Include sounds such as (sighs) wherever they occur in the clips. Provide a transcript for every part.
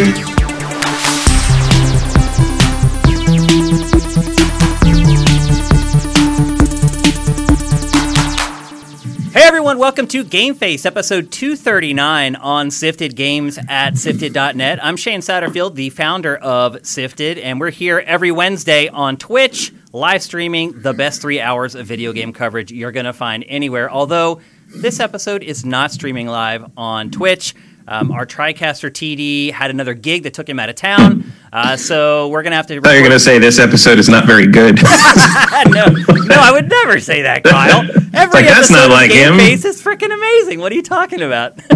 Hey everyone, welcome to Game Face, episode 239 on Siftd Games at Siftd.net. I'm Shane Satterfield, the founder of Siftd, and we're here every Wednesday on Twitch, live streaming the best three hours of video game coverage you're going to find anywhere. Although this episode is not streaming live on Twitch. Um, our TriCaster TD had another gig that took him out of town, uh, so we're gonna have to. I thought you were going to say this episode is not very good. (laughs) no, no, I would never say that, Kyle. (laughs) Every like, that's episode not like Game him. Face is freaking amazing. What are you talking about? (laughs)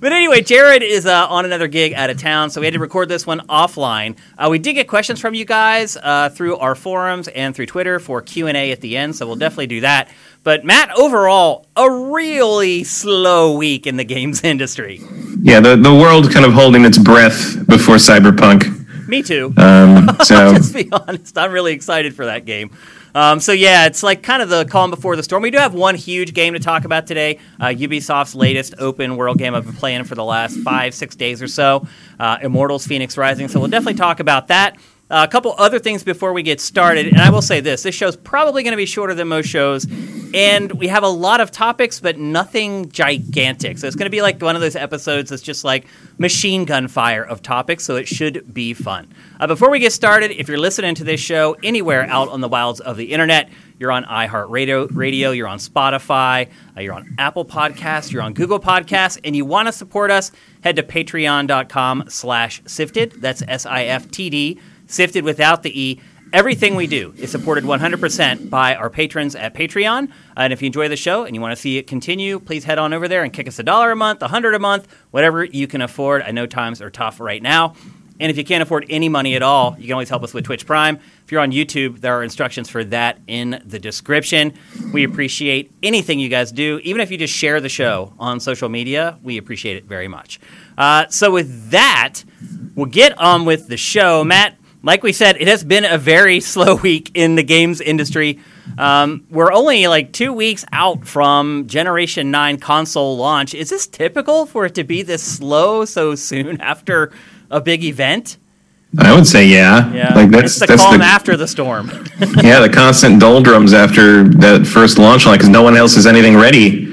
but anyway, Jared is uh, on another gig out of town, so we had to record this one offline. Uh, we did get questions from you guys uh, through our forums and through Twitter for Q and A at the end, so we'll definitely do that. But Matt, overall, a really slow week in the games (laughs) industry. yeah, the, the world kind of holding its breath before Cyberpunk. Me too. Um, (laughs) so Let's be honest. I'm really excited for that game. Um, so yeah, it's like kind of the calm before the storm. We do have one huge game to talk about today. Uh, Ubisoft's latest open world game I've been playing for the last five, six days or so. Uh, Immortals: Fenyx Rising. So we'll definitely talk about that. Uh, a couple other things before we get started, and I will say this: this show's probably going to be shorter than most shows, and we have a lot of topics, but nothing gigantic. So it's going to be like one of those episodes that's just like machine gun fire of topics. So it should be fun. Uh, before we get started, if you're listening to this show anywhere out on the wilds of the internet, you're on iHeartRadio, radio, you're on Spotify, uh, you're on Apple Podcasts, you're on Google Podcasts, and you want to support us, head to patreon.com slash siftd. That's S-I-F-T-D, sifted without the E. Everything we do is supported 100% by our patrons at Patreon. And if you enjoy the show and you want to see it continue, please head on over there and kick us a dollar a month, a hundred a month, whatever you can afford. I know times are tough right now. And if you can't afford any money at all, you can always help us with Twitch Prime. If you're on YouTube, there are instructions for that in the description. We appreciate anything you guys do, even if you just share the show on social media. We appreciate it very much. Uh, so with that, we'll get on with the show. Matt, like we said, it has been a very (laughs) slow week in the games industry. Um, we're only like two weeks out from Generation 9 console launch. Is this typical for it to be this slow so soon (laughs) after a big event? I would say yeah. Yeah, like that's it's the that's calm the after the storm. (laughs) yeah the constant doldrums after that first launch line because no one else has anything ready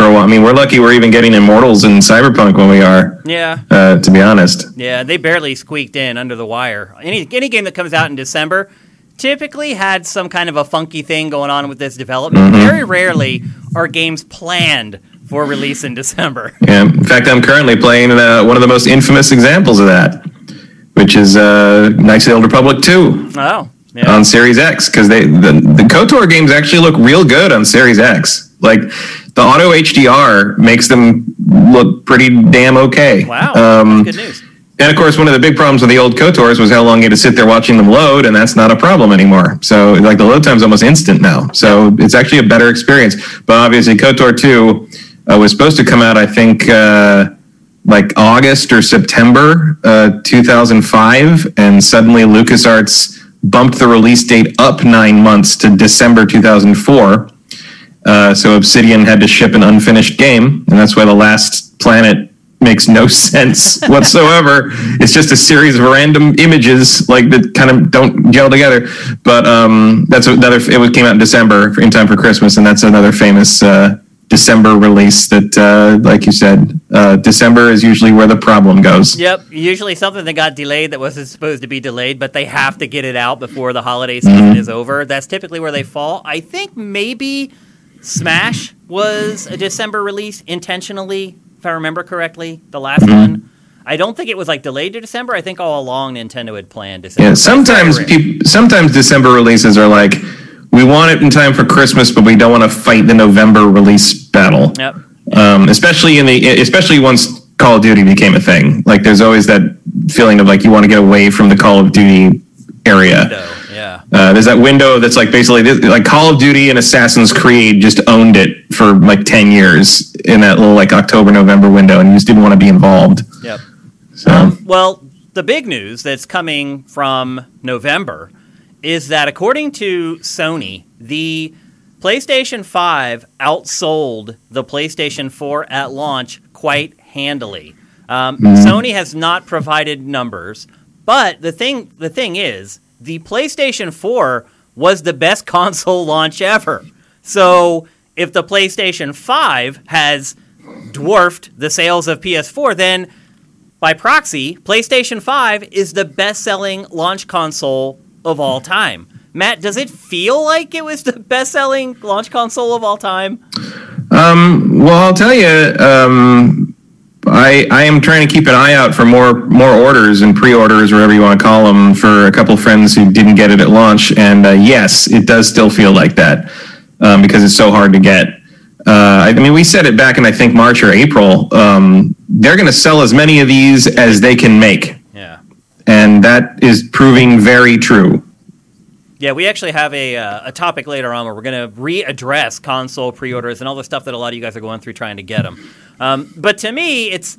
for a while. I mean, we're lucky we're even getting Immortals in Cyberpunk when we are. yeah, Uh, to be honest, yeah, they barely squeaked in under the wire. Any any game that comes out in December typically had some kind of a funky thing going on with this development. Mm-hmm. Very rarely are games planned for release in December. (laughs) yeah. In fact, I'm currently playing uh, one of the most infamous examples of that, which is uh, Knights of the Old Republic 2. Oh, yeah. on Series X because they the, the KOTOR games actually look real good on Series X. Like the auto HDR makes them look pretty damn okay. wow, Um, good news. and of course, one of the big problems with the old KOTORs was how long you had to sit there watching them load, and that's not a problem anymore. So like the load time's almost instant now. So it's actually a better experience. But obviously, KOTOR two uh, was supposed to come out, I think. Uh, like August or September uh, 2005, and suddenly LucasArts bumped the release date up nine months to December 2004. Uh, so Obsidian had to ship an unfinished game, and that's why the last planet makes no (laughs) sense whatsoever. it's just a series of random images like that kind of don't gel together. But um, that's another. It came out in December in time for Christmas, and that's another famous uh, December release. That, uh, like you said, uh, December is usually where the problem goes. Yep, usually something that got delayed that wasn't supposed to be delayed, but they have to get it out before the holiday season is over. That's typically where they fall. I think maybe Smash was a December release intentionally, if I remember correctly, the last one. I don't think it was like delayed to December. I think all along Nintendo had planned December. Yeah, sometimes people, sometimes December releases are like, we want it in time for Christmas, but we don't want to fight the November release battle. Yep. Um, especially in the, especially once Call of Duty became a thing. Like, there's always that feeling of like you want to get away from the Call of Duty area. No. Uh, there's that window that's like basically this, like Call of Duty and Assassin's Creed just owned it for like ten years in that little like October November window, and you just didn't want to be involved. Yep. So Well, the big news that's coming from November is that according to Sony, the PlayStation 5 outsold the PlayStation 4 at launch quite handily. Um, Sony has not provided numbers, but the thing the thing is, the PlayStation 4 was the best (laughs) console launch ever. So if the PlayStation 5 has dwarfed the sales of PS4, then by proxy, PlayStation 5 is the best selling launch console of all time. Matt, does it feel like it was the best selling launch console of all time? Um, well, I'll tell you, um, I, I am trying to keep an eye out for more more orders and pre-orders, whatever you want to call them, for a couple of friends who didn't get it at launch. And uh, yes, it does still feel like that um, because it's so hard to get. Uh, I mean, we said it back in I think March or April. Um, they're going to sell as many of these as they can make, Yeah. and that is proving very true. Yeah, we actually have a, uh, a topic later on where we're going to readdress console pre orders and all the stuff that a lot of you guys are going through trying to get them. Um, but to me, it's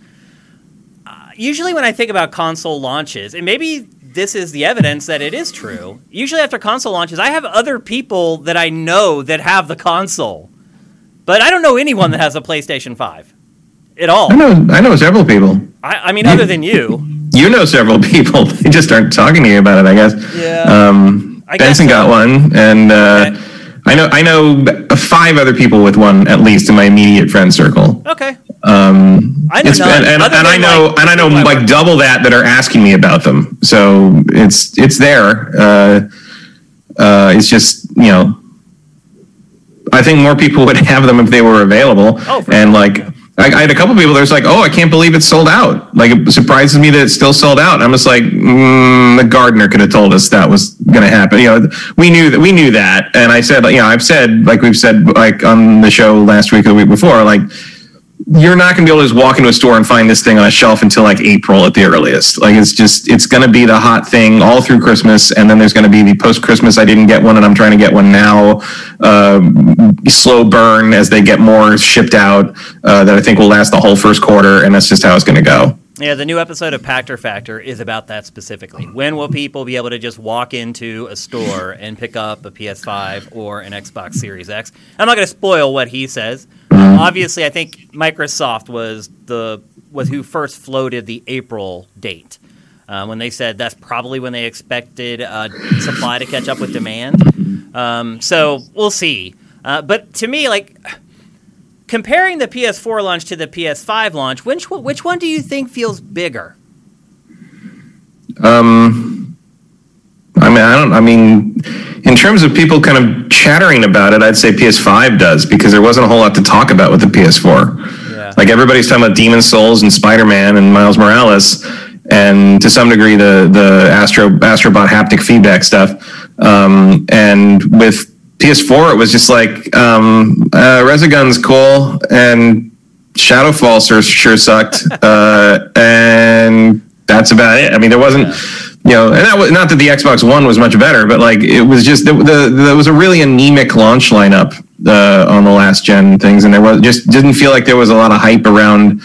uh, usually when I think about console launches, and maybe this is the evidence that it is true. Usually after console launches, I have other people that I know that have the console, but I don't know anyone that has a PlayStation 5 at all. I know I know several people. I, I mean, other than you. You know several (laughs) people. They just aren't talking to you about it, I guess. Yeah. Um, I Benson got one, and uh, Okay. I know I know five other people with one at least in my immediate friend circle. Okay. Um, I know and, and, and I know like, and I know like double that that are asking me about them. So it's it's there. Uh, uh, it's just you know. I think more people (laughs) would have them if they were available. Oh, and sure. like, I, I had a couple people. There's like, oh, I can't believe it's sold out. Like, it surprises me that it's still sold out. I'm just like, mm, the gardener could have told us that was going to happen. You know, we knew that. We knew that. And I said, you know, I've said, like we've said, like on the show last week or the week before, like you're not going to be able to just walk into a store and find this thing on a shelf until like April at the earliest. Like it's just it's going to be the hot thing all through Christmas, and then there's going to be the post Christmas. I didn't get one, and I'm trying to get one now. Um, slow burn as they get more shipped out uh, that I think will last the whole first quarter, and that's just how it's going to go. Yeah, the new episode of Pachter Factor is about that specifically. When will people be able to just walk into a store and pick up a PS5 or an Xbox Series X? I'm not going to spoil what he says. Um, obviously, I think Microsoft was the was who first floated the April date uh, when they said that's probably when they expected uh, supply to catch up with demand. Um, so we'll see. Uh, but to me, like comparing the PS4 launch to the PS5 launch, which one, which one do you think feels bigger? Um, I mean, I don't. I mean, in terms of people kind of chattering about it, I'd say PS5 does because there wasn't a whole lot to talk about with the PS4. Yeah. Like everybody's talking about Demon Souls and Spider Man and Miles Morales, and to some degree the the Astro Astrobot haptic feedback stuff. Um, and with PS4, it was just like um, uh, Resogun's cool and Shadowfall sure, sure sucked, (laughs) uh, and that's about it. I mean, there wasn't, you know, and that was not that the Xbox One was much better, but like it was just the, the, there was a really anemic launch lineup uh, on the last gen things, and there was just didn't feel like there was a lot of hype around.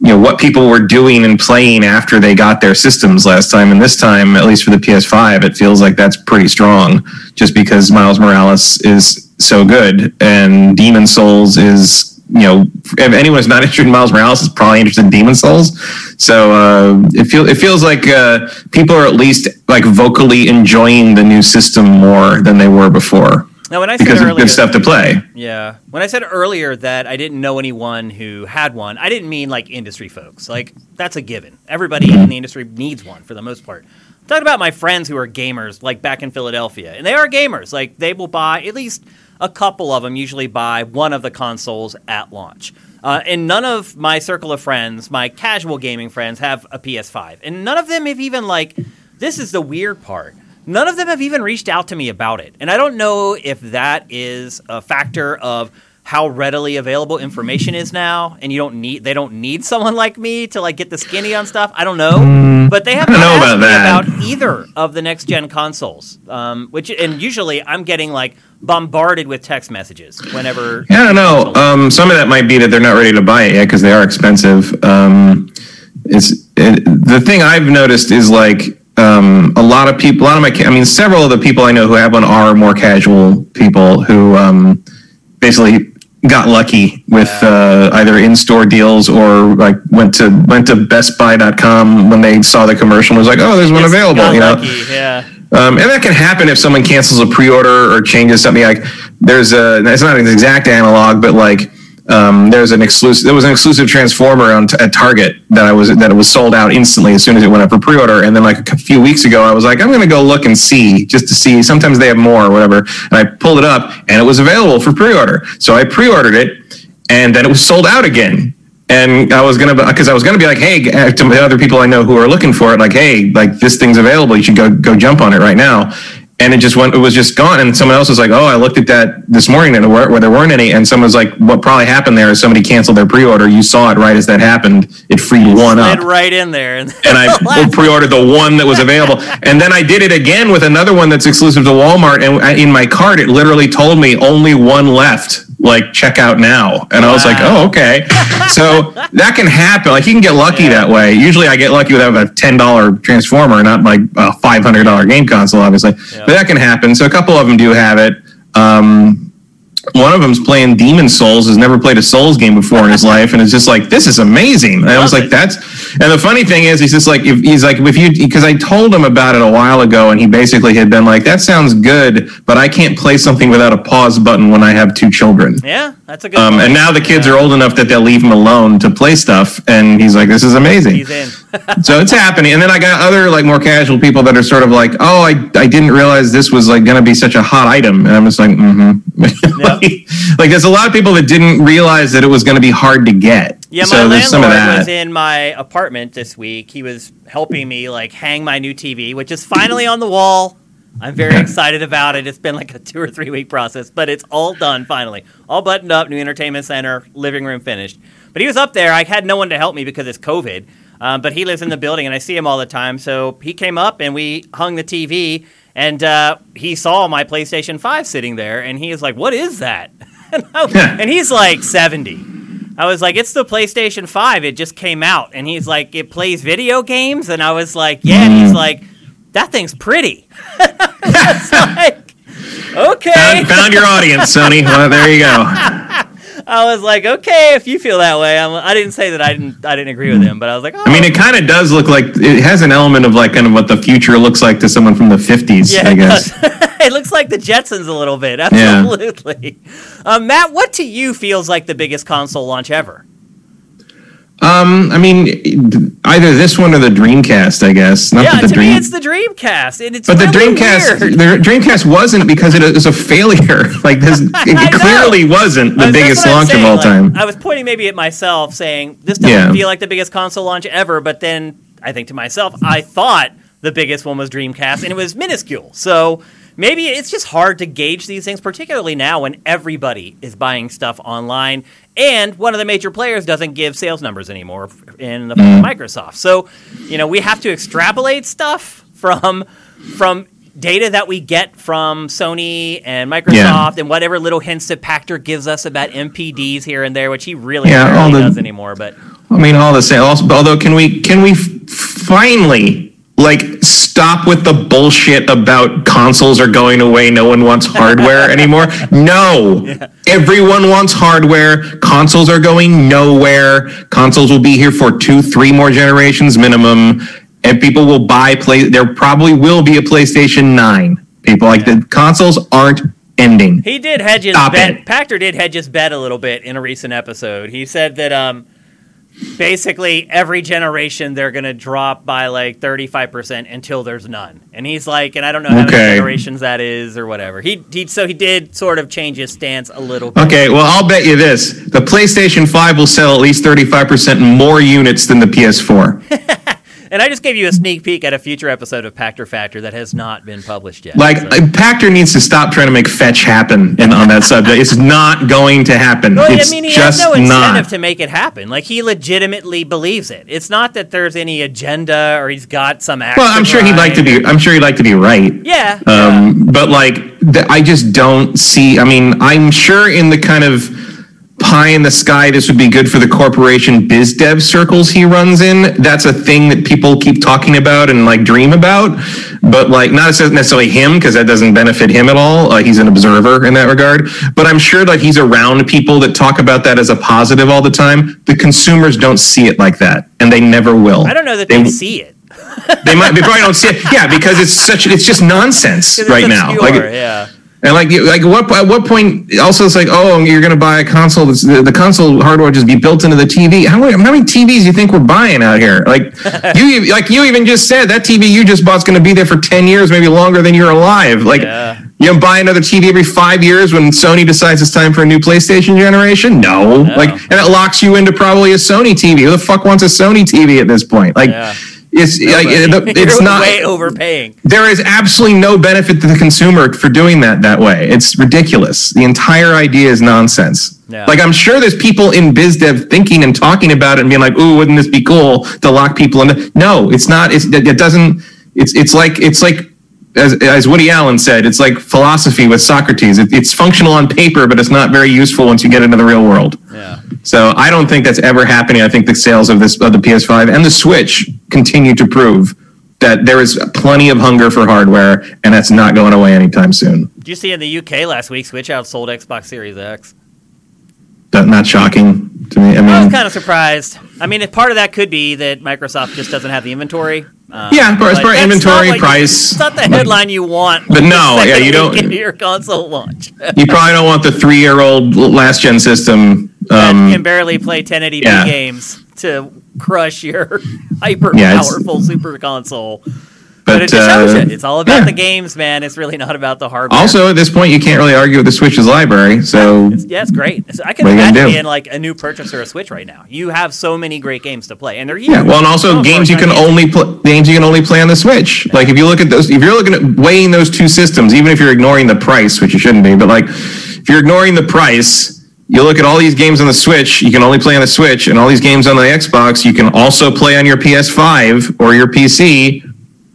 You know what people were doing and playing after they got their systems last time, and this time, at least for the PS5, it feels like that's pretty strong. Just because Miles Morales is so good, and Demon Souls is you know, if anyone's not (laughs) interested in Miles Morales is probably interested in Demon Souls. So uh, it feels it feels like uh, people are at least like vocally enjoying the new system more than they were before Now, when I said because earlier, good stuff to play. yeah, when I said earlier that I didn't know anyone who had one, I didn't mean like industry folks. Like that's a given. Everybody in the industry needs one for the most part. I'm talking about my friends who are gamers, like back in Philadelphia, and they are gamers. Like they will buy at least a couple of them. Usually buy one of the consoles at launch. Uh, and none of my circle of friends, my casual gaming friends, have a PS5, and none of them have even like. This is the weird part. None of them have even reached out to me about it. And I don't know if that is a factor of how readily available information is now and you don't need they don't need someone like me to like get the skinny on stuff. I don't know. but they have I don't know asked about me that. about either of the next gen consoles. Um, which and usually I'm getting like bombarded with text messages whenever Yeah, I don't know. Um, some of that might be that they're not ready to buy it yet because they are expensive. Um, it's it, the thing I've noticed is like um, a lot of people, a lot of my, I mean, several of the people I know who have one are more casual people who um, basically got lucky with uh, either in-store deals or like went to went to BestBuy.com when they saw the commercial and was like, "Oh, there's one Just available." You know, lucky, Yeah. um, and that can happen if someone cancels a pre-order or changes something. Like there's a, it's not an exact analog, but like um, an exclusive. There was an exclusive transformer on t- at Target that I was that it was sold out instantly as soon as it went up for pre-order. And then like a few weeks ago, I was like, I'm going to go look and see just to see. Sometimes they have more or whatever. And I pulled it up, and it was available for pre-order. So I pre-ordered it, and then it was sold out again. And I was gonna, because I was gonna be like, hey, to other people I know who are looking for it, like, hey, like this thing's available, you should go go jump on it right now. And it just went, it was just gone. And someone else was like, oh, I looked at that this morning and where, where there weren't any. And someone's like, what probably happened there is somebody canceled their pre-order. You saw it right as that happened. It freed one up right in there. And, (laughs) and I pre-ordered the one that was available. And then I did it again with another one that's exclusive to Walmart. And in my cart, it literally told me only one left. Like check out now, and I was like, "Oh, okay." (laughs) so that can happen. Like you can get lucky that way. Usually, I get lucky with a ten dollar transformer, not like a five hundred dollar game console, obviously. But that can happen. So a couple of them do have it. Um, one of them's playing Demon Souls, has never played a Souls game before in his life, and it's just like, this is amazing. And I was like, that's. And the funny thing is, he's just like, if he's like, if you, because I told him about it a while ago, and he basically had been like, that sounds good, but I can't play something without a pause button when I have two children. yeah, that's a good Um, point. and now the kids Yeah. are old enough that they'll leave him alone to play stuff, and he's like, "This is amazing." He's in. So it's happening. And then I got other like more casual people that are sort of like, "Oh, I, I didn't realize this was like going to be such a hot item," and I'm just like, "Mm-hmm." (laughs) like, like, there's a lot of people that didn't realize that it was going to be hard to get. Yeah, my so of landlord that. was in my apartment this week. He was helping me like hang my new TV, which is finally on the wall. I'm very excited about it. It's been like a two or three week process, but it's all done finally. All buttoned up, new entertainment center, living room finished. But he was up there. I had no one to help me because it's COVID. Um, but he lives in the building, and I see him all the time. So he came up and we hung the TV, and uh, he saw my PlayStation 5 sitting there, and he was like, "What is that?" (laughs) and, he's like 70. I was like, it's the PlayStation 5. It just came out. And he's like, it plays video games? And I was like, yeah. And he's like, that thing's pretty. (laughs) (laughs) like, okay. Found, found your audience, Sony. Well, there you go. I was like, okay, if you feel that way. I'm, I didn't say that I didn't. I didn't agree with him, but I was like, oh, I mean, it kind of does look like it has an element of like kind of what the future looks like to someone from the 50s, yeah, I it guess. does. (laughs) it looks like the Jetsons a little bit. Absolutely. Um, Matt, what to you feels like the biggest console launch ever? Um, I mean, either this one or the Dreamcast, I guess. Not yeah, the to Dream, me, it's the Dreamcast, and it's but the Dreamcast, weird. the Dreamcast wasn't because it was a failure. (laughs) Like this, (laughs) it know. clearly wasn't the that's biggest launch of saying, all like, time. I was pointing maybe at myself, saying this doesn't Yeah. feel like the biggest console launch ever. But then I think to myself, I thought the biggest one was Dreamcast, and it was minuscule. So maybe it's just hard to gauge these things, particularly now when everybody is buying stuff online, and one of the major players doesn't give sales numbers anymore in the Mm. Microsoft. So you know we have to extrapolate stuff from from data that we get from Sony and Microsoft and whatever little hints that Pachter gives us about NPDs here and there, which he really Yeah, the- does anymore. But I mean, all the same. Also, although, can we can we finally like stop with the bullshit about consoles are going away? No one wants hardware (laughs) anymore. No, everyone wants hardware. Consoles are going nowhere. Consoles will be here for two, three more generations minimum, and people will buy play. There probably will be a PlayStation Nine. People like the consoles aren't ending. he did hedge his Stop bet. it. Pachter did hedge his bet a little bit in a recent episode. He said that um, basically every generation they're going to drop by like 35% until there's none. And he's like, and I don't know how many generations that is or whatever. He, he so he did sort of change his stance a little bit. Okay, well, I'll bet you this: the PlayStation Five will sell at least thirty-five percent more units than the PS4. (laughs) And I just gave you a sneak peek at a future episode of Pachter Factor that has not been published yet. Like, So- uh, Pachter needs to stop trying to make fetch happen in, on that subject. It's not going to happen. Well, it's I mean, he just has no incentive not. to make it happen. Like he legitimately believes it. It's not that there's any agenda or he's got some. well, I'm sure he'd like to be. I'm sure he'd like to be right. Yeah. yeah. Um, but like, I just don't see. I mean, I'm sure in the kind of pie in the sky. This would be good for the corporation biz dev circles he runs in. That's a thing that people keep talking about and like dream about, but like not necessarily him because that doesn't benefit him at all. Uh, he's an observer in that regard. But I'm sure like he's around people that talk about that as a positive all the time. The consumers don't see it like that, and they never will. I don't know that they, they see it. they might. They probably don't see it. Yeah, because it's such. It's just nonsense (laughs) right obscure, now. Like, yeah. And like, like what at what point? Also, it's like, oh, you're going to buy a console. That's, the, the console hardware just be built into the TV. How many, how many TVs do you think we're buying out here? Like (laughs) you, like you even just said that TV you just bought is going to be there for ten years, maybe longer than you're alive. Like yeah. you buy another TV every five years when Sony decides it's time for a new PlayStation generation. No, no. like, and it locks you into probably a Sony TV. Who the fuck wants a Sony TV at this point? Like. Yeah it's like (laughs) it's not way overpaying. There is absolutely no benefit to the consumer for doing that that way. It's ridiculous. The entire idea is nonsense. Yeah. Like I'm sure there's people in biz dev thinking and talking about it and being like, "Ooh, wouldn't this be cool to lock people in?" No, it's not. It's, it doesn't. It's it's like it's like as, as Woody Allen said, it's like philosophy with Socrates. It, it's functional on paper, but it's not very useful once you get into the real world. Yeah. So I don't think that's ever happening. I think the sales of this of the PS5 and the Switch continue to prove that there is plenty of hunger for hardware, and that's not going away anytime soon. Did you see in the UK last week, Switch outsold Xbox Series X? That not shocking to me. I mean, I was kind of surprised. I mean, if part of that could be that Microsoft just doesn't have the inventory. Um, yeah, as far inventory like, price. It's not the headline you want. But no, (laughs) yeah, you don't. Into your console launch. you probably don't want the three-year-old last-gen system um, can barely play 1080p yeah. games to crush your (laughs) hyper powerful yeah, super console. But, but it just shows uh. It's all about yeah. the games, man. It's really not about the hardware. Also, at this point, you can't really argue with the Switch's library. So it's, yeah, it's great. So I can imagine being like a new purchaser of Switch right now. You have so many great games to play, and they're huge. Yeah, well, and also games you can only play games you can only play on the Switch. Yeah. Like if you look at those, if you're looking at weighing those two systems, even if you're ignoring the price, which you shouldn't be, but like if you're ignoring the price you look at all these games on the Switch, you can only play on the Switch, and all these games on the Xbox, you can also play on your PS5 or your PC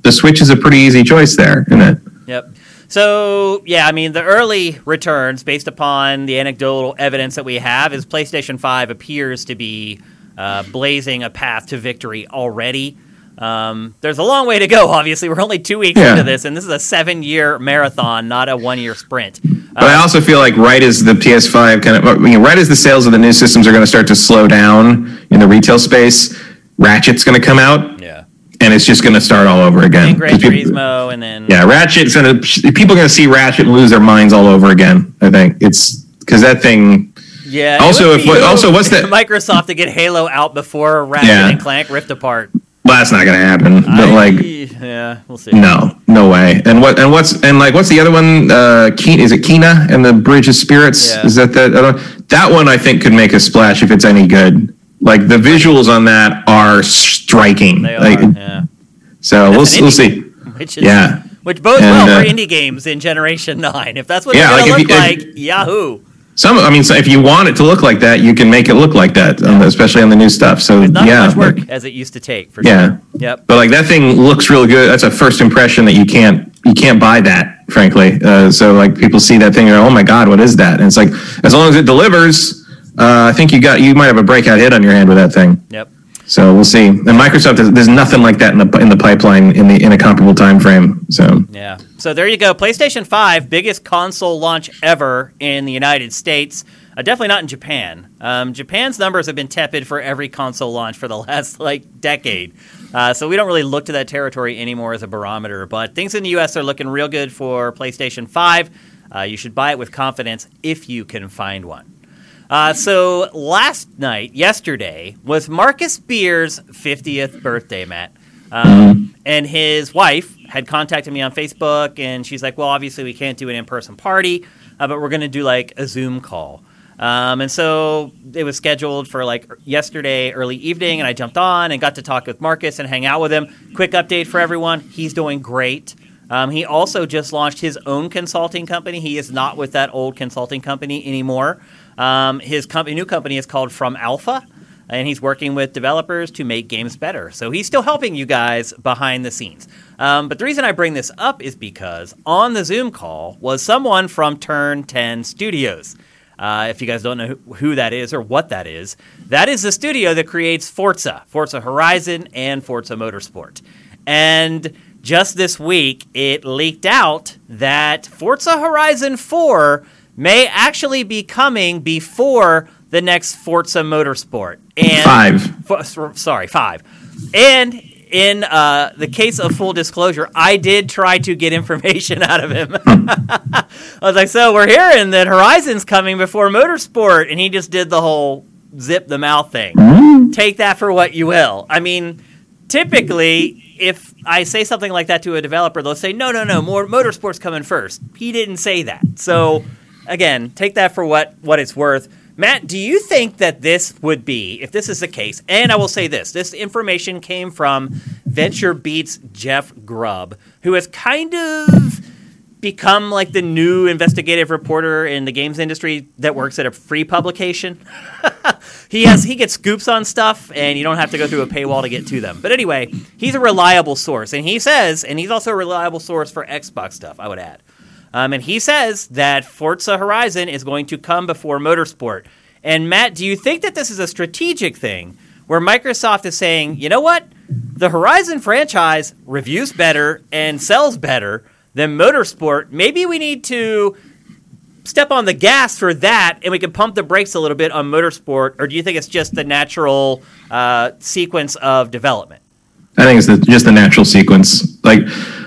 the Switch is a pretty easy choice there, isn't it? Yep. So yeah, I mean the early returns, based upon the anecdotal evidence that we have, is PlayStation Five appears to be uh, blazing a path to victory already. Um, there's a long way to go. Obviously, we're only two weeks yeah. into this, and this is a seven-year marathon, not a one-year sprint. But I also feel like right as the PS5 kind of, right as the sales of the new systems are going to start to slow down in the retail space, Ratchet's going to come out. Yeah and it's just going to start all over again. And Gran Turismo, and then yeah, Ratchet's going to people are going to see Ratchet and lose their minds all over again. I think it's because that thing. Yeah. Also, if also what's that? Microsoft to get Halo out before Ratchet yeah. and Clank Rift Apart. Well, that's not going to happen. But I, like, yeah, we'll see. No, no way. And what? And what's? And like, what's the other one? Uh, is it Kena and the Bridge of Spirits? Yeah. Is that that? That one I think could make a splash if it's any good. Like the visuals on that are striking. They like, are, yeah. So we'll, we'll see. Which is, yeah. Which bodes and, well for uh, indie games in Generation 9. If that's what yeah, it's going to like look like, Yahoo! Some, I mean, so if you want it to look like that, you can make it look like that, um, especially on the new stuff. So it's not yeah, much work as it used to take. For yeah, sure. yep. But like that thing looks really good. That's a first impression that you can't you can't buy that, frankly. Uh, so like people see that thing, and oh my god, what is that? And it's like as long as it delivers, uh, I think you got you might have a breakout hit on your hand with that thing. Yep. So we'll see. And Microsoft, there's nothing like that in the in the pipeline in the in a comparable time frame. So yeah. So there you go. PlayStation Five, biggest console launch ever in the United States. Uh, definitely not in Japan. Um, Japan's numbers have been tepid for every console launch for the (laughs) last like decade. Uh, so we don't really look to that territory anymore as a barometer. But things in the U.S. are looking real good for PlayStation Five. Uh, you should buy it with confidence if you can find one. Uh, so last night, yesterday, was Marcus Beer's 50th birthday, Matt. Um, and his wife had contacted me on Facebook, and she's like, "Well, obviously we can't do an in-person party, uh, but we're going to do like a Zoom call." Um, and so it was scheduled for like yesterday early evening, and I jumped on and got to talk with Marcus and hang out with him. Quick update for everyone: he's doing great. Um, he also just launched his own consulting company. He is not with that old consulting company anymore. Um, his company, new company is called From Alpha, and he's working with developers to make games better. So he's still helping you guys behind the scenes. Um, but the reason I bring this up is because on the Zoom call was someone from Turn 10 Studios. Uh, if you guys don't know who, that is or what that is, that is the studio that creates Forza, Forza Horizon, and Forza Motorsport. And just this week, it leaked out that Forza Horizon 4 may actually be coming before the next Forza Motorsport. And Five. sorry, five. And in uh, the case of full disclosure, I did try to get information (laughs) out of him. (laughs) I was like, "So we're hearing that Horizon's coming before Motorsport," and he just did the whole zip the mouth thing. Take that for what you will. I mean, typically, if I say something like that to a developer, they'll say, "No, no, no, more Motorsport's coming first. He didn't say that. So, again, take that for what what it's worth. Matt, do you think that this would be, if this is the case, and I will say this, this information came from VentureBeat's Jeff Grubb, who has kind of become like the new investigative reporter in the games industry that works at a free publication. (laughs) he has he gets scoops on stuff and you don't have to go through a paywall to get to them. But anyway, he's a reliable source and he says and he's also a reliable source for Xbox stuff, I would add. Um, and he says that Forza Horizon is going to come before Motorsport. And Matt, do you think that this is a strategic thing where Microsoft is saying, you know what? The Horizon franchise reviews better and sells better than Motorsport. Maybe we need to step on the gas for that and we can pump the brakes a little bit on Motorsport. Or do you think it's just the natural uh, sequence of development? I think it's the, just the natural sequence. Like,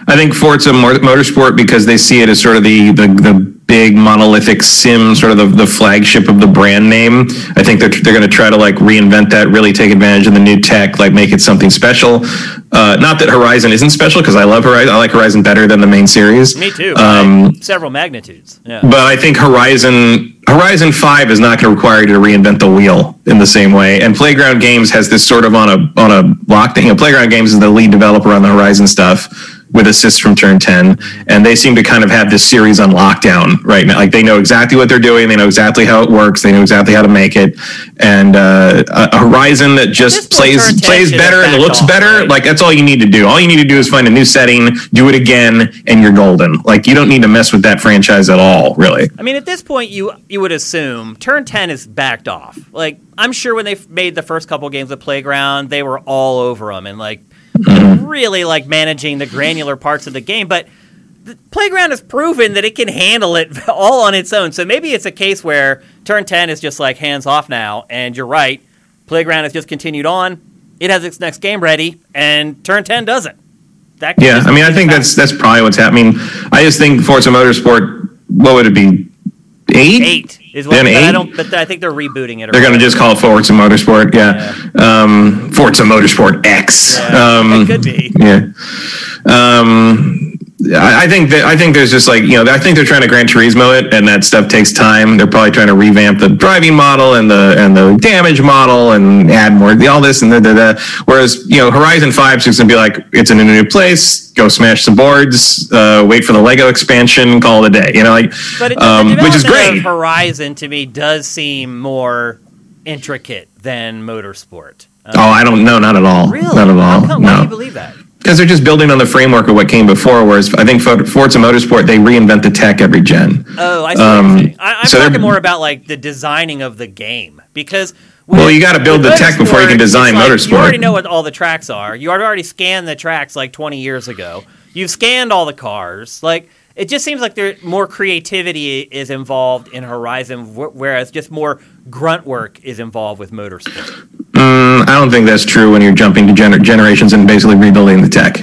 I think Forza Motorsport because they see it as sort of the the, the big monolithic sim, sort of the, the flagship of the brand name. I think they're they're going to try to like reinvent that, really take advantage of the new tech, like make it something special. Uh, not that Horizon isn't special because I love Horizon. I like Horizon better than the main series. Me too. Um, by several magnitudes. Yeah. But I think Horizon Horizon Five is not going to require you to reinvent the wheel in the same way. And Playground Games has this sort of on a on a lockdown. You know, Playground Games is the lead developer on the Horizon stuff with assists from Turn 10, and they seem to kind of have this series on lockdown right now. Like they know exactly what they're doing, they know exactly how it works, they know exactly how to make it. And uh, a Horizon that just this plays plays better and looks off, better, right? like that's all you need to do. All you need to do is find a new setting, do it again, and you're golden. Like you don't need to mess with that franchise at all, really. I mean, at this point, you you would assume Turn 10 is backed off. Like, I'm sure when they made the first couple games of Playground, they were all over them and like Mm-hmm. really like managing the granular parts of the game. But the Playground has proven that it can handle it (laughs) all on its own. So maybe it's a case where Turn 10 is just like hands off now, and you're right. Playground has just continued on. It has its next game ready, and Turn 10 doesn't. That Yeah, I mean, I think that's that's probably what's happening. I just think Forza Motorsport. What would it be? Eight. eight is what. I don't. But I think they're rebooting it. They're going to just call it Forza Motorsport. Yeah. Um, Forza Motorsport X. Yeah, um, it could be. Yeah. Um, I, I think that I think there's just like you know I think they're trying to Gran Turismo it, and that stuff takes time. They're probably trying to revamp the driving model and the and the damage model and add more the all this and da, da, da. Whereas you know Horizon Five is just gonna be like it's in a new place. Go smash some boards. Uh, wait for the Lego expansion. Call it a day. You know, like But um, which is great. Horizon to me does seem more intricate than Motorsport. Um, Oh, I don't know, not at all. really? Not at How all. come? Why do you No, believe that? Because they're just building on the framework of what came before. Whereas I think For- Forza Motorsport, they reinvent the tech every gen. Oh, I see. Um, what you're saying. I, I'm so talking more about like the designing of the game because. Well, you gotta build the tech before you can design like Motorsport. You already know what all the tracks are. You already scanned the tracks like 20 years ago. You've scanned all the cars. Like it just seems like there more creativity is involved in Horizon, whereas just more grunt work is involved with Motorsport. Mm, I don't think that's true when you're jumping to gener- generations and basically rebuilding the tech.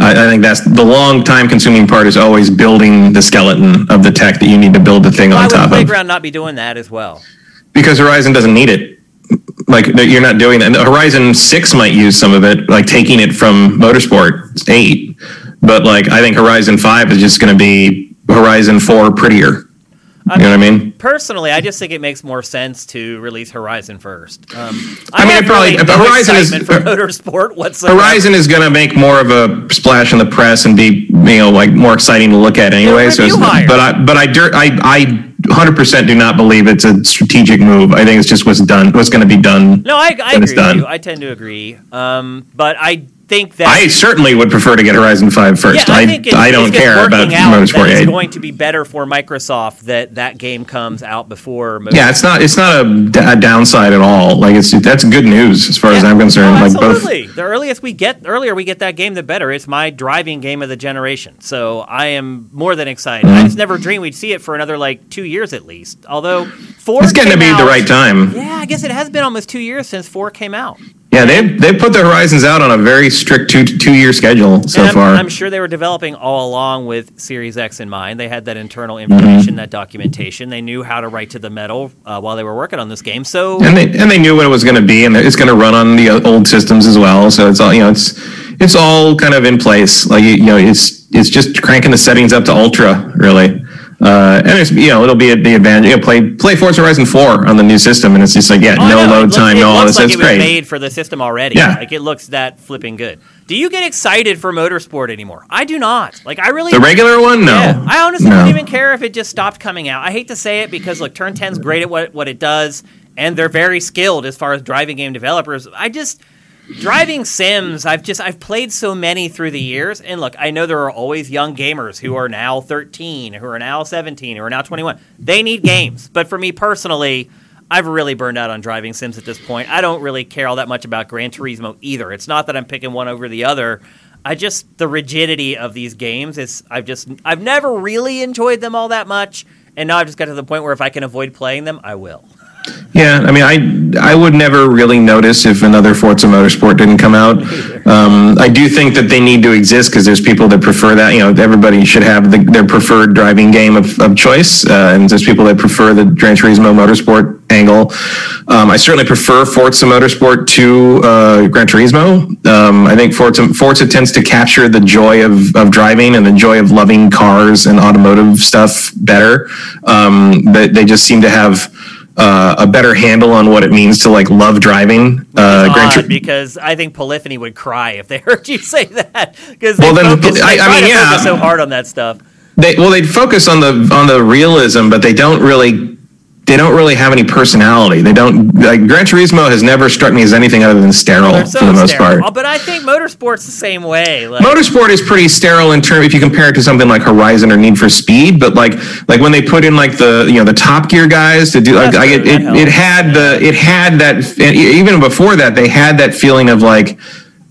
I, I think that's the long time consuming part is always building the skeleton of the tech that you need to build the thing Why on top of. Playground not be doing that as well? Because Horizon doesn't need it. Like you're not doing that. Horizon Six might use some of it, like taking it from Motorsport Eight. But like I think Horizon Five is just going to be Horizon Four prettier. You know what I mean? Personally, I just think it makes more sense to release Horizon first. Um, I mean, have it probably- really no Horizon is- for motorsport whatsoever. Horizon is going to make more of a splash in the press and be, you know, like more exciting to look at anyway. So, it's- but I, but I, I, I, 100% do not believe it's a strategic move. I think it's just what's done, what's going to be done. No, I, I agree with you. I tend to agree. Um, but I think that I certainly would prefer to get Horizon 5 first. Yeah, I, I, think it's, I don't care about out Motorsport 8. It's going to be better for Microsoft that that game comes out before. Motorsport. Yeah, it's not it's not a, d- a downside at all. Like it's that's good news as far as I'm concerned. No, like both absolutely. The earliest we get, earlier we get that game, the better. It's my driving game of the generation, so I am more than excited. Mm-hmm. I just never dreamed we'd see it for another like two years at least. Although four, it's getting to be the right time. Yeah, I guess it has been almost two years since four came out. Yeah, they they put the Horizons out on a very strict two two year schedule so and I'm, far. I'm sure they were developing all along with Series X in mind. They had that internal Mm-hmm. information, that documentation. They knew how to write to the metal uh, while they were working on this game. So and they and they knew what it was going to be, and it's going to run on the old systems as well. So it's all you know. It's it's all kind of in place. Like you you know, it's it's just cranking the settings up to ultra, really. Uh, and it's you know it'll be at the advantage. You know, play play Forza Horizon Four on the new system, and it's just like yeah, Oh, no load looks- time, no all this. like It's it was great. made for the system already. Yeah. Like it looks that flipping good. Do you get excited for motorsport anymore? I do not. Like I really The regular one, no. Yeah, I honestly no. wouldn't even care if it just stopped coming out. I hate to say it because look, Turn 10's great at what what it does, and they're very skilled as far as driving game developers. I just driving sims. I've just I've played so many through the years, and look, I know there are always young gamers who are now 13, who are now 17, who are now 21. They need games, but for me personally. I've really burned out on driving sims at this point. I don't really care all that much about Gran Turismo either. It's not that I'm picking one over the other. I just the rigidity of these games is I've just I've never really enjoyed them all that much, and now I've just got to the point where if I can avoid playing them, I will. Yeah, I mean, I I would never really notice if another Forza Motorsport didn't come out. Um, I do think that they need to exist because there's people that prefer that. You know, everybody should have the, their preferred driving game of, of choice, uh, and there's people that prefer the Gran Turismo Motorsport angle. Um, I certainly prefer Forza Motorsport to uh, Gran Turismo. Um, I think Forza Forza tends to capture the joy of of driving and the joy of loving cars and automotive stuff better. Um, they, they just seem to have uh, a better handle on what it means to like love driving. Uh, Gran Tur- because I think Polyphony would cry if they (laughs) heard you say that because Well, then, focus, I- I mean, yeah. so hard on that stuff. they well they focus on the on the realism, but they don't really they don't really have any personality. They don't like Gran Turismo has never struck me as anything other than sterile so for the most sterile. part. Uh, but I think motorsport's the same way. Like, Motorsport is pretty sterile in term if you compare it to something like Horizon or Need for Speed, but like like when they put in like the you know the Top Gear guys to do like, like it, it, it had the it had that and even before that they had that feeling of like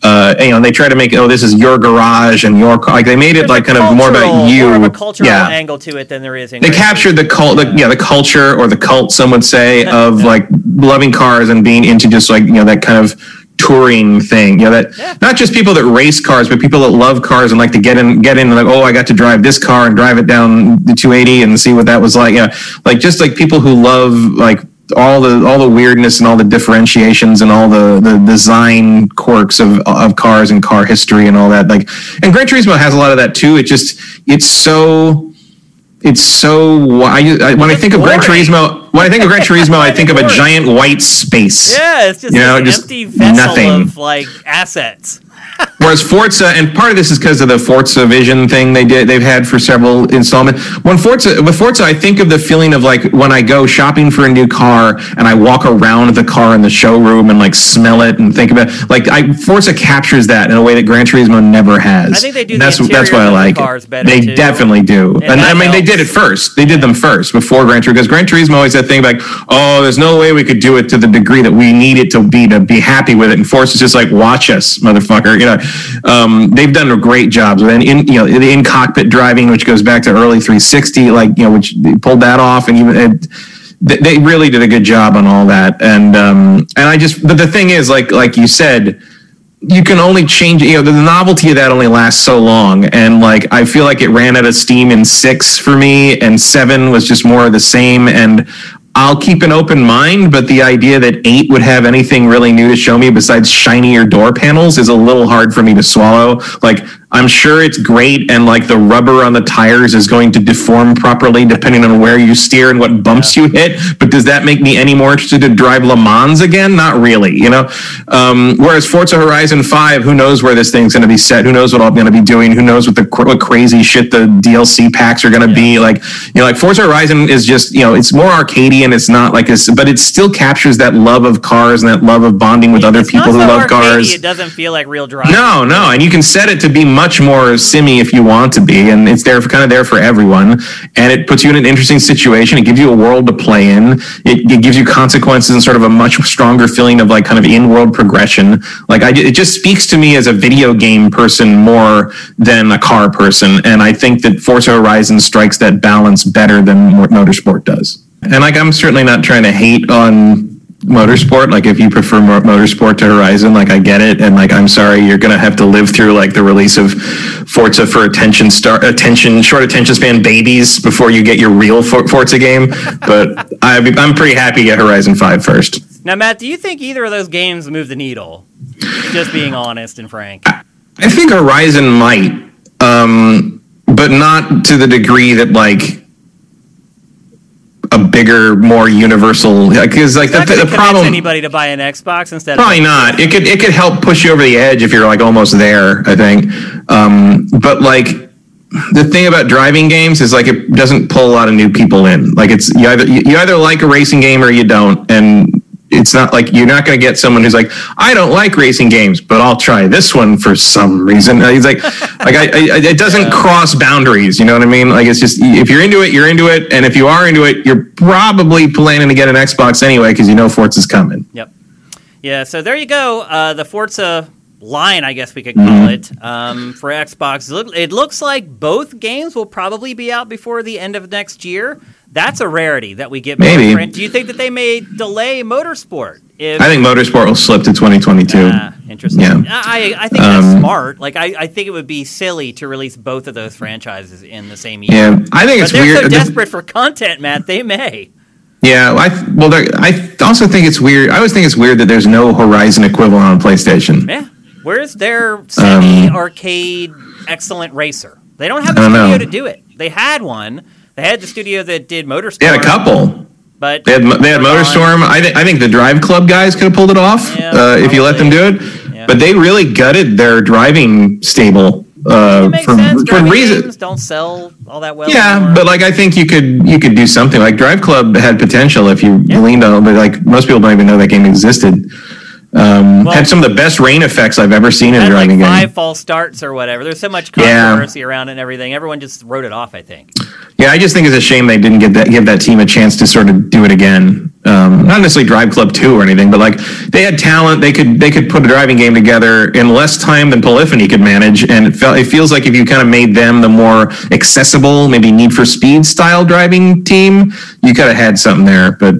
uh you know they try to make oh this is your garage and your car like they made it there's like kind of more about cultural- you more of a cultural yeah angle to it than there is in. they captured the cult, the, yeah, the culture or the cult, some would say, (laughs) of like loving cars and being into just like you know that kind of touring thing. You know that Yeah. not just people that race cars, but people that love cars and like to get in, get in, and like oh, I got to drive this car and drive it down the 280 and see what that was like. Yeah, like just like people who love like all the all the weirdness and all the differentiations and all the the design quirks of of cars and car history and all that like and Gran Turismo has a lot of that too it just it's so it's so I, I, when I It's think of Gran boring. Turismo when I think of Gran Turismo I think of a giant white space Yeah, it's just You know, an just empty vessel nothing. of like assets. Whereas Forza, and part of this is because of the Forzavista thing they did, they've had for several installments. When Forza, with Forza, I think of the feeling of like when I go shopping for a new car and I walk around the car in the showroom and like smell it and think about like I Forza captures that in a way that Gran Turismo never has. I think they do And the that's that's why I like cars better, They too. definitely do, and, I that mean they did it first. They did them first before Gran Turismo because Gran Turismo always that thing like, oh, there's no way we could do it to the degree that we need it to be to be happy with it. And Forza is just like, watch us, motherfucker. You know, um, they've done a great job. And in you know the in cockpit driving, which goes back to early 360, like you know, which they pulled that off, and even. It, they- they really did a good job on all that, and um, and I just, but the thing is, like like you said, you can only change you know the novelty of that only lasts so long and like i feel like it ran out of steam in six for me and seven was just more of the same and i'll keep an open mind but the idea that eight would have anything really new to show me besides shinier door panels is a little hard for me to swallow. Like I'm sure it's great, and like the rubber on the tires is going to deform properly depending on where you steer and what bumps you hit. But does that make me any more interested to drive Le Mans again? Not really, you know. Um, whereas Forza Horizon Five, who knows where this thing's going to be set? Who knows what I'm going to be doing? Who knows what the what crazy shit the DLC packs are going to be? Like, you know, like Forza Horizon is just you know it's more arcadey and it's not like this, but it still captures that love of cars and that love of bonding with other people who love arcadey, cars. It doesn't feel like real driving. No, no, and you can set it to be much more simmy if you want to be, and it's there, kind of there for everyone. And it puts you in an interesting situation. It gives you a world to play in. It, it gives you consequences and sort of a much stronger feeling of like kind of in-world progression. Like I, it just speaks to me as a video game person more than a car person, and I think that Forza Horizon strikes that balance better than Motorsport does. And like I'm certainly not trying to hate on motorsport like if you prefer motorsport to horizon like i get it and like i'm sorry you're gonna have to live through like the release of forza for attention star attention short attention span babies before you get your real For- forza game but (laughs) I, i'm pretty happy to get horizon 5 first Now, Matt, do you think either of those games move the needle? Just being honest and frank. i think horizon might um but not to the degree that like a bigger more universal because like the, the problem anybody to buy an Xbox instead Probably not. It could it could help push you over the edge if you're like almost there. I think, um, but like the thing about driving games is like it doesn't pull a lot of new people in. Like it's you either you either like a racing game or you don't, and it's not like you're not going to get someone who's like I don't like racing games, but I'll try this one for some reason. Uh, He's like (laughs) like I, I it doesn't cross boundaries. You know what I mean? Like it's just if you're into it, you're into it, and if you are into it, you're probably planning to get an Xbox anyway because you know Forza's coming. Yep. Yeah, so there you go. Uh, the Forza line, I guess we could call Mm-hmm. it, um, for Xbox. It looks like both games will probably be out before the end of next year. That's a rarity that we get. Maybe. Brent. Do you think that they may delay Motorsport? If, I think Motorsport will slip to 2022. Ah, interesting. Yeah. I, I think that's Um, smart. Like, I, I think it would be silly to release both of those franchises in the same year. yeah, I think But it's they're weird. so desperate for content, Matt. They may. yeah, I well, there- I also think it's weird. I always think it's weird that there's no Horizon equivalent on PlayStation. Yeah. Where's their Um, semi-arcade excellent racer? They don't have the studio know. to do it. They had one. They had the studio that did Motorsport. They had a couple. but They had they had MotorStorm. I, th- I think the Drive Club guys could have pulled it off Yeah, uh, if you let them do it. Yeah. But they really gutted their driving stable uh, for, for reasons. don't sell all that well. Yeah, anymore. but like I think you could you could do something like Drive Club had potential if you Yeah. leaned on it, but like most people don't even know that game existed. Um, Well- had some of the best rain effects I've ever seen in a had like driving game. five false starts or whatever. There's so much Yeah. controversy around it and everything. Everyone just wrote it off. I think. Yeah, I just think it's a shame they didn't get that give that team a chance to sort of do it again. Um, not necessarily Drive Club Two or anything, but like they had talent. They could they could put a driving game together in less time than Polyphony could manage, and it felt it feels like if you kind of made them the more accessible, maybe Need for Speed style driving team, you could have had something there. But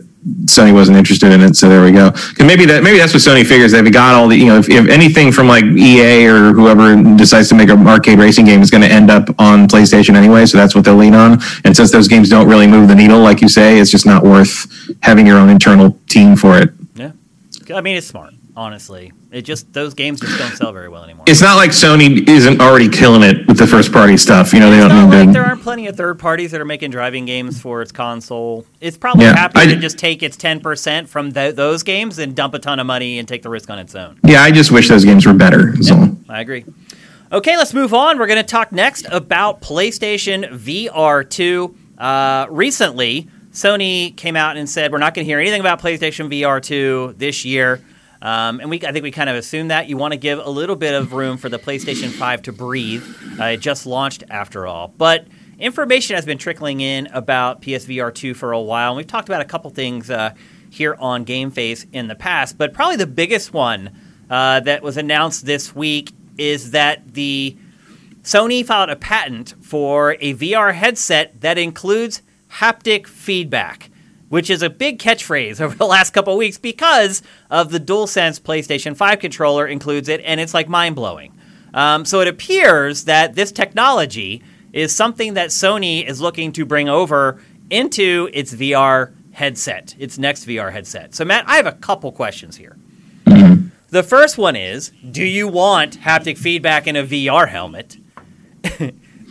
Sony wasn't interested in it, so there we go. 'Cause maybe that maybe that's what Sony figures. They've got all the you know if, if anything from like EA or whoever decides to make an arcade racing game is going to end up on PlayStation anyway, so that's what they'll lean on. And since those games don't really move the needle, like you say, it's just not worth having your own internal team for it. Yeah. I mean, it's smart. Honestly, it just those games just don't sell very well anymore. It's not like Sony isn't already killing it with the first party stuff. You know, they It's don't need like to. there aren't plenty of third parties that are making driving games for its console. It's probably Yeah, happy I- to just take its ten percent from tho- those games and dump a ton of money and take the risk on its own. Yeah, I just wish those games were better. is all. I agree. Okay, let's move on. We're going to talk next about PlayStation VR 2. Uh, recently, Sony came out and said we're not going to hear anything about PlayStation VR 2 this year. Um, and we, I think we kind of assume that. You want to give a little bit of room for the PlayStation 5 to breathe. Uh, it just launched after all. But information has been trickling in about PSVR 2 for a while. And we've talked about a couple things uh, here on GameFace in the past. But probably the biggest one uh, that was announced this week is that the Sony filed a patent for a VR headset that includes haptic feedback, which is a big catchphrase (laughs) over the last couple of weeks because of the DualSense PlayStation 5 controller includes it, and it's like mind blowing. Um, so it appears that this technology is something that Sony is looking to bring over into its VR headset, its next VR headset. So, Matt, I have a couple questions here. The first one is Do you want haptic feedback in a VR helmet? (laughs)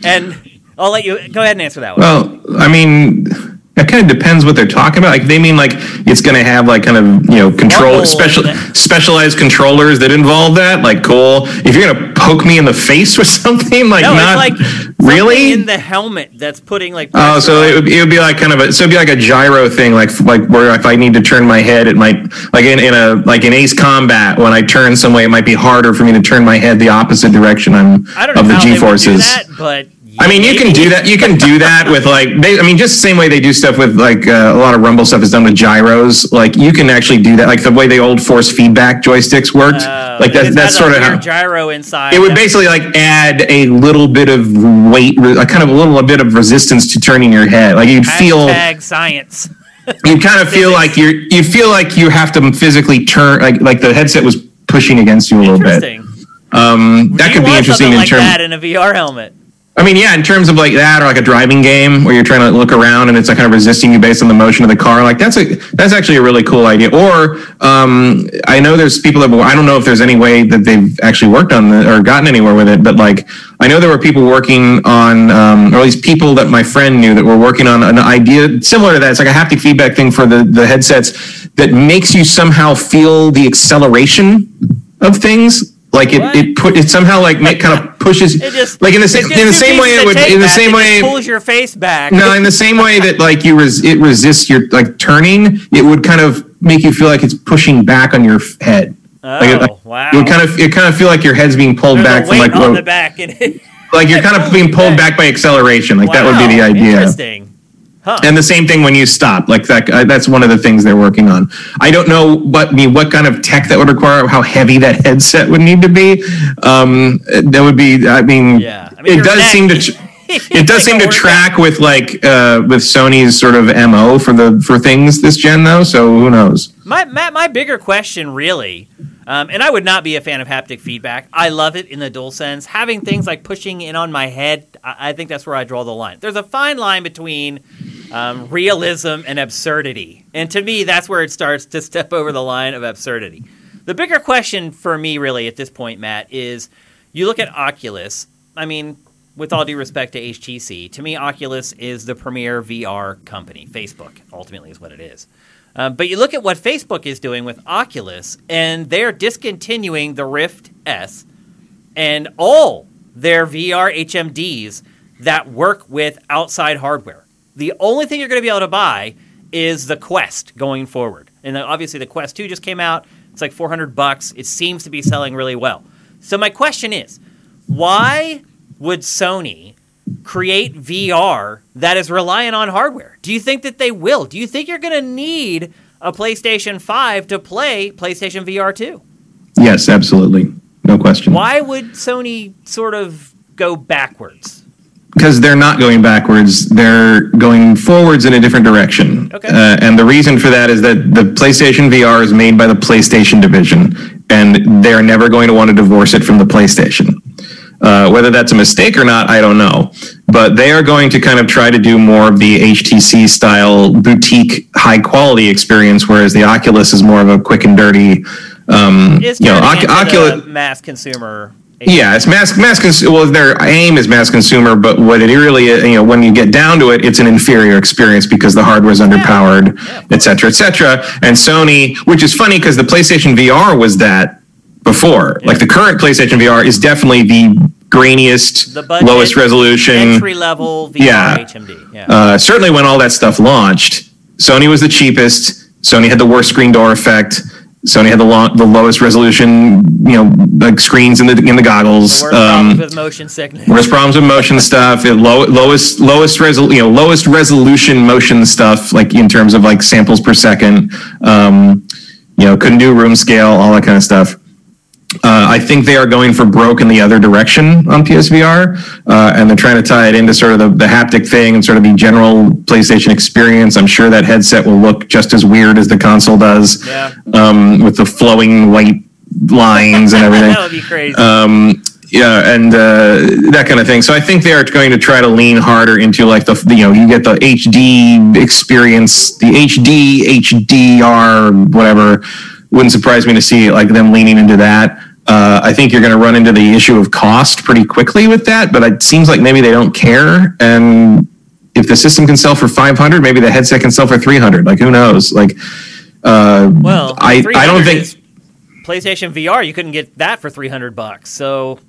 and I'll let you go ahead and answer that one. Well, I mean, it kind of depends what they're talking about. Like they mean like it's going to have like kind of you know control special specialized controllers that involve that. Like cool. If you're going to poke me in the face with (laughs) something, like no, not like really. in the helmet that's putting like. Oh, so on- it would, it would be like kind of a so it'd be like a gyro thing, like like where if I need to turn my head, it might like in, in a like in Ace Combat when I turn some way, it might be harder for me to turn my head the opposite direction I'm I don't know of the G they would do forces. but I mean, you can do that. You can do that with like, they, I mean, just the same way they do stuff with like uh, a lot of Rumble stuff is done with gyros. Like you can actually do that, like the way the old force feedback joysticks worked. Uh, like that, it's sort of how gyro inside. it would basically like add a little bit of weight, a kind of a little bit of resistance to turning your head. Like you'd feel, Hashtag science. (laughs) you kind of feel like you're, you feel like you have to physically turn, like like the headset was pushing against you a little bit. Interesting. Um, that You could be interesting in like terms. that in a VR helmet. I mean, yeah, in terms of like that, or like a driving game where you're trying to look around and it's like kind of resisting you based on the motion of the car. Like that's a that's actually a really cool idea. Or um, I know there's people that I don't know if there's any way that they've actually worked on the, or gotten anywhere with it, but like I know there were people working on, um, or at least people that my friend knew that were working on an idea similar to that. It's like a haptic feedback thing for the the headsets that makes you somehow feel the acceleration of things. Like it, What? it put it somehow like make kind of (laughs) pushes It just like in the same in the same way it would in the same way pulls your face back. no in the same way that like you res, it resists your like turning it would kind of make you feel like it's pushing back on your head Oh, like, it- like, oh, wow. it kind of it kind of feel like your head's being pulled There's back from like on the back. Like you're kind of (laughs) being pulled back by acceleration like that would be the idea Interesting. Huh. and the same thing when you stop like that uh, that's one of the things they're working on i don't know what I mean what kind of tech that would require how heavy that headset would need to be um that would be i mean Yeah. I mean, it does neck- seem to tr- it does (laughs) seem to track with like uh with sony's sort of mo for the for things this gen though so who knows My, my, my bigger question, really, um, and I would not be a fan of haptic feedback. I love it in the DualSense. Having things like pushing in on my head, I, I think that's where I draw the line. There's a fine line between um, realism and absurdity. And to me, that's where it starts to step over the line of absurdity. The bigger question for me, really, at this point, Matt, is you look at Oculus. I mean, with all due respect to HTC, to me, Oculus is the premier VR company. Facebook, ultimately, is what it is. Um, but you look at what Facebook is doing with Oculus, and they're discontinuing the Rift S and all their VR HMDs that work with outside hardware. The only thing you're going to be able to buy is the Quest going forward. And obviously the Quest 2 just came out. It's like 400 bucks. It seems to be selling really well. So my question is, why would Sony create VR that is reliant on hardware? Do you think that they will? Do you think you're going to need a PlayStation 5 to play PlayStation VR 2? yes absolutely no question Why would Sony sort of go backwards? Because they're not going backwards they're going forwards in a different direction Okay. uh, and the reason for that is that the playstation vr is made by the playstation division and they're never going to want to divorce it from the playstation uh, whether that's a mistake or not i don't know but they are going to kind of try to do more of the htc style boutique high quality experience whereas the oculus is more of a quick and dirty um, you know oculus mass consumer. Yeah, it's mass mass. Cons- well, their aim is mass consumer, but what it really, is, you know, when you get down to it, it's an inferior experience because the hardware is underpowered, Yeah, et cetera, et cetera. And Sony, which is funny because the PlayStation VR was that before. Like the current PlayStation VR is definitely the grainiest, The budget, lowest resolution. Entry level VR Yeah. HMD. Yeah. Uh, certainly, when all that stuff launched, Sony was the cheapest. Sony had the worst screen door effect. Sony had the long, the lowest resolution, you know, like screens in the in the goggles. Worst Um, problems with motion sickness. Worst problems with motion stuff. It low, lowest lowest resol, you know lowest resolution motion stuff like in terms of like samples per second. Um, you know, couldn't do room scale, all that kind of stuff. Uh, I think they are going for broke in the other direction on PSVR, uh, and they're trying to tie it into sort of the, the haptic thing and sort of the general PlayStation experience. I'm sure that headset will look just as weird as the console does, Yeah. um, with the flowing white lines and (laughs) everything that would be crazy. um, yeah, and uh, that kind of thing. So I think they are going to try to lean harder into like the you know you get the HD experience, the HD HDR whatever wouldn't surprise me to see like them leaning into that. Uh, I think you're going to run into the issue of cost pretty quickly with that, but it seems like maybe they don't care. And if the system can sell for 500, maybe the headset can sell for 300. Like who knows? Like, uh, Well, I I don't think PlayStation VR. You couldn't get that for three hundred bucks. So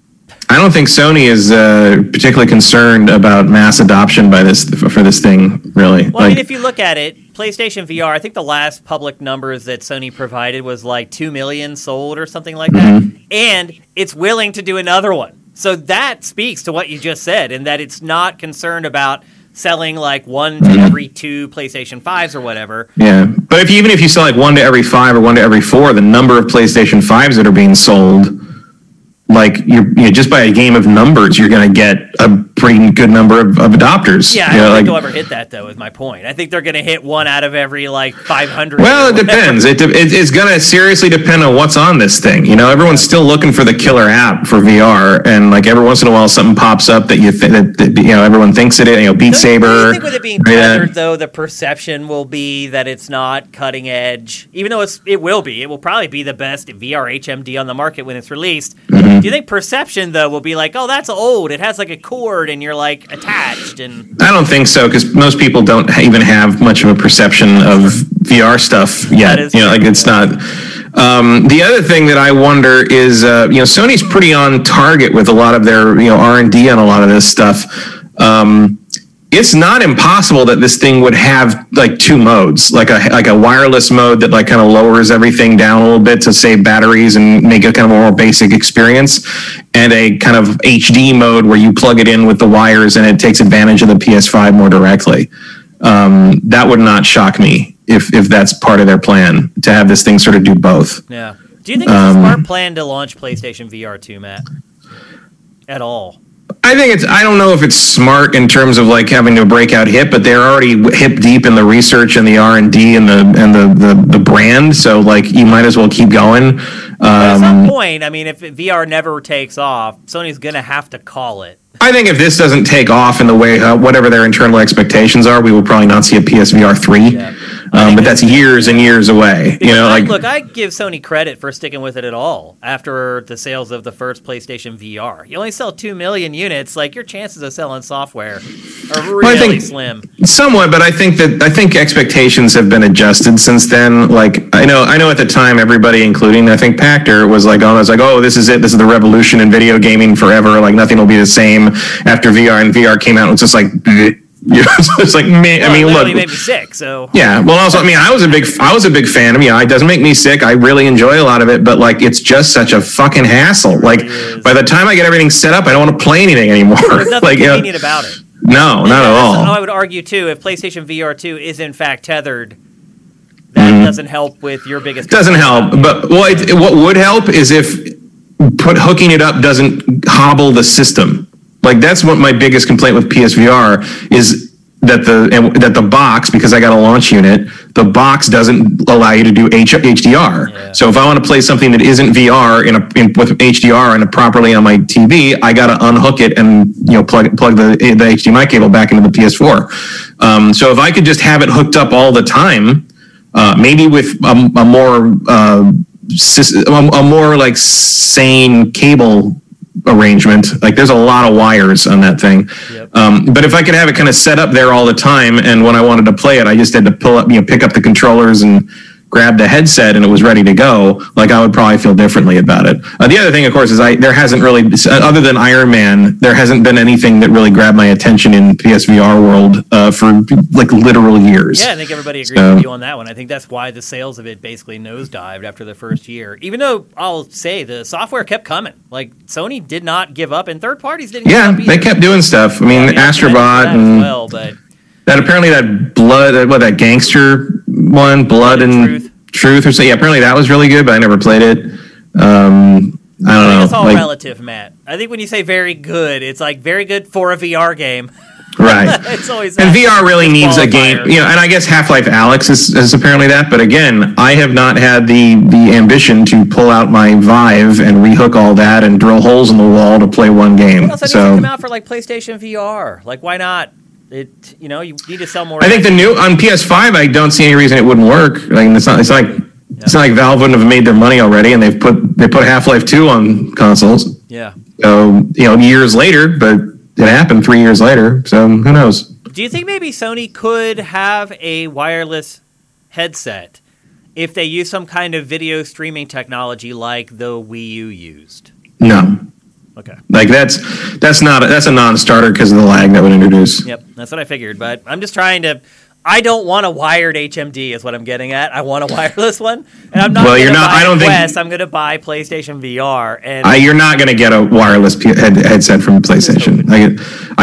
I don't think Sony is uh, particularly concerned about mass adoption by this for this thing. Really, Well, I mean, if you look at it, PlayStation VR, I think the last public numbers that Sony provided was like 2 million sold or something like that. Mm-hmm. And it's willing to do another one. So that speaks to what you just said, in that it's not concerned about selling like one Mm-hmm. to every two PlayStation 5s or whatever. yeah. But if even if you sell like one to every five or one to every four, the number of PlayStation fives that are being sold, like you're you know, just by a game of numbers, you're going to get a pretty good number of, of adopters. Yeah, I don't know, think like- they'll ever hit that, though, is my point. I think they're going to hit one out of every like 500. Well, it depends. It, de- it, it's going to seriously depend on what's on this thing. You know, everyone's still looking for the killer app for VR, and like every once in a while, something pops up that you think that, that you know everyone thinks it is. You know, Beat Saber. You think with it being yeah. though, the perception will be that it's not cutting edge, even though it's it will be. It will probably be the best VR HMD on the market when it's released. Mm-hmm. Do you think perception though will be like, oh, that's old. It has like a and you're like attached, and I don't think so because most people don't even have much of a perception of VR stuff yet. You know, like it's not. Um, the other thing that I wonder is, uh, you know, Sony's pretty on target with a lot of their, you know, R and D on a lot of this stuff. Um, it's not impossible that this thing would have like two modes, like a like a wireless mode that like kind of lowers everything down a little bit to save batteries and make it kind of a more basic experience, and a kind of HD mode where you plug it in with the wires and it takes advantage of the PS5 more directly. Um, that would not shock me if if that's part of their plan to have this thing sort of do both. yeah. Do you think it's Um, a smart plan to launch PlayStation VR 2, Matt? At all? I think it's. I don't know if it's smart in terms of like having to break out hip, but they're already hip deep in the research and the R and D and the and the, the the brand. So like you might as well keep going. But at some Um, point, I mean, if VR never takes off, Sony's gonna have to call it. I think if this doesn't take off in the way uh, whatever their internal expectations are, we will probably not see a PSVR three. Yeah. I Um, but that's (laughs) years and years away. You know, I- like look, I give Sony credit for sticking with it at all after the sales of the first PlayStation VR. You only sell two million units, like your chances of selling software are I really think- slim. Somewhat, but I think that I think expectations have been adjusted since then. Like I know, I know at the time everybody, including I think Pachter, was like, "Oh, I was like, oh, this is it. This is the revolution in video gaming forever. Like nothing will be the same after VR." And VR came out, it was just like, bleh. You know, (laughs) so it's like, me. I mean, it look, made me sick. So yeah. Well, also, I mean, I was a big, I was a big fan of. Know, it doesn't make me sick. I really enjoy a lot of it, but like, it's just such a fucking hassle. Like, by the time I get everything set up, I don't want to play anything anymore. there's (laughs) nothing like, you know, convenient about it. no, not at all. I would argue too, if PlayStation VR two is in fact tethered, that doesn't help with your biggest. Mm-hmm. doesn't help. But what it, what would help is if put hooking it up doesn't hobble the system. Like that's what my biggest complaint with PSVR is that the that the box because I got a launch unit, the box doesn't allow you to do H, HDR. Yeah. So if I want to play something that isn't VR in a in, with HDR and properly on my TV, I got to unhook it and you know plug plug the the HDMI cable back into the PS4. Um, so if I could just have it hooked up all the time, uh, maybe with a, a more uh, a, a more like sane cable arrangement. Like there's a lot of wires on that thing. Yep. Um, but if I could have it kind of set up there all the time, and when I wanted to play it, I just had to pull up, you know, pick up the controllers and grab a headset, and it was ready to go. Like I would probably feel differently about it. Uh, the other thing, of course, is I there hasn't really, other than Iron Man, there hasn't been anything that really grabbed my attention in PSVR world uh, for like literal years. Yeah, I think everybody agrees So- with you on that one. I think that's why the sales of it basically nosedived after the first year. Even though I'll say the software kept coming, like Sony did not give up, and third parties didn't. Yeah, give up they kept doing stuff. I mean, I mean, I'm commended for Astrobot and well, but that apparently that blood, what that gangster one, blood, and and Truth. truth. or so. Yeah, apparently that was really good, but I never played it. Um, I I don't think know. it's all like- relative, Matt. I think when you say very good, it's like very good for a VR game. right. (laughs) it's always And VR really needs a game, you know. And I guess Half Life Alyx is, is apparently that. But again, I have not had the the ambition to pull out my Vive and rehook all that and drill holes in the wall to play one game. What else So come out for like PlayStation VR? Like, why not? It you know you need to sell more. I think the new on PS5, I don't see any reason it wouldn't work. Like it's not, it's like It's not like Valve wouldn't have made their money already, and they've put they put Half Life Two on consoles. Yeah. So you know, years later, but it happened three years later. So who knows? Do you think maybe Sony could have a wireless headset if they use some kind of video streaming technology like the Wii U used? No, Okay. like that's that's not a, that's a non-starter because of the lag that would introduce. Yep, that's what I figured. But I'm just trying to. I don't want a wired HMD, is what I'm getting at. I want a (laughs) wireless one, and I'm not. Well, you're not- Buy I don't think- Quest, I'm going to buy PlayStation VR, and I, you're not going to get a wireless head, headset from PlayStation. I,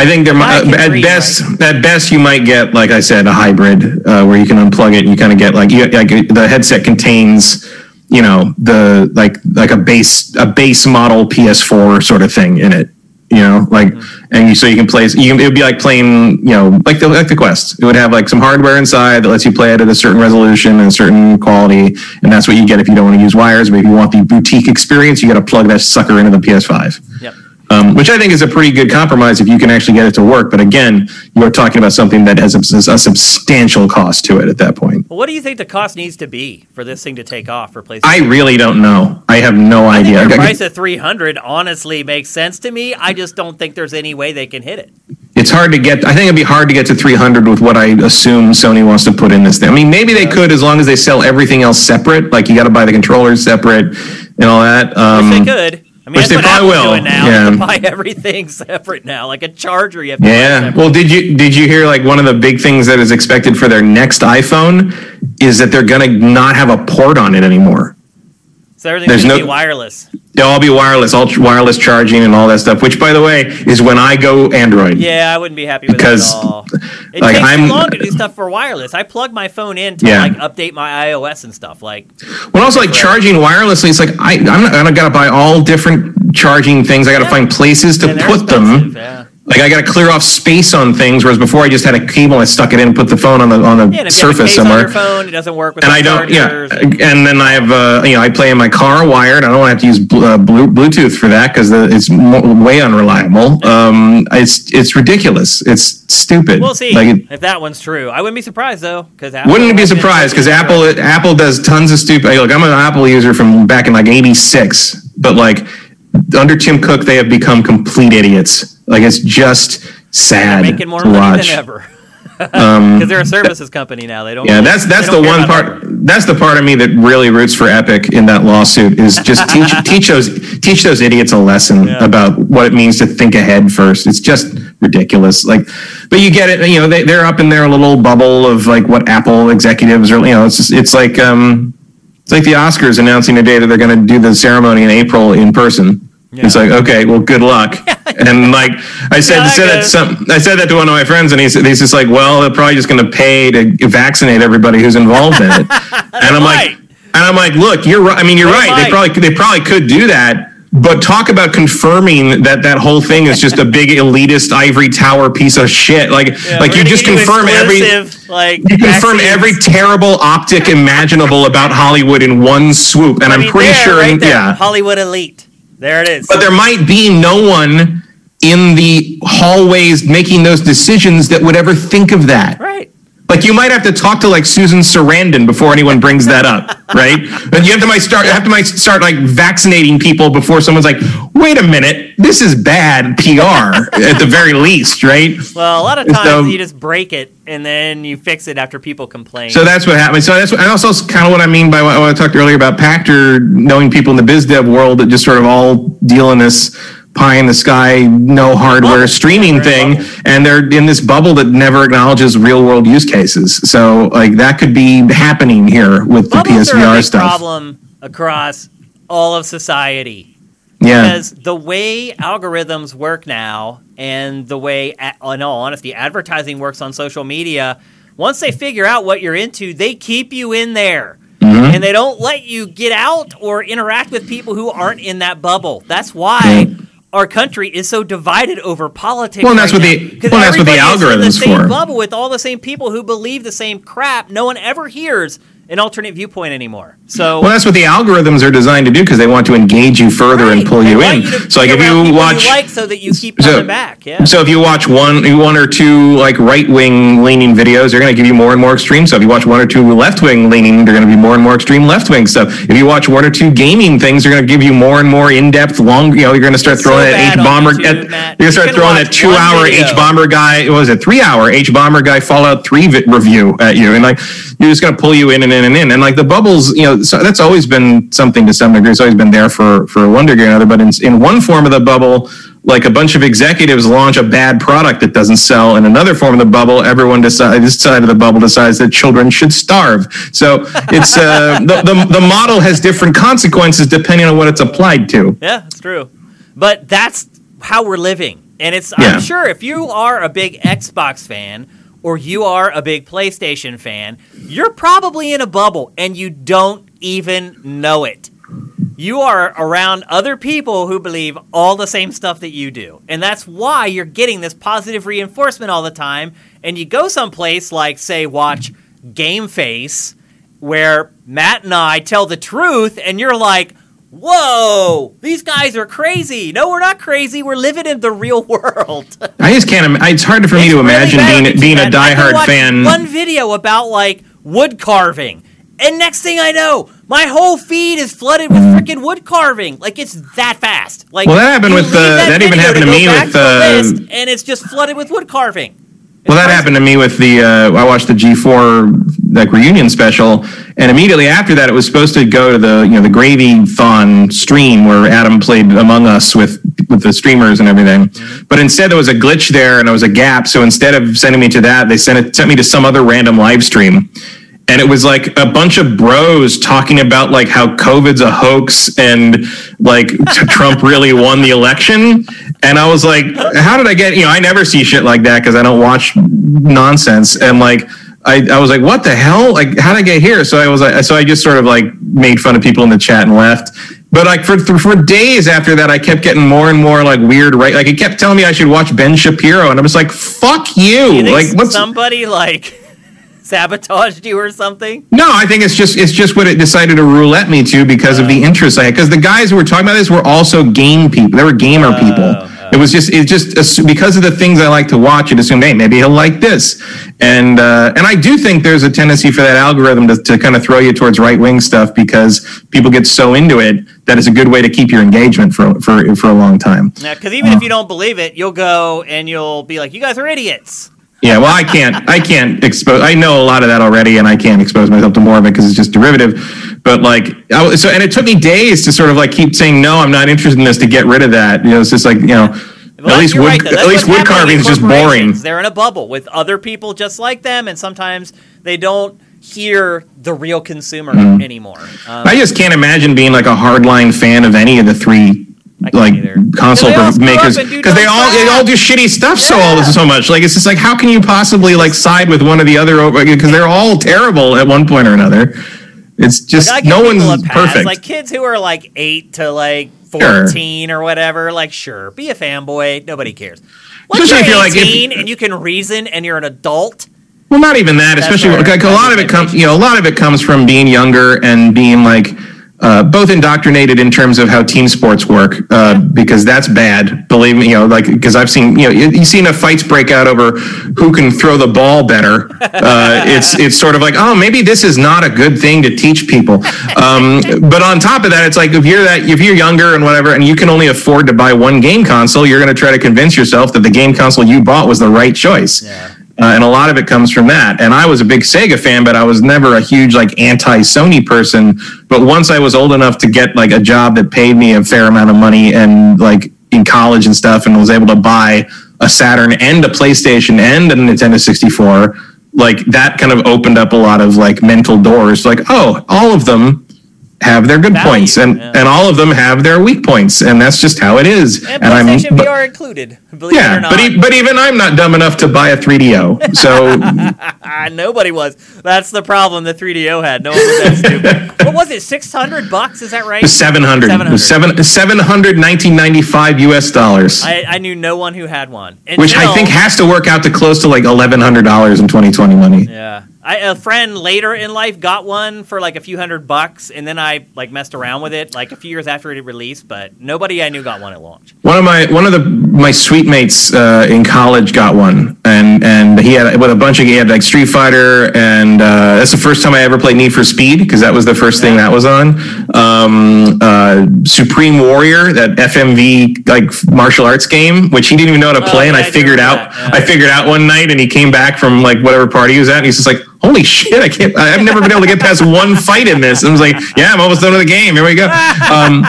I think there might, I at read, best, at best, you might get, like I said, a hybrid uh, where you can unplug it. and You kind of get like, you, like the headset contains, you know, the like like a base a base model PS4 sort of thing in it. You know, like, mm-hmm. and you so you can play. You can, it would be like playing, you know, like the like the Quest. It would have like some hardware inside that lets you play it at a certain resolution and a certain quality, and that's what you get if you don't want to use wires. But if you want the boutique experience, you got to plug that sucker into the PS5 yep. Um, which I think is a pretty good compromise if you can actually get it to work. But again, you're talking about something that has a, a substantial cost to it at that point. Well, what do you think the cost needs to be for this thing to take off for PlayStation? I really don't know. I have no I idea. their I- price of 300 honestly makes sense to me. I just don't think there's any way they can hit it. it's hard to get. I think it'd be hard to get to 300 with what I assume Sony wants to put in this thing. I mean, maybe they could as long as they sell everything else separate. Like you got to buy the controllers separate and all that. Um, If they could. I mean, which that's they what probably Apple's will, doing now. yeah. (laughs) You buy everything (laughs) separate now, like a charger. You have Yeah. Well, did you did you hear like one of the big things that is expected for their next iPhone is that they're going to not have a port on it anymore. So everything's there's going to no- be wireless. They'll all be wireless, all wireless charging and all that stuff. Which, by the way, is when I go Android. Yeah, I wouldn't be happy with Because, that at all. It like, takes I'm- too long to do stuff for wireless. I plug my phone in to Yeah. like update my iOS and stuff. Like, Well, also like charging wirelessly, it's like I I'm not, I got to buy all different charging things. I got to Yeah. find places to put them. Yeah. Like I got to clear off space on things, whereas before I just had a cable, I stuck it in and put the phone on the on the Yeah, and if a surface somewhere. your phone, it doesn't work with and I don't, yeah. And then I have, uh, you know, I play in my car wired. I don't have to use uh, Bluetooth for that because it's way unreliable. Um, it's it's ridiculous. It's stupid. We'll see Like, it, if that one's true. I wouldn't be surprised though, because wouldn't be surprised because Apple Apple does tons of stupid. hey, Look, I'm an Apple user from back in like '86, but like under Tim Cook, they have become complete idiots. Like it's just sad making more money watch. than ever. (laughs) (laughs) Because they're a services company now. They don't. Yeah, that's that's the one part. hardware. That's the part of me that really roots for Epic in that lawsuit is just (laughs) teach teach those teach those idiots a lesson Yeah. about what it means to think ahead first. It's just ridiculous. Like, but you get it. You know, they they're up in their little bubble of like what Apple executives are. You know, it's just, it's like um, it's like the Oscars announcing today that they're going to do the ceremony in April in person. It's like okay, well, good luck. (laughs) and like I said, Yeah, I said that some, I said that to one of my friends, and he's he's just like, well, they're probably just going to pay to vaccinate everybody who's involved in it. (laughs) and I'm like, and I'm like, look, you're right. I mean, you're They right. might. They probably they probably could do that. But talk about confirming that that whole thing is just a big elitist ivory tower piece of shit. Like, Yeah, like you just confirm every like you confirm vaccines. every terrible optic imaginable about Hollywood in one swoop. And I I'm mean, pretty sure, right there, yeah. Hollywood elite. There it is. But there might be no one in the hallways making those decisions that would ever think of that. right. Like you might have to talk to like Susan Sarandon before anyone brings that up, (laughs) right? And you have to might start you have to might start like vaccinating people before someone's like, wait a minute, this is bad PR (laughs) at the very least, right? Well, a lot of So- times you just break it and then you fix it after people complain. So that's what happened. So that's what, and also kind of what I mean by what, what I talked earlier about Pachter knowing people in the biz dev world that just sort of all deal in this pie in the sky, no hardware Bubble. streaming Yeah, they're thing, and they're in this bubble that never acknowledges real world use cases. So like that could be happening here with the Bubbles are a PSVR big stuff. problem across all of society. Yeah, Because the way algorithms work now and the way, a- in all honesty, advertising works on social media, once they figure out what you're into, they keep you in there. Mm-hmm. And they don't let you get out or interact with people who aren't in that bubble. That's why our country is so divided over politics. Well, and that's right what now. the- well, that's what the in algorithm's the same for. bubble with all the same people who believe the same crap. No one ever hears an alternate viewpoint anymore. So Well, that's what the algorithms are designed to do because they want to engage you further and pull They you in. you so, like, if you watch, like, so that you keep so- coming back. Yeah. so if you watch one, one or two like right wing leaning videos, they're going to give you more and more extreme stuff. If you watch one or two left wing leaning, they're going to be more and more extreme left wing stuff. If you watch one or two gaming things, they're going to give you more and more in depth, long. You know, you're going to start It's throwing so that H bomber. At, you're going to start throwing that two hour. hbomberguy. What was it? Three hour hbomberguy Fallout Three vi- review at you, and like you're just going to pull you in and in and in. And like the bubbles, you know, so that's always been something to some degree. It's always been there for for one degree or another. But in in one form of the bubble like a bunch of executives launch a bad product that doesn't sell. In another form of the bubble, everyone decides this side of the bubble decides that children should starve. So it's uh, (laughs) the, the the model has different consequences depending on what it's applied to. Yeah, it's true. But that's how we're living. And it's Yeah. I'm sure if you are a big Xbox fan or you are a big PlayStation fan, you're probably in a bubble and you don't even know it. You are around other people who believe all the same stuff that you do. And that's why you're getting this positive reinforcement all the time. And you go someplace like, say, watch GameFace, where Matt and I tell the truth, and you're like, whoa, these guys are crazy. No, we're not crazy. We're living in the real (laughs) world. I just can't. im- It's hard for me It's to imagine on being being a man. I can diehard fan. One video about like wood carving, and next thing I know, my whole feed is flooded with freaking wood carving. Like it's that fast. Like Well, that happened with, the uh, that even happened to go me with, to the uh, list, and it's just flooded with wood carving. Well, that happened to me with the. Uh, I watched the G4 like reunion special, and immediately after that, it was supposed to go to the you know the Gravy Thon stream where Adam played Among Us with with the streamers and everything. But instead, there was a glitch there, and there was a gap. So instead of sending me to that, they sent it sent me to some other random live stream. And it was like a bunch of bros talking about like how COVID's a hoax and like (laughs) Trump really won the election. And I was like, how did I get, you know, I never see shit like that because I don't watch nonsense. And like, I, I was like, what the hell? Like, how did I get here? So I was like, so I just sort of like made fun of people in the chat and left. But like for for days after that, I kept getting more and more like weird, right? Like it kept telling me I should watch Ben Shapiro, and I was like, "Fuck you!" You like, what's somebody like sabotaged you or something? No, I think it's just it's just what it decided to roulette me to because of the interest I had. Because the guys who were talking about this were also game people. They were gamer people. It was just it just because of the things I like to watch. It assumed, hey, maybe he'll like this, and uh, and I do think there's a tendency for that algorithm to, to kind of throw you towards right wing stuff because people get so into it that it's a good way to keep your engagement for for for a long time. Yeah, because even if you don't believe it, you'll go and you'll be like, "You guys are idiots." Yeah, well, I can't. I can't expose. I know a lot of that already, and I can't expose myself to more of it because it's just derivative. But like, I, so and it took me days to sort of like keep saying no, I'm not interested in this to get rid of that. You know, it's just like you know, Well, at least wood, right, at least wood carving is just boring. They're in a bubble with other people just like them, and sometimes they don't hear the real consumer Mm-hmm. anymore. Um, I just can't imagine being like a hardline fan of any of the three like console Yeah, they all screw makers up and do because they all they all do shitty stuff so Yeah. all so much. Like it's just like how can you possibly like side with one or the other because they're all terrible at one point or another. It's just I give no one's perfect. Like kids who are like eight to like Sure. fourteen or whatever. Like, sure, be a fanboy. Nobody cares. Once Especially if you're you're like, if- and you can reason and you're an adult. Well, not even that. Especially where- like a lot of it comes. You know, a lot of it comes from being younger and being like uh, both indoctrinated in terms of how team sports work, uh, because that's bad. Believe me, you know, like because I've seen you know you, you see enough fights break out over who can throw the ball better. Uh, (laughs) it's it's sort of like oh maybe this is not a good thing to teach people. Um, but on top of that, it's like if you're that if you're younger and whatever, and you can only afford to buy one game console, you're going to try to convince yourself that the game console you bought was the right choice. Uh, and a lot of it comes from that. And I was a big Sega fan, but I was never a huge like anti-Sony person. But once I was old enough to get like a job that paid me a fair amount of money and like in college and stuff, and was able to buy a Saturn and a PlayStation and a Nintendo 64, like that kind of opened up a lot of like mental doors. Like, oh, all of them have their good Value, points, and yeah. and all of them have their weak points, and that's just how it is. And I'm- PlayStation but- VR included. Believe it yeah, or not. but e- but even I'm not dumb enough to buy a 3DO. So (laughs) nobody was. That's the problem the 3DO had. No one was that stupid. (laughs) What was it? 600 bucks? Is that right? 700 700. Seven, 700 1995 US dollars I, I knew no one who had one. which I think has to work out to close to like $1100 in 2020 money Yeah. I, a friend later in life got one for like a few hundred bucks, and then I like messed around with it like a few years after it released. But nobody I knew got one at launch. One of my one of the my suite mates uh, in college got one, and and he had with a bunch of he had like Street Fighter, and uh, that's the first time I ever played Need for Speed because that was the first thing that was on. Um, uh, Supreme Warrior, that FMV like martial arts game, which he didn't even know how to Oh, play, and I I figured out that, yeah. I figured out one night, and he came back from like whatever party he was at, and he's just like. Holy shit! I can't. I've never been able to get past one fight in this. And I was like, "Yeah, I'm almost done with the game. Here we go." Um,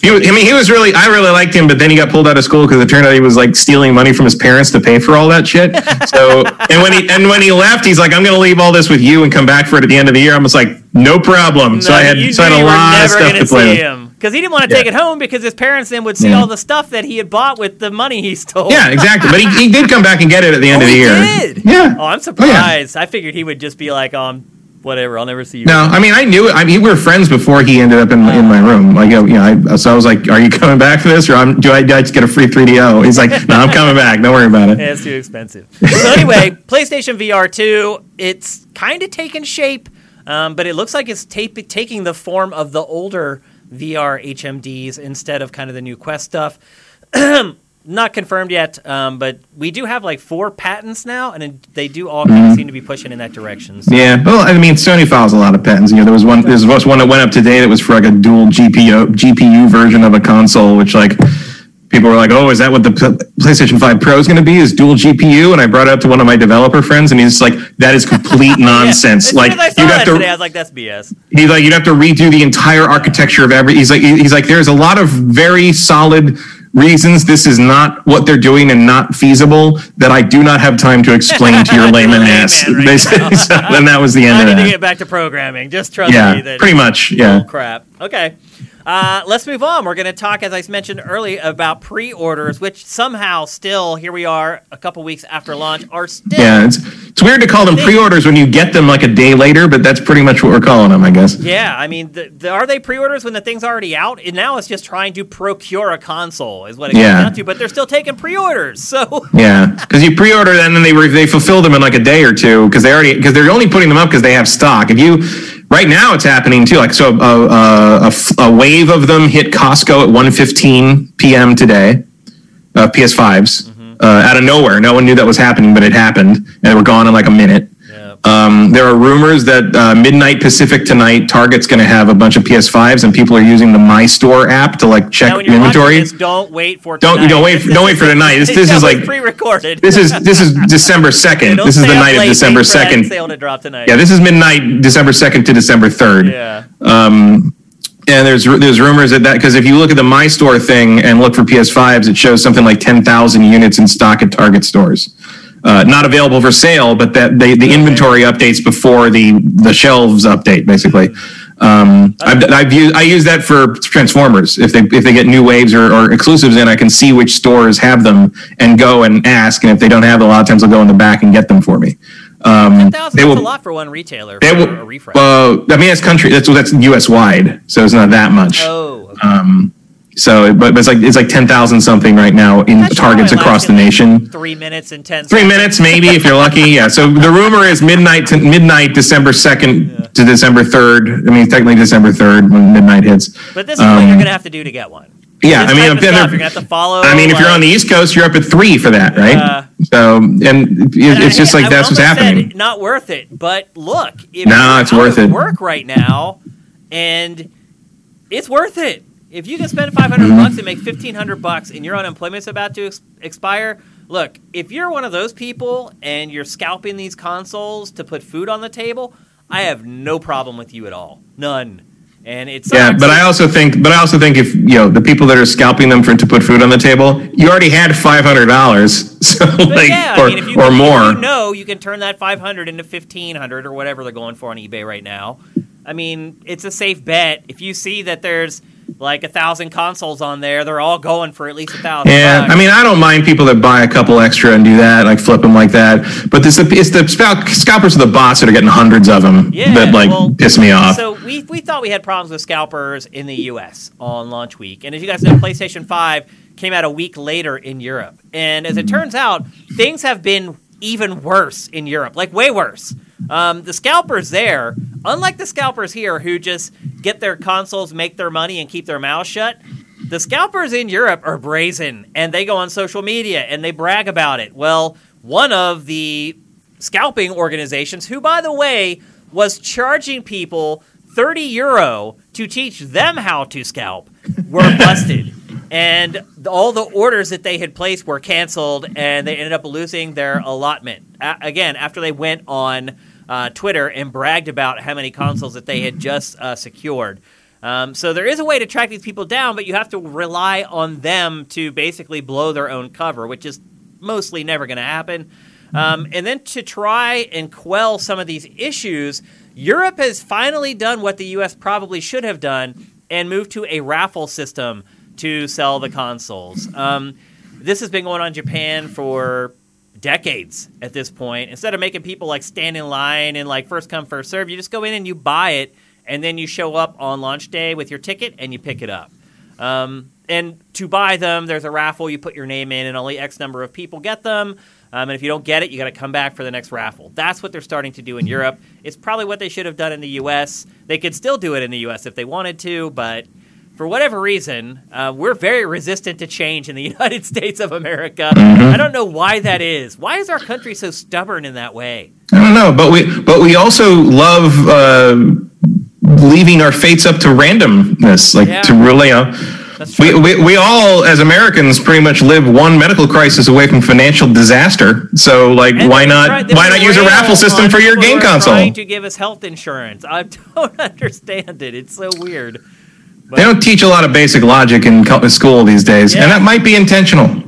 he I mean, he was really, I really liked him, but then he got pulled out of school because it turned out he was like stealing money from his parents to pay for all that shit. So, and when he, and when he left, he's like, I'm going to leave all this with you and come back for it at the end of the year. I was like, no problem. so I had, so I had a lot of stuff gonna play with. him because he didn't want to Yeah. take it home because his parents then would see Yeah. all the stuff that he had bought with the money he (laughs) stole. Yeah, exactly. But he, he did come back and get it at the end Oh, of the he year. did? Yeah. Oh, I'm yeah. surprised. I figured he would just be like, um, whatever. I'll never see you. No, I mean, I knew it. I mean, we were friends before he ended up in, in my room. Like, you know, I, so I was like, "Are you coming back for this, or I'm, do I, do I just get a free 3DO?" He's like, "No, I'm coming back. Don't worry about it." Yeah, it's too expensive. so anyway, (laughs) PlayStation VR 2, it's kind of taken shape, um, but it looks like it's ta- taking the form of the older VR HMDs instead of kind of the new Quest stuff. (clears throat) Not confirmed yet, um, but we do have like four patents now, and they do all kind of seem to be pushing in that direction. So, Yeah, well, I mean, Sony files a lot of patents. You know, there was one. There was one that went up today that was for like a dual GPU GPU version of a console, which like people were like, "Oh, is that what the PlayStation Five Pro is going to be? Is dual GPU?" And I brought it up to one of my developer friends, and he's like, "That is complete (laughs) nonsense. As like, soon as I saw you'd have to." today, I was like, "That's BS." He's like, you'd have to redo the entire architecture of every. He's like, he's like, there's a lot of very solid reasons this is not what they're doing and not feasible that I do not have time to explain to your (laughs) layman ass. right said- so then that was the (laughs) end I of need to get back to programming. Just trust me Yeah, that pretty much. Yeah. Oh, crap. Okay. Uh, let's move on. We're going to talk, as I mentioned earlier, about pre-orders, which somehow still, here we are, a couple weeks after launch, are still. Yeah, it's it's weird to call them pre-orders when you get them like a day later, but that's pretty much what we're calling them, I guess. Yeah, I mean, the, the, are they pre-orders when the thing's already out? And now it's just trying to procure a console, is what it Yeah. comes down to. But they're still taking pre-orders, so Yeah, (laughs) because you pre-order them and then they re- they fulfill them in like a day or two because they already because they're only putting them up because they have stock. If you right now it's happening too. Like so, a, a, a f- a wave of them hit Costco at 1:15 p.m. today. Uh, PS5s uh, out of nowhere. No one knew that was happening, but it happened, and they were gone in like a minute. Um, there are rumors that uh, midnight Pacific tonight, Target's going to have a bunch of PS5s, and people are using the My Store app to like check now inventory. this, don't wait for Don't- tonight. don't wait- This don't is- wait for tonight. This- this (laughs) is like- pre-recorded. This is this is December second. This is the night of December wait for that second. Sale to drop tonight. Yeah, this is midnight, December second to December third. Yeah. Um, and there's there's rumors that that because if you look at the My Store thing and look for PS5s, it shows something like ten thousand units in stock at Target stores. Uh, not available for sale, but that they, the inventory updates before the the shelves update, basically. Um, I've, I've used I use that for Transformers. If they if they get new waves or, or exclusives in, I can see which stores have them and go and ask. And if they don't have, it, a lot of times I'll go in the back and get them for me. Um, they will- a lot for one retailer they will, a refresh. uh, I mean, that's country. That's that's U.S. wide, so it's not that much. oh, okay. Um, so, but, but it's like it's like ten thousand something right now in That should targets across the nation. Three minutes and ten. Three seconds. minutes, maybe, if you're lucky. Yeah. So the rumor is midnight to midnight, December second to December third. I mean, technically December third when midnight hits. But this is what Um, you're gonna have to do to get one. Yeah, I mean, type I'm of gonna- stuff, you're gonna have to follow. I mean, if you're on the East Coast, you're up at three for that, right? Yeah. So, and it, it's just like I that's what's almost said happening. Not worth it. But look, if No, you're it's worth it. Work right now, and it's worth it. If you can spend 500 Mm-hmm. bucks and make 1500 bucks, and your unemployment's about to ex- expire, look. If you're one of those people and you're scalping these consoles to put food on the table, I have no problem with you at all. None. And it's Yeah, but I also think, but I also think if you know the people that are scalping them for to put food on the table, you already had five hundred dollars, (laughs) so like yeah, or, I mean, if you, or more. you know you can turn that 500 into 1500 or whatever they're going for on eBay right now. I mean, it's a safe bet. If you see that there's like a thousand consoles on there, they're all going for at least a thousand. Yeah, bucks. I mean, I don't mind people that buy a couple extra and do that, like flip them like that. But this, it's the scal- scalpers are the bots that are getting hundreds of them Yeah, that like well, piss me off. So we, we thought we had problems with scalpers in the U.S. on launch week, and as you guys know, PlayStation Five came out a week later in Europe, and as it Mm-hmm. turns out, things have been even worse in Europe, like way worse. Um, the scalpers there, unlike the scalpers here who just get their consoles, make their money, and keep their mouth shut, the scalpers in Europe are brazen and they go on social media and they brag about it. Well, one of the scalping organizations, who, by the way, was charging people 30 euro to teach them how to scalp, were busted. And all the orders that they had placed were canceled, and they ended up losing their allotment. A- again, after they went on uh, Twitter and bragged about how many consoles that they had just uh, secured. Um, so there is a way to track these people down, but you have to rely on them to basically blow their own cover, which is mostly never going to happen. Um, and then to try and quell some of these issues, Europe has finally done what the U.S. probably should have done and moved to a raffle system to sell the consoles. Um, this has been going on in Japan for decades at this point. Instead of making people like stand in line and like first come first serve, you just go in and you buy it, and then you show up on launch day with your ticket and you pick it up. Um, and to buy them, there's a raffle. You put your name in, and only X number of people get them. Um, and if you don't get it, you got to come back for the next raffle. That's what they're starting to do in Europe. It's probably what they should have done in the U.S. They could still do it in the U.S. if they wanted to, but for whatever reason, uh, we're very resistant to change in the (laughs) United States of America. I don't know why that is. Why is our country so stubborn in that way? I don't know, but we but we also love uh, leaving our fates up to randomness, like Yeah. to really. Uh, we, we, we all, as Americans, pretty much live one medical crisis away from financial disaster. So, like, And why not? they why not use a raffle system for your game console? Trying to give us health insurance. I (laughs) don't understand it. It's so weird. They don't teach a lot of basic logic in school these days, Yeah. and that might be intentional. (laughs)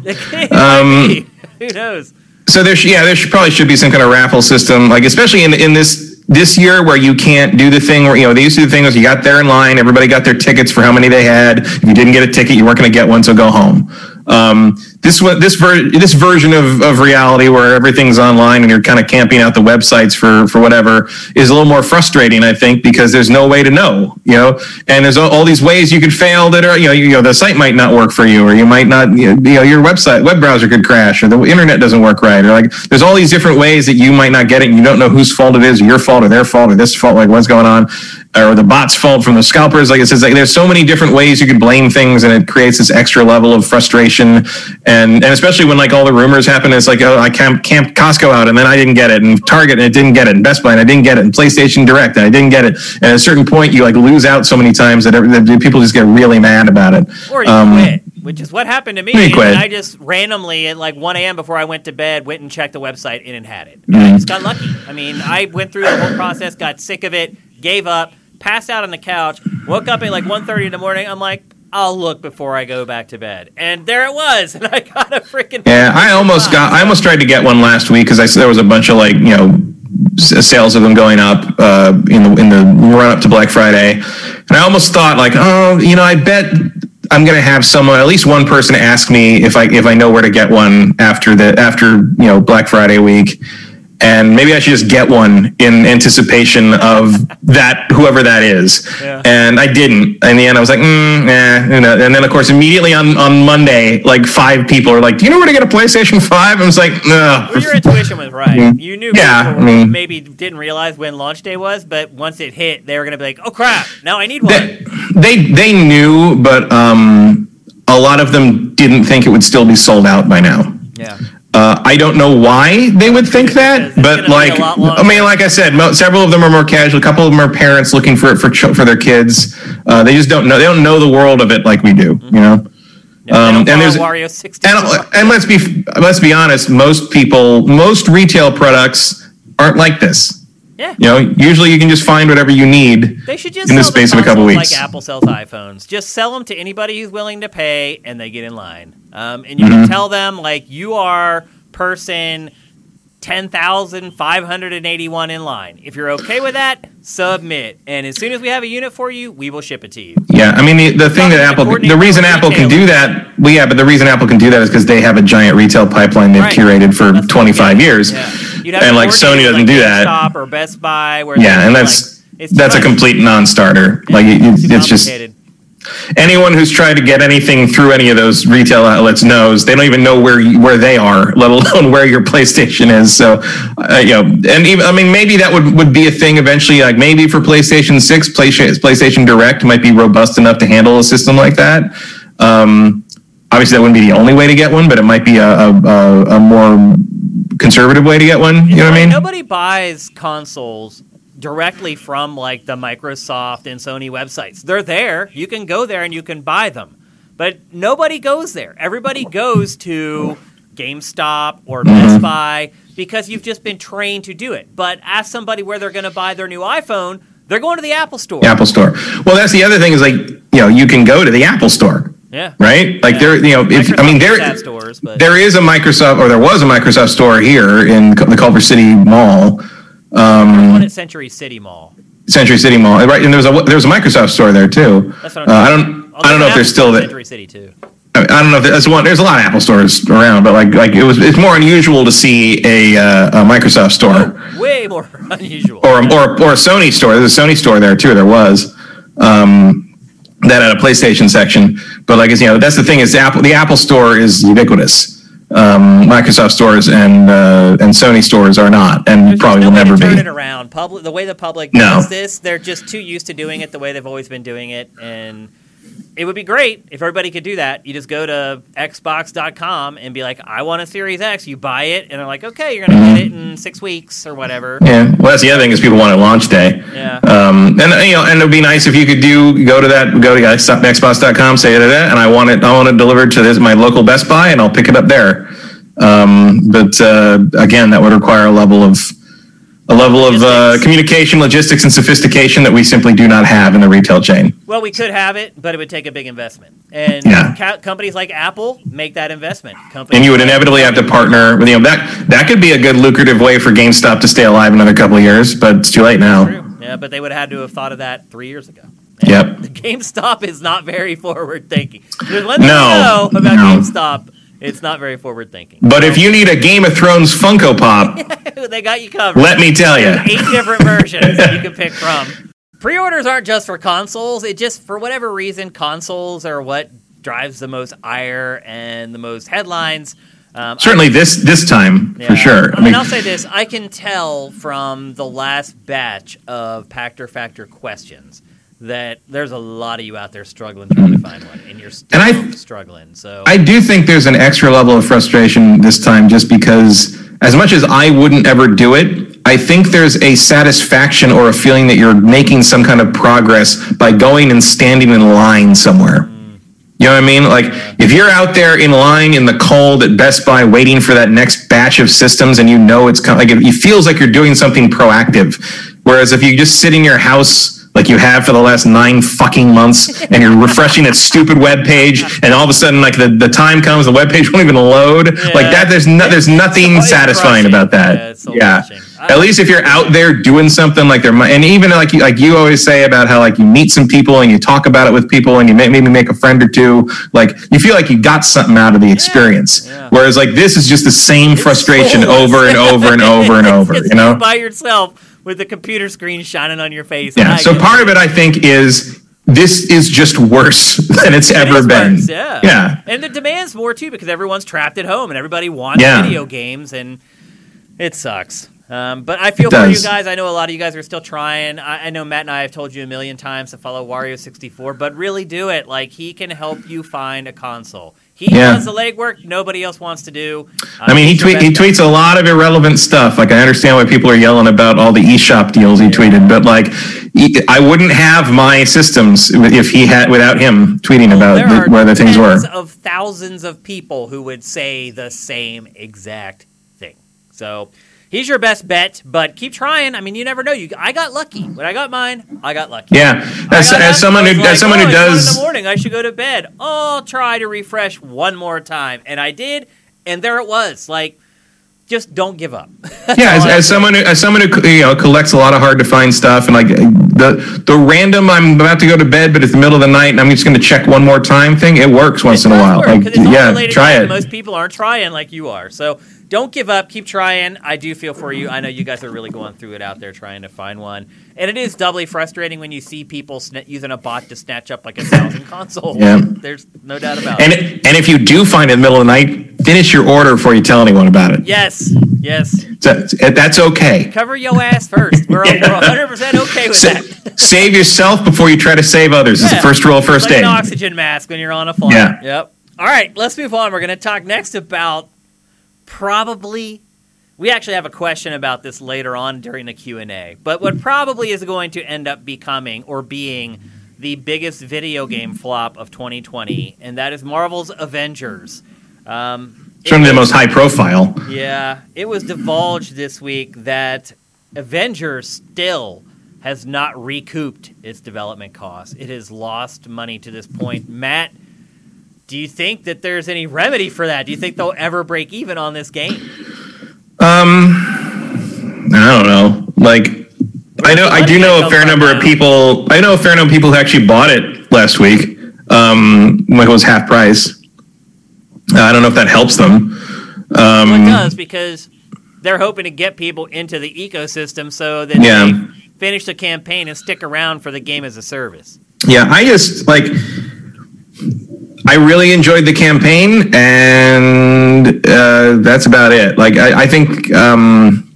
Um, be. Who knows? So there, sh- yeah, there should, probably should be some kind of raffle system, like especially in in this this year where you can't do the thing where you know they used to do the thing was you got there in line, everybody got their tickets for how many they had. If you didn't get a ticket, you weren't going to get one, so go home. Um, this this ver- this version of, of reality where everything's online and you're kind of camping out the websites for for whatever is a little more frustrating, I think, because there's no way to know, you know, and there's all, all these ways you could fail that are you know you, you know the site might not work for you or you might not you know your website web browser could crash or the internet doesn't work right or like there's all these different ways that you might not get it and you don't know whose fault it is or your fault or their fault or this fault like what's going on or the bot's fault from the scalpers like it says like there's so many different ways you could blame things and it creates this extra level of frustration and and especially when like all the rumors happen it's like oh I camped, camped Costco out and then I didn't get it and Target and it didn't get it and Best Buy and I didn't get it and PlayStation Direct and I didn't get it and at a certain point you like lose out so many times that, every- that people just get really mad about it Or you Um, quit, which is what happened to me. I just randomly at like 1 a.m. before I went to bed went and checked the website and it had it. Mm-hmm. And I just got lucky. I mean, I went through the whole process, got sick of it, gave up, passed out on the couch, woke up at like 1.30 in the morning. I'm like, I'll look before I go back to bed. And there it was. (laughs) And I got a freaking. Yeah, I (laughs) almost got. I almost tried to get one last week because I there was a bunch of like you know sales of them going up uh, in the in the run up to Black Friday, and I almost thought like, oh, you know, I bet I'm gonna have someone, at least one person, ask me if I if I know where to get one after the after you know Black Friday week. And maybe I should just get one in anticipation of that, whoever that is. Yeah. And I didn't. In the end, I was like, mm, eh, you know. And then, of course, immediately on, on Monday, like five people are like, "Do you know where to get a PlayStation 5? I was like, "No." Well, your intuition was right. You knew Mm-hmm. Yeah, I mean- maybe didn't realize when launch day was, but once it hit, they were going to be like, oh crap, now I need one. They, they they knew, but um, a lot of them didn't think it would still be sold out by now. yeah. Uh, I don't know why they would think that, but like. I mean, like I said, mo- several of them are more casual. A couple of them are parents looking for it for ch- for their kids. Uh, they just don't know. They don't know the world of it like we do. You know. Yeah, Um, and there's- follow Wario 64. And, and let's be let's be honest. Most people, most retail products aren't like this. yeah. You know, usually you can just find whatever you need. They should just in the space of a couple weeks. like Apple sells iPhones. Just sell them to anybody who's willing to pay, and they get in line. Um, and you Mm-hmm. can tell them like you are person ten thousand five hundred and eighty-one in line. If you're okay with that, submit. And as soon as we have a unit for you, we will ship it to you. Yeah, I mean the, the thing that Apple, the reason Apple can do that, well, yeah, but the reason Apple can do that is because they have a giant retail pipeline they've Right. curated for That's 25 I'm years, Yeah. You'd have and like Sony doesn't like, do that. Or Best Buy. Where Yeah, and that's like, that's a complete non-starter. yeah, like it, it's just. Anyone who's tried to get anything through any of those retail outlets knows they don't even know where you, where they are, (laughs) let alone where your PlayStation is. So, uh, you know, and even I mean, maybe that would would be a thing eventually. Like maybe for PlayStation Six, PlayStation Direct might be robust enough to handle a system like that. Um, obviously, that wouldn't be the only way to get one, but it might be a, a, a more conservative way to get one. You know what I mean? Nobody buys consoles directly from like the Microsoft and Sony websites. They're there. You can go there and you can buy them. But nobody goes there. Everybody goes to GameStop or. Best Buy because you've just been trained to do it. But ask somebody where they're going to buy their new iPhone, they're going to the Apple Store. Apple Store. Well, that's the other thing is like, you know, you can go to the Apple Store. Yeah. Right. Like yeah. there, you know, if I mean there, stores, but. there is a Microsoft or there was a Microsoft store here in the Culver City Mall um, one at Century City Mall. Century City Mall, right? And there was a there was a Microsoft store there too. That's what I'm uh, I don't I don't know if there's still that. Century City too. I, I don't know if there's one. There's a lot of Apple stores around, but like like it was it's more unusual to see a, uh, a Microsoft store. Oh, way more (laughs) unusual. Or or or a Sony store. There's a Sony store there too. There was. Um, that had a PlayStation section, but like you know, that's the thing is Apple. The Apple Store is ubiquitous um, Microsoft stores and uh, and Sony stores are not, and There's probably will never turn be. It around. Public, the way the public no. does this, they're just too used to doing it the way they've always been doing it, and it would be great if everybody could do that. You just go to Xbox.com and be like, I want a Series X. You buy it, and they're like, okay, you're going to mm-hmm. get it in six weeks or whatever. Yeah. Well, that's the other thing is people want it launch day. Yeah. Um, and you know, and it would be nice if you could do go to that, go to Xbox.com, say that, and I want it, I want it delivered to this my local Best Buy, and I'll pick it up there. Um, but uh, again, that would require a level of a level of uh, communication, logistics, and sophistication that we simply do not have in the retail chain. Well, we could have it, but it would take a big investment, and yeah. companies like Apple make that investment. Companies and you would inevitably have to partner with you know that that could be a good lucrative way for GameStop to stay alive another couple of years, but it's too late now. True. Yeah, but they would have had to have thought of that three years ago. And yep. (laughs) GameStop is not very forward thinking. There's one thing no, know about no. GameStop it's not very forward thinking. But if you need a Game of Thrones Funko Pop, (laughs) they got you covered. Let me tell you, eight different versions that you can pick (laughs) from. Pre-orders aren't just for consoles. It just for whatever reason, consoles are what drives the most ire and the most headlines. Um, Certainly, I, this this time yeah. for sure. I, I mean, I'll say this: I can tell from the last batch of Pachter Factor questions that there's a lot of you out there struggling trying to find one, and you're still and I, struggling. So I do think there's an extra level of frustration this time, just because as much as I wouldn't ever do it, I think there's a satisfaction or a feeling that you're making some kind of progress by going and standing in line somewhere. Mm. You know what I mean? Like if you're out there in line in the cold at Best Buy waiting for that next batch of systems and you know it's coming, like it feels like you're doing something proactive. Whereas if you just sit in your house like you have for the last nine fucking months, and you're (laughs) refreshing that stupid web page, and all of a sudden, like the, the time comes, the web page (laughs) won't even load. Yeah. Like that, there's no, there's nothing satisfying about that. Yeah. yeah. At least if you're out there doing something like there, and even like you, like you always say about how like you meet some people and you talk about it with people and you may, maybe make a friend or two, like you feel like you got something out of the experience. Yeah. Whereas like this is just the same it's frustration over and over and over and (laughs) over. you know, by yourself with the computer screen shining on your face. Yeah. So part of it, I think, is this is just worse (laughs) than it's it ever been. Worse, yeah. Yeah. And the demand's more too because everyone's trapped at home and everybody wants yeah. video games and it sucks. Um, but I feel for you guys. I know a lot of you guys are still trying. I, I, know Matt and I have told you a million times to follow Wario64, but really do it. Like he can help you find a console. He yeah. does the legwork nobody else wants to do. Uh, I mean, he tweet, he tweets a lot of irrelevant stuff. Like I understand why people are yelling about all the eShop deals he tweeted, but like he, I wouldn't have my systems if he had without him tweeting well, about the, where the things were. Of thousands of people who would say the same exact thing. So he's your best bet, but keep trying. I mean, you never know. You, I got lucky when I got mine. I got lucky. Yeah, as, as someone who like, as someone oh, who does in the morning, I should go to bed. Oh, I'll try to refresh one more time, and I did, and there it was. Like, just don't give up. (laughs) yeah, as, as someone who, as someone who you know collects a lot of hard to find stuff, and like the the random I'm about to go to bed, but it's the middle of the night, and I'm just going to check one more time thing. It works once it in a while. Like, yeah, try it. Most people aren't trying like you are, so don't give up. Keep trying. I do feel for you. I know you guys are really going through it out there trying to find one, and it is doubly frustrating when you see people sna- using a bot to snatch up like a thousand (laughs) consoles. Yeah. There's no doubt about And it. and if you do find it in the middle of the night, finish your order before you tell anyone about it. Yes, yes. So, eh, that's okay. Cover your ass first. We're, (laughs) we're 100% okay with Sa- that. save yourself before you try to save others. It's the first rule of first like aid. an oxygen mask when you're on a flight. Yeah. Yep. All right, let's move on. We're going to talk next about probably we actually have a question about this later on during the Q&A. But what probably is going to end up becoming or being the biggest video game flop of 2020, and that is Marvel's Avengers. Um, Certainly the most high profile. yeah, it was divulged this week that Avengers still has not recouped its development costs. It has lost money to this point. Matt, do you think that there's any remedy for that? Do you think they'll ever break even on this game? Um, I don't know. Like, I know, I do know a fair number of people. I know a fair number of people who actually bought it last week. Um, when it was half price. Uh, I don't know if that helps them. Well, it Um, does because they're hoping to get people into the ecosystem so that Yeah. they finish the campaign and stick around for the game as a service. yeah, I just like. I really enjoyed the campaign, and uh, that's about it. Like, I, I think. Um,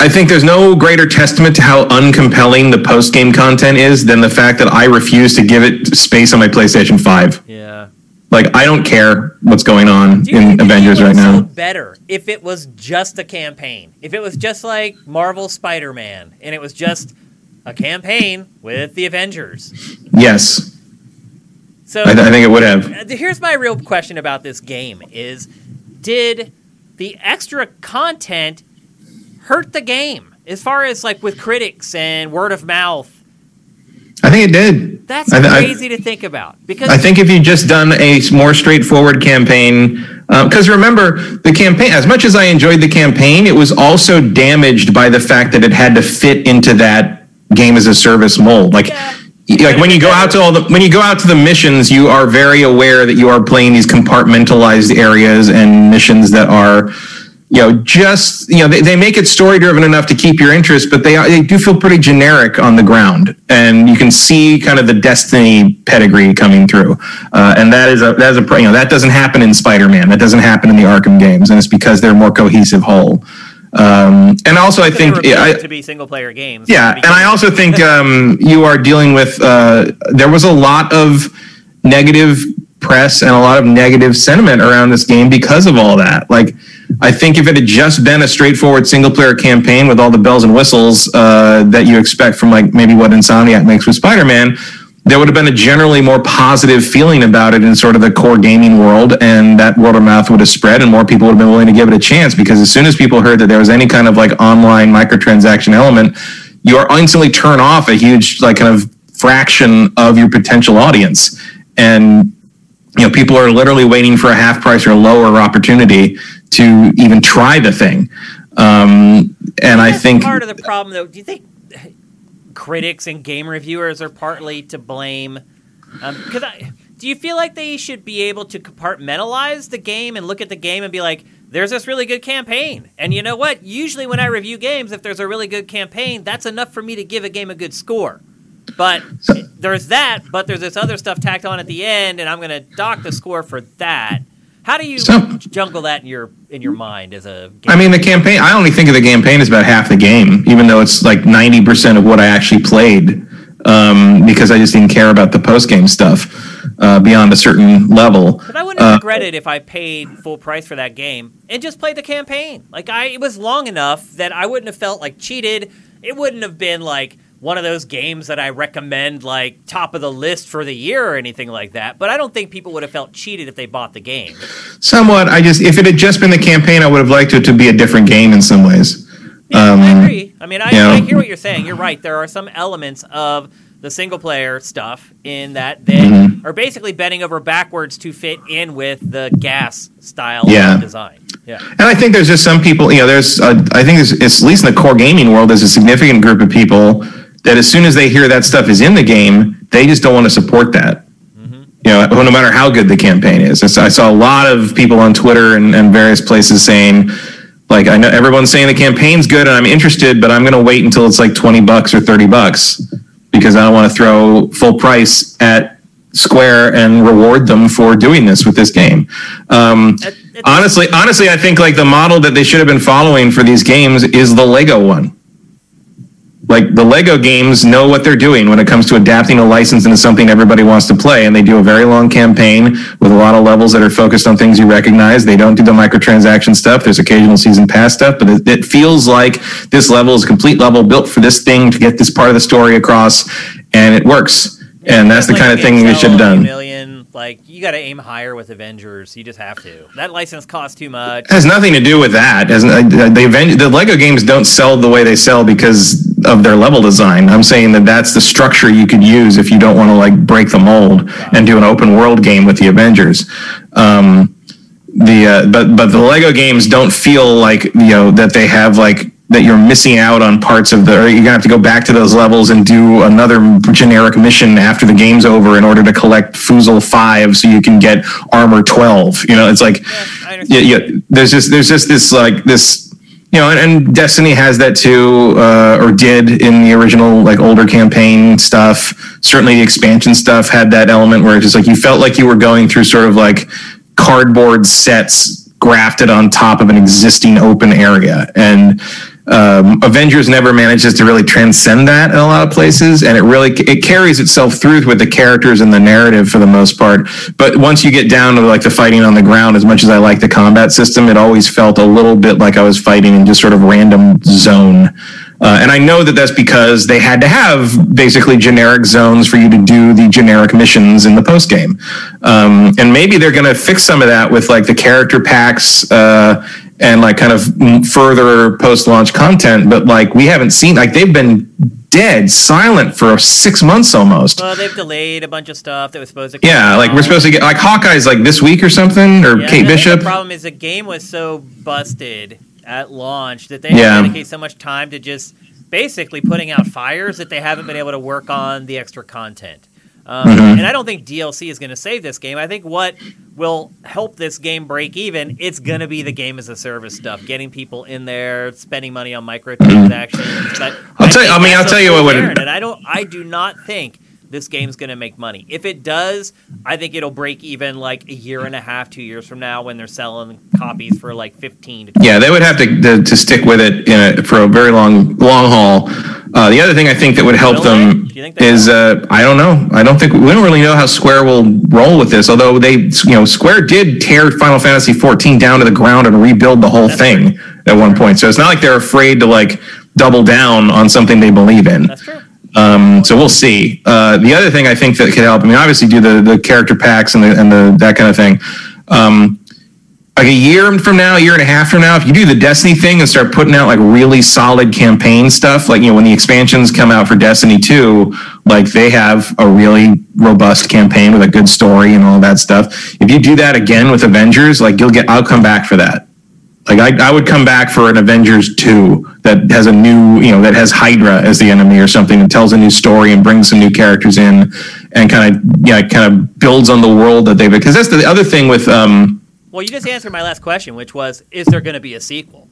I think there's no greater testament to how uncompelling the post game content is than the fact that I refuse to give it space on my PlayStation 5. Yeah. Like, I don't care what's going on in think the game Avengers right now. Better if it was just a campaign. If it was just like Marvel Spider-Man and it was just a campaign with the Avengers. Yes, So I, I think it would have. uh, here's my real question about this game: Is did the extra content hurt the game as far as like with critics and word of mouth? I think it did. That's I, I- crazy to think about because I think if you just done a more straightforward campaign, because remember the campaign. As much as I enjoyed the campaign, it was also damaged by the fact that it had to fit into that game as a service mold. Like, Yeah. Like when you go out to all the when you go out to the missions, you are very aware that you are playing these compartmentalized areas and missions that are. You know, just you know, they, they make it story driven enough to keep your interest, but they they do feel pretty generic on the ground, and you can see kind of the Destiny pedigree coming through, uh, and that is a that is a you know that doesn't happen in Spider Man, that doesn't happen in the Arkham games, and it's because they're more cohesive whole. Um, and also, I think yeah, I, to be single player games. yeah, and I also think um, you are dealing with. Uh, there was a lot of negative press and a lot of negative sentiment around this game because of all that. Like, I think if it had just been a straightforward single player campaign with all the bells and whistles uh, that you expect from like maybe what Insomniac makes with Spider Man. There would have been a generally more positive feeling about it in sort of the core gaming world, and that word of mouth would have spread, and more people would have been willing to give it a chance. Because as soon as people heard that there was any kind of like online microtransaction element, you are instantly turn off a huge like kind of fraction of your potential audience and you know people are literally waiting for a half price or lower opportunity to even try the thing um, and i think part of the problem, though. Do you think critics and game reviewers are partly to blame? Um, because I do you feel like they should be able to compartmentalize the game and look at the game and be like, "There's this really good campaign," and you know what? Usually, when I review games, if there's a really good campaign, that's enough for me to give a game a good score. But there's that, but there's this other stuff tacked on at the end, and I'm going to dock the score for that. How do you So- jungle that in your in your mind as a? Game i mean the campaign i only think of the campaign as about half the game even though it's like 90% of what i actually played um, because i just didn't care about the post-game stuff uh, beyond a certain level But I wouldn't have Uh, regretted if I paid full price for that game and just played the campaign. Like I, it was long enough that I wouldn't have felt like cheated. It wouldn't have been like one of those games that I recommend like top of the list for the year or anything like that. But I don't think people would have felt cheated if they bought the game. somewhat i just if it had just been the campaign i would have liked it to be a different game in some ways Yeah, Um, I agree. I mean, I, you know. I hear what you're saying. You're right. There are some elements of the single player stuff in that that Mhm. are basically bending over backwards to fit in with the GaaS style Yeah. design. Yeah. And I think there's just some people, you know, there's, uh, I think it's, it's at least in the core gaming world, there's a significant group of people that as soon as they hear that stuff is in the game, they just don't want to support that. You know, no matter how good the campaign is. I saw a lot of people on Twitter and, and various places saying, like, I know everyone's saying the campaign's good and I'm interested, but I'm going to wait until it's like 20 bucks or 30 bucks because I don't want to throw full price at Square and reward them for doing this with this game. Um, honestly, honestly, I think like the model that they should have been following for these games is the Lego one like the Lego games know what they're doing when it comes to adapting a license into something everybody wants to play. And they do a very long campaign with a lot of levels that are focused on things you recognize. They don't do the microtransaction stuff. There's occasional season pass stuff, but it, it feels like this level is a complete level built for this thing to get this part of the story across, and it works. And that's the kind of thing they should have done. Like you got to aim higher with Avengers. You just have to. That license costs too much. It has nothing to do with that. Uh, the the Lego games don't sell the way they sell because of their level design. I'm saying that that's the structure you could use if you don't want to like break the mold and do an open world game with the Avengers. Um, the uh, but but the Lego games don't feel like you know that they have like that you're missing out on parts of the, or you're gonna have to go back to those levels and do another generic mission after the game's over in order to collect Fuzel five so you can get armor twelve. You know, it's like, yeah, yeah, yeah, there's just there's just this like this. You know, and, and Destiny has that too, uh, or did in the original like older campaign stuff. Certainly, the expansion stuff had that element where it's just like you felt like you were going through sort of like cardboard sets grafted on top of an existing open area, and um, Avengers never manages to really transcend that in a lot of places, and it really it carries itself through with the characters and the narrative for the most part. But once you get down to like the fighting on the ground, as much as I like the combat system, it always felt a little bit like I was fighting in just sort of random zone. Uh, and I know that that's because they had to have basically generic zones for you to do the generic missions in the post game. Um, and maybe they're going to fix some of that with like the character packs uh, and like kind of further post launch content. But like we haven't seen like they've been dead, silent for six months almost. Well, they've delayed a bunch of stuff that was supposed to. yeah, like we're supposed to get like Hawkeye's like this week or something, or yeah, Kate Bishop. The problem is the game was so busted at launch that they yeah. dedicate so much time to just basically putting out fires that they haven't been able to work on the extra content. Um, mm-hmm. And I don't think DLC is going to save this game. I think what will help this game break even, it's going to be the game as a service stuff, getting people in there, spending money on microtransactions. But I'll I tell you, I mean, I'll tell you what would. And I don't, I do not think this game's going to make money. If it does, I think it'll break even like a year and a half, two years from now when they're selling copies for like fifteen. to Yeah, they would have to to, to stick with it a, for a very long long haul. Uh, the other thing I think that would help them is uh, I don't know. I don't think we don't really know how Square will roll with this. Although they, you know, Square did tear Final Fantasy 14 down to the ground and rebuild the whole That's thing true. at one point. So it's not like they're afraid to like double down on something they believe in. That's true. Um, so we'll see. Uh, the other thing I think that could help. I mean, obviously, do the the character packs and the and the that kind of thing. Um, like a year from now, a year and a half from now, if you do the Destiny thing and start putting out like really solid campaign stuff, like you know when the expansions come out for Destiny two, like they have a really robust campaign with a good story and all that stuff. If you do that again with Avengers, like you'll get, I'll come back for that. Like I, I would come back for an Avengers two that has a new, you know, that has Hydra as the enemy or something and tells a new story and brings some new characters in and kind of yeah, kind of builds on the world that they've because that's the other thing with um well, you just answered my last question, which was, is there going to be a sequel?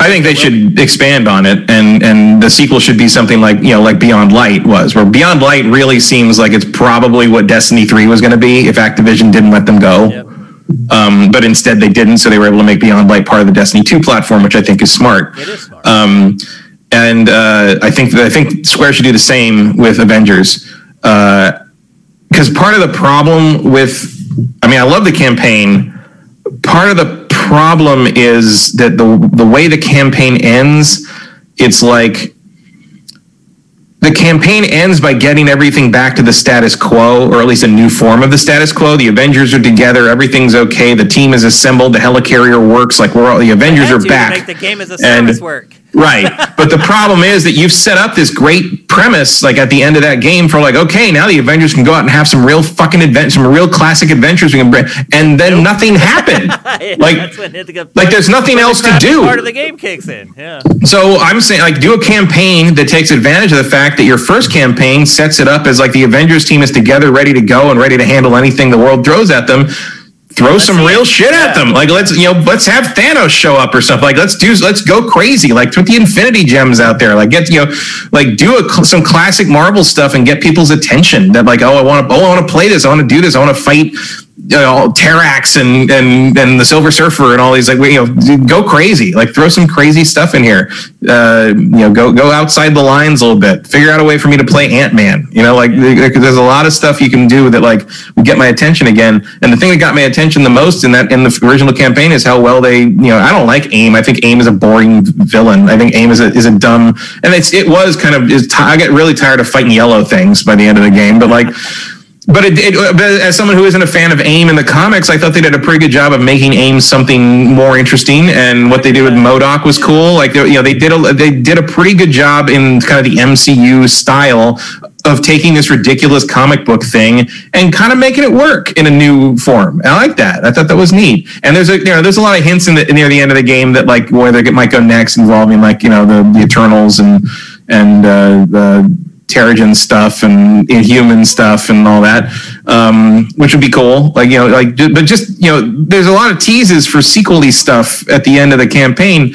I think they should be? expand on it, and and the sequel should be something like you know like Beyond Light was, where Beyond Light really seems like it's probably what Destiny three was going to be if Activision didn't let them go. Yep. Um, but instead they didn't, so they were able to make Beyond Light part of the Destiny 2 platform, which I think is smart. It is smart. Um, and uh, I think I think Square should do the same with Avengers, because uh, part of the problem with, I mean, I love the campaign. Part of the problem is that the the way the campaign ends, it's like the campaign ends by getting everything back to the status quo, or at least a new form of the status quo. The Avengers are together, everything's okay, the team is assembled, the helicarrier works. Like we're all the Avengers are back. The game as a service and, work. Right. But the problem is that you've set up this great premise, like at the end of that game, for like, okay, now the Avengers can go out and have some real fucking adventures, some real classic adventures we can bring, and then nothing (laughs) happened. Yeah, like, the- like there's nothing the else to do. Part of the game kicks in. Yeah. So I'm saying, like, do a campaign that takes advantage of the fact that your first campaign sets it up as like the Avengers team is together, ready to go, and ready to handle anything the world throws at them. Throw some see real it. shit at them. Like, let's you know, let's have Thanos show up or something. Like, let's do, let's go crazy. Like, put the Infinity Gems out there. Like, get you know, like do a, some classic Marvel stuff and get people's attention. That like, oh, I want to, oh, I want to play this. I want to do this. I want to fight you know, Terrax and and and the Silver Surfer and all these like you know go crazy. Like throw some crazy stuff in here. Uh, you know go go outside the lines a little bit. Figure out a way for me to play Ant Man you know like there's a lot of stuff you can do that like would get my attention again. And the thing that got my attention the most in that in the original campaign is how well they you know I don't like AIM. I think AIM is a boring villain. I think AIM is a is a dumb and it's it was kind of is t- I get really tired of fighting yellow things by the end of the game but like but it, it, but as someone who isn't a fan of AIM in the comics, I thought they did a pretty good job of making AIM something more interesting. And what they did with MODOK was cool. Like they, you know, they did a they did a pretty good job in kind of the MCU style of taking this ridiculous comic book thing and kind of making it work in a new form. I like that. I thought that was neat. And there's a you know there's a lot of hints in the near the end of the game that like where they might go next, involving like you know the the Eternals and and uh, the Terrigen stuff and Inhuman stuff and all that, um, which would be cool. Like you know, like but just you know, there's a lot of teases for sequely stuff at the end of the campaign.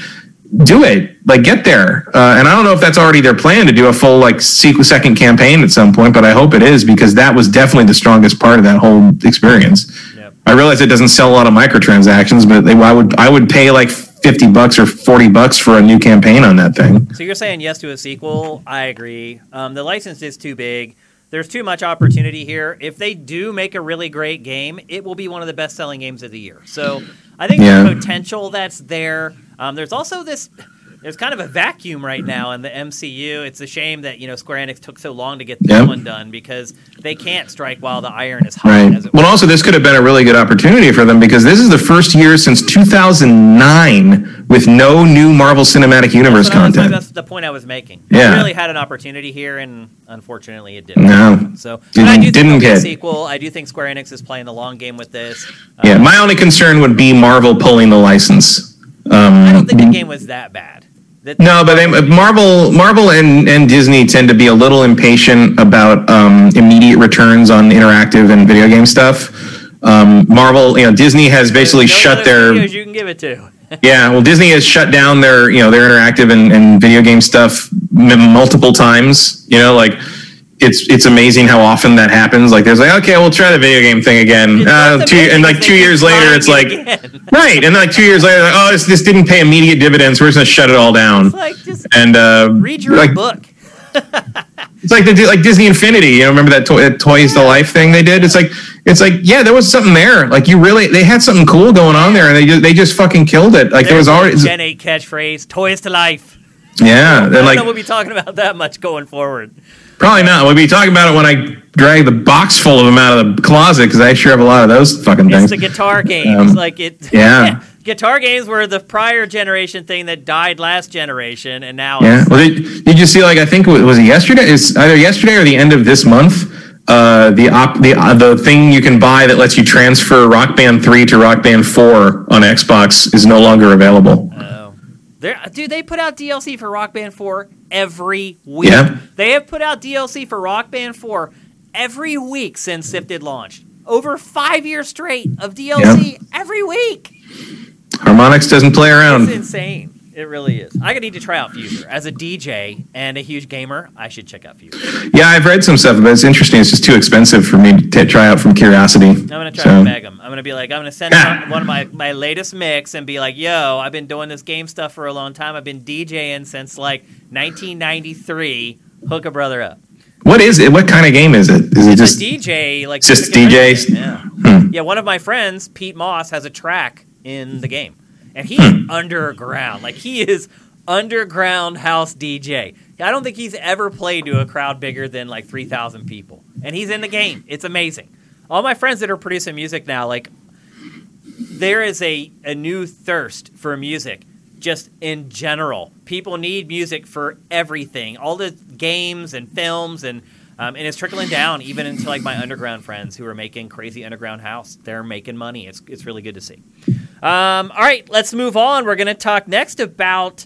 Do it, like get there. Uh, and I don't know if that's already their plan to do a full like sequel second campaign at some point, but I hope it is because that was definitely the strongest part of that whole experience. Yep. I realize it doesn't sell a lot of microtransactions, but they, I would I would pay like fifty bucks or forty bucks for a new campaign on that thing. So you're saying yes to a sequel? I agree. Um, the license is too big. There's too much opportunity here. If they do make a really great game, it will be one of the best-selling games of the year. So I think Yeah. the potential that's there. Um, there's also this. There's kind of a vacuum right now in the MCU. It's a shame that you know Square Enix took so long to get this Yeah. one done because they can't strike while the iron is hot. Right. As it Well, were. also, this could have been a really good opportunity for them because this is the first year since 2009 with no new Marvel Cinematic Universe That's what I was- content. That's the point I was making. Yeah. They really had an opportunity here, and unfortunately, it didn't. No. So, but I Didn't- do didn't a sequel. I do think Square Enix is playing the long game with this. Uh, Yeah, my only concern would be Marvel pulling the license. Um, I don't think the game was that bad. That- No, but they, Marvel, Marvel, and, and Disney tend to be a little impatient about um, immediate returns on interactive and video game stuff. Um, Marvel, you know, Disney has basically no shut other their you can give it to. (laughs) Yeah, well, Disney has shut down their, you know, their interactive and, and video game stuff m- multiple times. You know, like it's it's amazing how often that happens. Like, there's like, okay, we'll try the video game thing again. (laughs) Uh, two, and like two years later, it's like again. (laughs) right, and like two years later, like, oh, this this didn't pay immediate dividends. We're just gonna shut it all down. It's like just And uh, read your like, own book. (laughs) it's like the like Disney Infinity. You know, remember that, toy, that Toys to Life thing they did? It's like it's like yeah, there was something there. Like you really they had something cool going on there, and they just they just fucking killed it. Like there was already the Gen 8 catchphrase, toys to life. yeah, I don't like know we'll be talking about that much going forward. Probably not. We'll be talking about it when I drag the box full of them out of the closet because I sure have a lot of those fucking things. It's the guitar games. Um, like it (laughs) yeah. guitar games were the prior generation thing that died last generation and now yeah. it's, Well, did, did you see? Like, I think it was it yesterday? It's either yesterday or the end of this month. Uh, the op, the uh, the thing you can buy that lets you transfer Rock Band three to Rock Band four on Xbox is no longer available. Oh. They're, dude, they put out DLC for Rock Band 4 every week. Yeah. They have put out DLC for Rock Band 4 every week since Siftd launched. Over five years straight of DLC every week. Harmonix doesn't play It's around. insane. It really is. I need to try out Fuser. As a DJ and a huge gamer, I should check out Fuser. Yeah, I've read some stuff, but it's interesting. It's just too expensive for me to t- try out from curiosity. I'm gonna try So- to beg them. I'm gonna be like, I'm gonna send out one of my, my latest mix and be like, Yo, I've been doing this game stuff for a long time. I've been DJing since like 1993. Hook a brother up. What is it? What kind of game is it? Is it just DJ, like just DJs? Yeah. Hmm. Yeah, one of my friends, Pete Moss, has a track in the game, and he's Hmm. underground. Like he is underground house DJ. I don't think he's ever played to a crowd bigger than like three thousand people, and he's in the game. It's amazing. All my friends that are producing music now, like there is a a new thirst for music. just in general. People need music for everything, all the games and films, and um, and it's trickling down even into like my underground friends who are making crazy underground house. They're making money. It's it's really good to see. Um, all right, let's move on. We're going to talk next about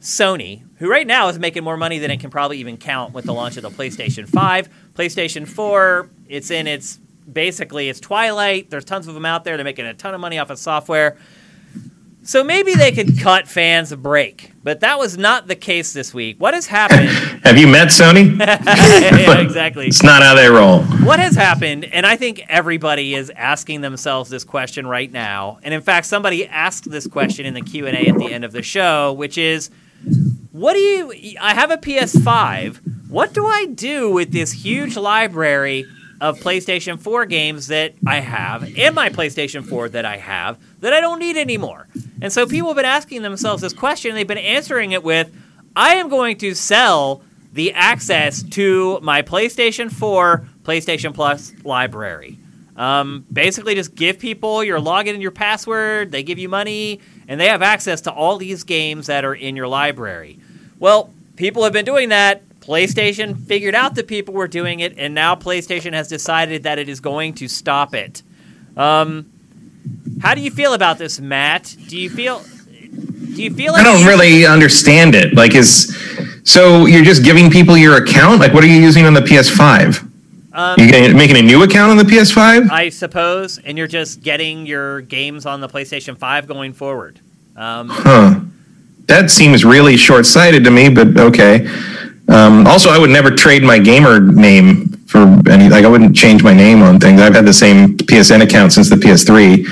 Sony, who right now is making more money than it can probably even count with the launch of the PlayStation 5. PlayStation 4, it's in its basically it's Twilight. There's tons of them out there. They're making a ton of money off of software. So maybe they could (laughs) cut fans a break, but that was not the case this week. What has happened? (laughs) Have you met Sony? (laughs) yeah, exactly. It's not how they roll. What has happened, and I think everybody is asking themselves this question right now. And in fact, somebody asked this question in the Q and A at the end of the show, which is, "What do you? I have a PS5. What do I do with this huge library of PlayStation 4 games that I have in my PlayStation 4 that I have that I don't need anymore?" And so people have been asking themselves this question, they've been answering it with, I am going to sell the access to my PlayStation 4, PlayStation Plus library. Um, basically, just give people your login and your password, they give you money, and they have access to all these games that are in your library. Well, people have been doing that. PlayStation figured out that people were doing it, and now PlayStation has decided that it is going to stop it. Um, how do you feel about this, Matt? Do you feel do you feel like I don't really understand it. Like, is so you're just giving people your account? Like, what are you using on the PS5? Um, you getting, making a new account on the PS5? I suppose, and you're just getting your games on the PlayStation 5 going forward. Um, Huh. That seems really short sighted to me, but okay. Um, also, I would never trade my gamer name for any. Like, I wouldn't change my name on things. I've had the same PSN account since the PS3.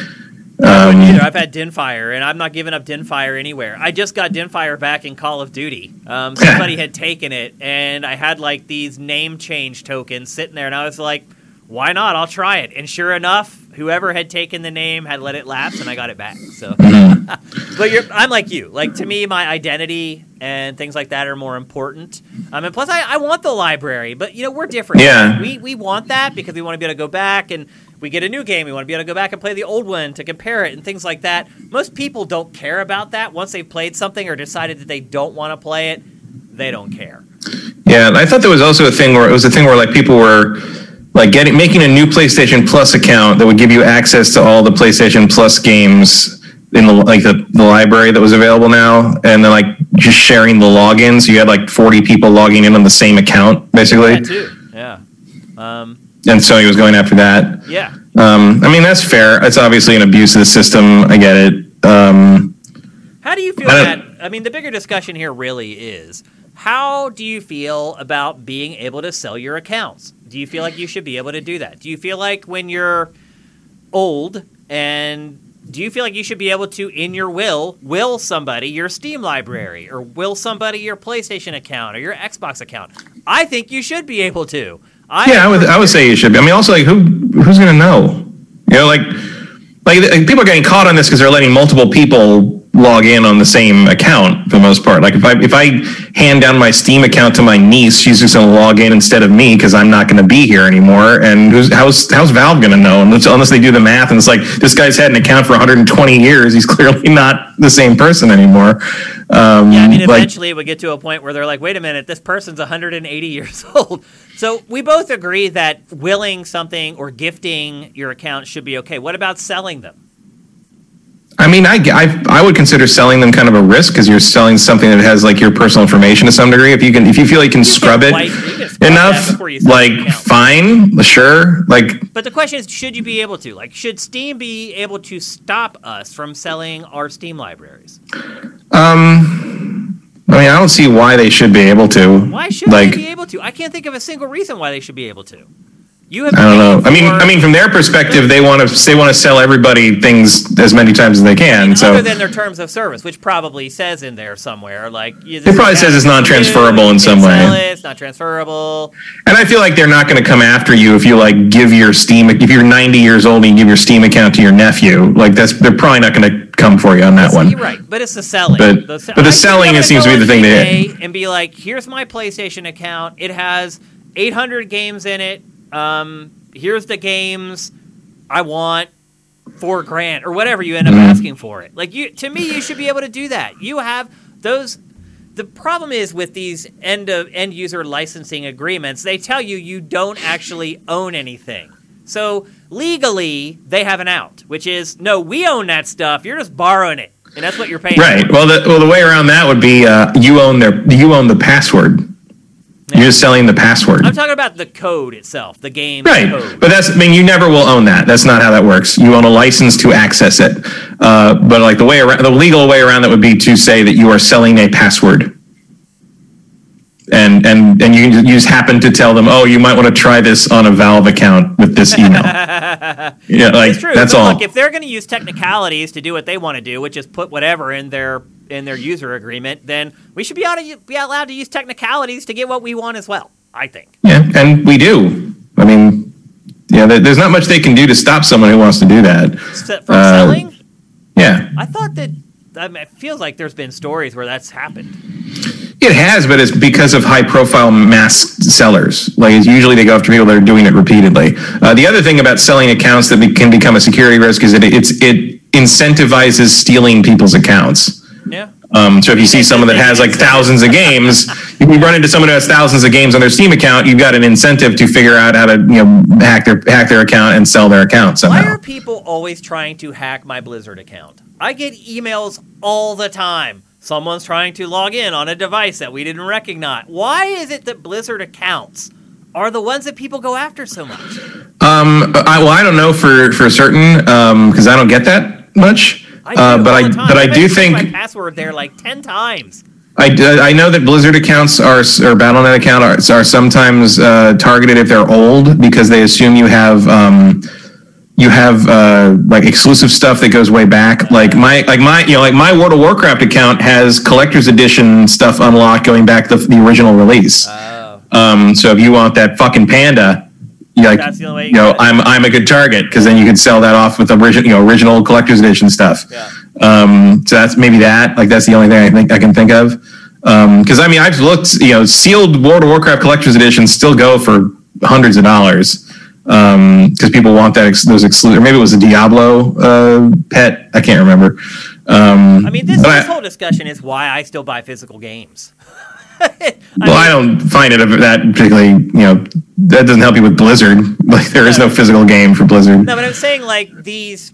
I wouldn't Um, either. I've had Dinfire, and I'm not giving up Dinfire anywhere. I just got Dinfire back in Call of Duty. Um, (laughs) somebody had taken it, and I had like these name change tokens sitting there, and I was like, "Why not? I'll try it." And sure enough, whoever had taken the name had let it lapse, and I got it back. So, (laughs) (laughs) but you're, I'm like you. Like to me, my identity and things like that are more important. Um, and plus, I, I want the library, but you know, we're different. Yeah. we we want that because we want to be able to go back and we get a new game. We want to be able to go back and play the old one to compare it and things like that. Most people don't care about that once they've played something or decided that they don't want to play it. They don't care. Yeah, and I thought there was also a thing where it was a thing where like people were like getting making a new PlayStation Plus account that would give you access to all the PlayStation Plus games in the like the, the library that was available now, and then like just sharing the logins. You had like forty people logging in on the same account, basically. That too. Yeah. Um, And Sony was going after that. yeah. Um, I mean, that's fair. It's obviously an abuse of the system. I get it. Um, How do you feel I that? I mean, the bigger discussion here really is how do you feel about being able to sell your accounts? Do you feel like you should be able to do that? Do you feel like when you're old and do you feel like you should be able to, in your will, will somebody your Steam library or will somebody your PlayStation account or your Xbox account? I think you should be able to. I Yeah, I would. I would say you should be. I mean, also like who who's going to know? You know, like like like, people are getting caught on this because they're letting multiple people log in on the same account for the most part. Like if I if I hand down my Steam account to my niece, she's just going to log in instead of me because I'm not going to be here anymore. And who's how's how's Valve going to know unless, unless they do the math? And it's like this guy's had an account for 120 years. He's (laughs) clearly not the same person anymore. Um, Yeah, I mean, like- eventually it would get to a point where they're like, wait a minute, this person's 180 years (laughs) old. So we both agree that willing something or gifting your account should be okay. What about selling them? I mean, I, I, I would consider selling them kind of a risk because you're selling something that has like your personal information to some degree. If you can, if you feel like you can scrub it wipe- can scrub enough, before you sell like fine, sure. Like, But the question is, should you be able to? Like, should Steam be able to stop us from selling our Steam libraries? um, I mean, I don't see why they should be able to. Why should like, they be able to? I can't think of a single reason why they should be able to. You have I don't know. I mean, I mean, from their perspective, they want to they want to sell everybody things as many times as they can. So other than their terms of service, which probably says in there somewhere, like it probably says it's non-transferable in some way. It's not transferable. And I feel like they're not going to come after you if you like give your Steam if you're 90 years old and you give your Steam account to your nephew. Like that's they're probably not going to come for you on that one. You're right, but it's the selling. But- se- but the selling, it seems to be the thing that- eBay and be like, here's my PlayStation account. It has 800 games in it. Um, here's the games I want. for grant or whatever you end up asking for it. Like you, to me, you should be able to do that. You have those. The problem is with these end of end user licensing agreements, they tell you you don't actually own anything. So legally, they have an out, which is no, we own that stuff. You're just borrowing it, and that's what you're paying. Right. For. Well, the well the way around that would be uh, you own their you own the password. You're just selling the password. I'm talking about the code itself, the game Right, code. but that's I mean you never will own that. That's not how that works. You own a license to access it. Uh, but like the way around, the legal way around that would be to say that you are selling a password, and and and you, you just happen to tell them, oh, you might want to try this on a Valve account with this email. (laughs) yeah, like It's true. that's all. Look, if they're going to use technicalities to do what they want to do, which is put whatever in their in their user agreement, then we should be to, be allowed to use technicalities to get what we want as well. I think. yeah, and we do. I mean, yeah, there- there's not much they can do to stop someone who wants to do that. From Uh, selling, Yeah, I thought that. I mean, it feels like there's been stories where that's happened. It has, but it's because of high profile mass sellers. Like it's usually they go after people that are doing it repeatedly. Uh, the other thing about selling accounts that be, can become a security risk is that it, it's it incentivizes stealing people's accounts. Yeah. Um, so if you see someone that has like thousands of games, if you run into someone who has thousands of games on their Steam account, you've got an incentive to figure out how to you know hack their hack their account and sell their account Why are people always trying to hack my Blizzard account? I get emails all the time. Someone's trying to log in on a device that we didn't recognize. Why is it that Blizzard accounts are the ones that people go after so much? Um, I, well, I don't know for for certain because I don't get that much. I uh, but I but I I've do had to change think my password there like ten times. I, I know that Blizzard accounts are or BattleNet account are, are sometimes uh, targeted if they're old because they assume you have um, you have uh, like exclusive stuff that goes way back. Like my like my you know like my World of Warcraft account has collector's edition stuff unlocked going back to the, the original release. Oh, Um, so if you want that fucking panda, you like That's the only way you you know. I'm I'm a good target because then you could sell that off with original you know original collector's edition stuff. yeah. Um, so that's maybe that. Like that's the only thing I think I can think of. Because I mean, I've looked. You know, sealed World of Warcraft collector's editions still go for hundreds of dollars because people want that ex- those exclusive. Or maybe it was a Diablo uh, pet. I can't remember. Um, I mean, this, this I- whole discussion is why I still buy physical games. I (laughs) well, I don't find it that particularly. You know, that doesn't help you with Blizzard. (laughs) Like there is no physical game for Blizzard. No, but I'm saying like these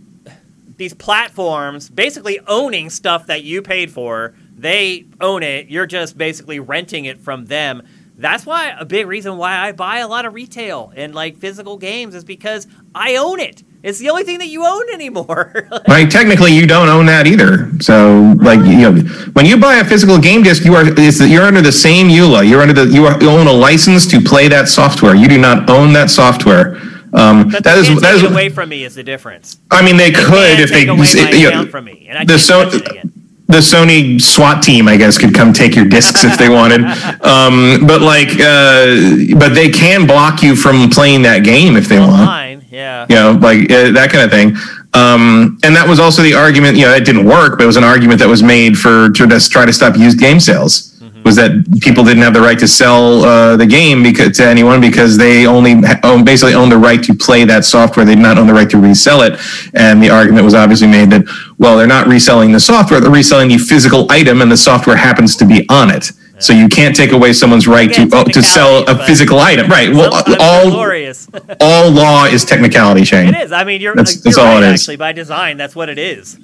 these platforms basically owning stuff that you paid for. They own it. You're just basically renting it from them. That's why a big reason why I buy a lot of retail and like physical games is because I own it. It's the only thing that you own anymore. (laughs) Like technically, you don't own that either. So, like you know, when you buy a physical game disc, you are it's, you're under the same EULA. You're under the you, are, you own a license to play that software. You do not own that software. Um, but that they is can't that take is. away from me is the difference. I mean, they They could if they take away my you know, from me, and I the so- touch it again. the Sony SWAT team, I guess, could come take your discs if they wanted. (laughs) Um, but like, uh, but they can block you from playing that game if they want. Yeah. you know, like uh, that kind of thing. Um, and that was also the argument. You know, it didn't work, but it was an argument that was made for to just try to stop used game sales. Was that people didn't have the right to sell uh, the game because to anyone because they only ha- own, basically own the right to play that software. They did not own the right to resell it. And the argument was obviously made that well, they're not reselling the software; they're reselling the physical item, and the software happens to be on it. So you can't take away someone's right to uh, to sell a physical item, right? Well, all all law is technicality, Shane. It is. I mean, you're, That's- you're that's all it is. actually. By design, that's what it is.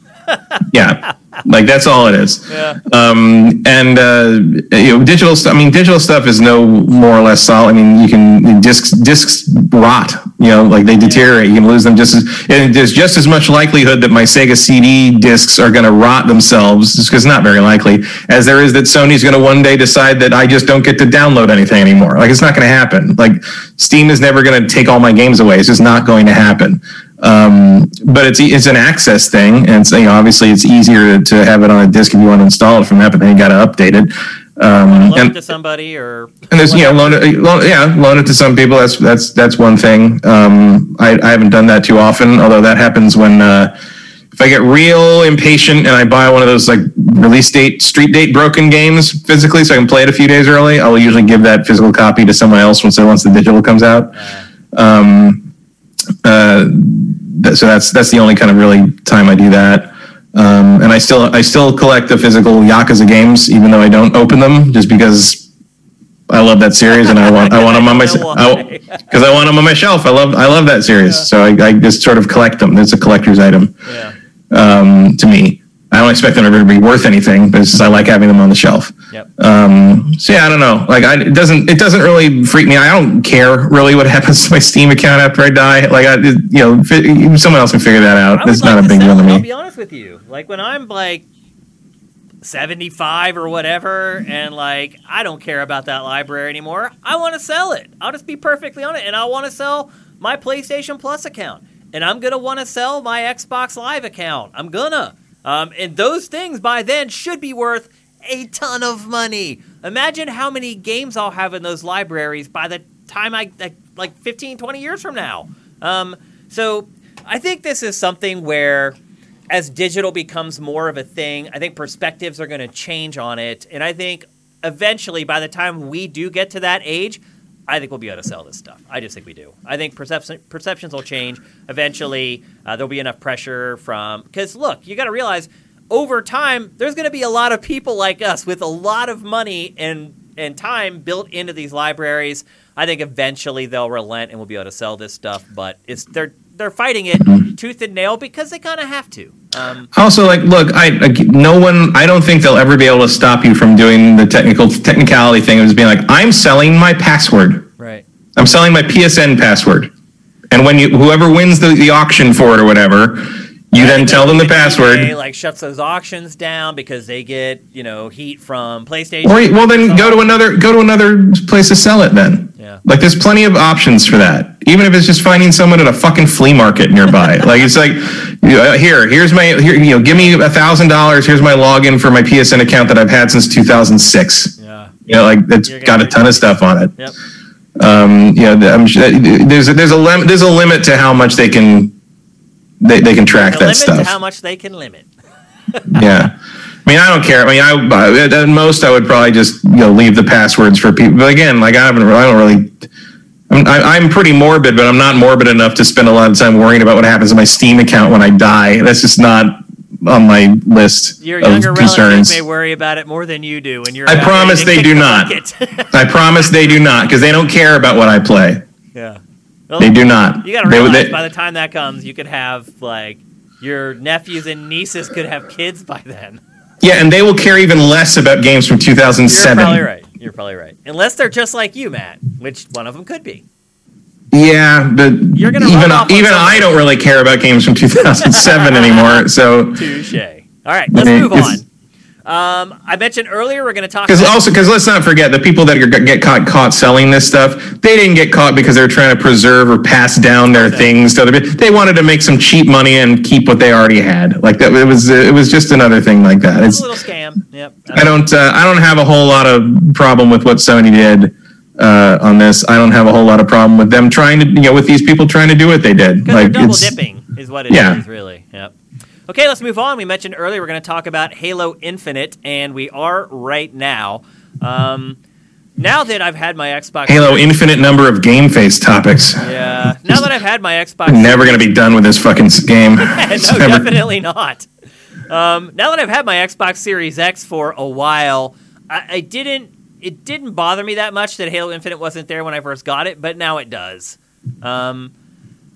Yeah. Like that's all it is. Yeah. um and uh you know digital st- i mean digital stuff is no more or less solid. I mean you can discs discs rot you know like they deteriorate. You can lose them just as and there's just as much likelihood that my sega cd discs are going to rot themselves just because not very likely as there is that sony's going to one day decide that i just don't get to download anything anymore. Like it's not going to happen. Like steam is never going to take all my games away. It's just not going to happen um, but it's it's an access thing, and so you know, obviously it's easier to, to have it on a disk if you want to install it from that, but then you got to update it. Um, Loan it to somebody or and there's you know loan it, loan, yeah, loan it to some people. That's that's that's one thing. Um, I, I haven't done that too often, although that happens when uh, if I get real impatient and I buy one of those like release date, street date broken games physically, so I can play it a few days early. I'll usually give that physical copy to someone else once once the digital comes out. Um, uh, so that's that's the only kind of really time I do that. Um, and I still I still collect the physical Yakuza games, even though I don't open them, just because I love that series and I want I want them on my (laughs) because I, want them on my shelf. I love I love that series, so I, I just sort of collect them. It's a collector's item Yeah. um, to me. I don't expect them ever to be worth anything, but it's just I like having them on the shelf. Yep. Um, so yeah, I don't know. Like, I, it doesn't it doesn't really freak me. I don't care really what (laughs) happens to my Steam account after I die. Like, I, you know, fi- someone else can figure that out. It's like not a big deal to me. I'll be honest with you. Like when I'm like 75 or whatever, and like I don't care about that library anymore, I want to sell it. I'll just be perfectly honest, and I want to sell my PlayStation Plus account, and I'm gonna want to sell my Xbox Live account. I'm gonna, um, and those things by then should be worth a ton of money. Imagine how many games I'll have in those libraries by the time I like, like 15, 20 years from now. Um, so I think this is something where as digital becomes more of a thing, I think perspectives are going to change on it. And I think eventually, by the time we do get to that age, I think we'll be able to sell this stuff. I just think we do. I think perception, perceptions will change. Eventually, uh, there'll be enough pressure from. Because look, you got to realize over time, there's going to be a lot of people like us with a lot of money and, and time built into these libraries. I think eventually they'll relent and we'll be able to sell this stuff. But it's they're they're fighting it tooth and nail because they kind of have to. Um, Also, like, look, I like, no one. I don't think they'll ever be able to stop you from doing the technical technicality thing of just being like, I'm selling my password. right. I'm selling my PSN password. And when you whoever wins the, the auction for it or whatever, you then tell them the password. They like shuts those auctions down because they get you know heat from PlayStation. Or well, then go to another go to another place to sell it. Then, Yeah. like there's plenty of options for that. Even if it's just finding someone at a fucking flea market nearby. (laughs) like it's like, here, here's my, here, you know, give me a thousand dollars. Here's my login for my PSN account that I've had since 2006. Yeah. You know, like it's You're got a ton of stuff on it. Yep. Um, you know, I'm sure there's a, there's a lim- there's a limit to how much they can they, they can track that limit stuff. how much they can limit. (laughs) yeah. I mean, I don't care. I mean, I at most I would probably just you know leave the passwords for people. But again, like I haven't, I don't really. I'm, I- I'm pretty morbid, but I'm not morbid enough to spend a lot of time worrying about what happens to my Steam account when I die. That's just not on my list Your of younger concerns. may worry about it more than you do, and you're. I promise they do not. I promise they do not because they don't care about what I play. yeah. Well, They do not. You got to realize they- by the time that comes, you could have like your nephews and nieces could have kids by then. yeah, and they will care even less about games from 2007. You're 2007. probably right. You're probably right. Unless they're just like you, Matt, which one of them could be. Yeah, but You're gonna even run even. I don't really care about games from 2007 (laughs) anymore. So Touche. All right, let's move on. Um, I mentioned earlier we're going to talk. because about- also because let's not forget the people that are, get caught caught selling this stuff, they didn't get caught because they're trying to preserve or pass down their Okay. things to other people. They wanted to make some cheap money and keep what they already had. Like that, it was it was just another thing like that. It's It's a little scam. Yep. I don't uh, I don't have a whole lot of problem with what Sony did. Uh, on this, I don't have a whole lot of problem with them trying to, you know, with these people trying to do what they did. Because they're double dipping is what it is, Yeah. really. Okay, let's move on. We mentioned earlier we're going to talk about Halo Infinite, and we are right now. Um, now that I've had my Xbox, Halo infinite number of GameFace topics. yeah. Now that I've had my Xbox, (laughs) Never gonna be done with this fucking game. (laughs) (laughs) It's no, never- definitely not. Um, now that I've had my Xbox Series X for a while, I, I didn't. It didn't bother me that much that Halo Infinite wasn't there when I first got it, but now it does. Um,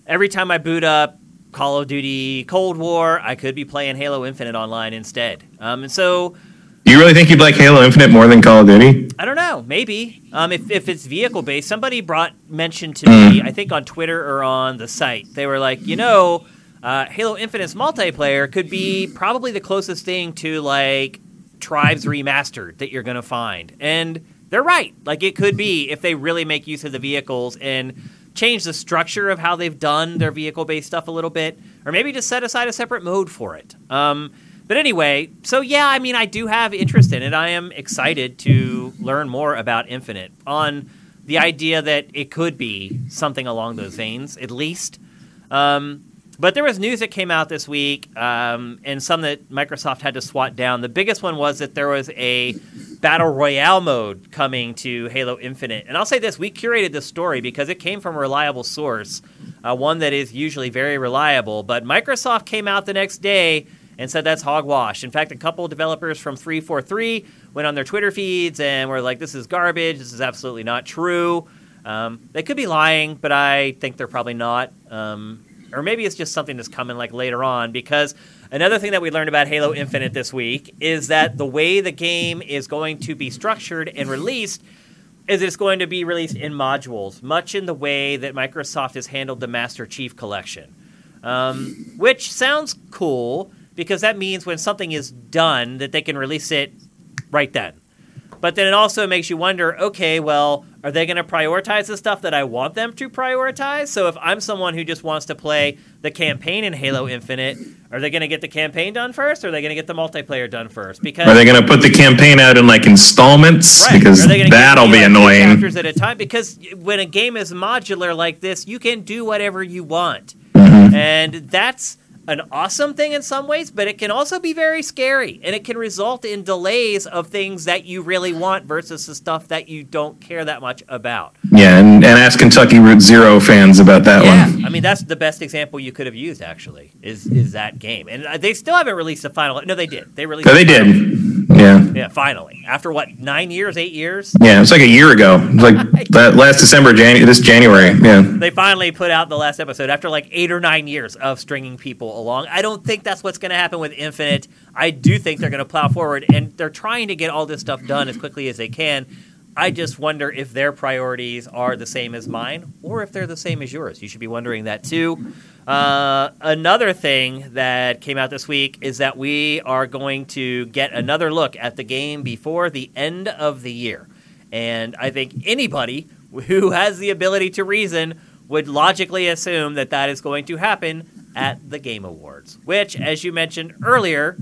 every time I boot up Call of Duty Cold War, I could be playing Halo Infinite online instead. Um, and so You really think you'd like Halo Infinite more than Call of Duty? I don't know. Maybe um, if if it's vehicle based, somebody brought mentioned to me, I think on Twitter or on the site, they were like, you know, uh, Halo Infinite's multiplayer could be probably the closest thing to like Tribes Remastered that you're gonna find, and they're right. Like it could be if they really make use of the vehicles and change the structure of how they've done their vehicle based stuff a little bit, or maybe just set aside a separate mode for it. Um, but anyway, so yeah, I mean, I do have interest in it. I am excited to learn more about Infinite on the idea that it could be something along those veins, at least. Um, but there was news that came out this week, um, and some that Microsoft had to swat down. The biggest one was that there was a battle royale mode coming to Halo Infinite. And I'll say this: we curated this story because it came from a reliable source. uh, one that is usually very reliable. But Microsoft came out the next day and said that's hogwash. In fact, a couple of developers from 343 went on their Twitter feeds and were like, this is garbage. This is absolutely not true. Um, they could be lying, but I think they're probably not. Um, or maybe it's just something that's coming like later on because another thing that we learned about Halo Infinite this week is that the way the game is going to be structured and released is it's going to be released in modules, much in the way that Microsoft has handled the Master Chief Collection, um, which sounds cool because that means when something is done that they can release it right then. But then it also makes you wonder okay, well, are they going to prioritize the stuff that I want them to prioritize? So if I'm someone who just wants to play the campaign in Halo Infinite, are they going to get the campaign done first or are they going to get the multiplayer done first? Because Are they going to put the campaign out in like installments right. because that'll be like annoying. Chapters at a time because when a game is modular like this, you can do whatever you want. Mm-hmm. And that's an awesome thing in some ways, but it can also be very scary and it can result in delays of things that you really want versus the stuff that you don't care that much about. Yeah, and, and ask Kentucky Route Zero fans about that one. yeah, one. I mean, that's the best example you could have used, actually, is is that game. And uh, they still haven't released a final. No, they did. They released. No, they did. Yeah. Yeah, finally. After what, nine years, eight years? Yeah, it's like a year ago. like (laughs) that last December, Janu- this January. Yeah. They finally put out the last episode after like eight or nine years of stringing people along. I don't think that's what's going to happen with Infinite. I do think they're going to plow forward, and they're trying to get all this stuff done as quickly as they can. I just wonder if their priorities are the same as mine or if they're the same as yours. You should be wondering that too. Uh, another thing that came out this week is that we are going to get another look at the game before the end of the year. And I think anybody who has the ability to reason would logically assume that that is going to happen at the Game Awards, which, as you mentioned earlier,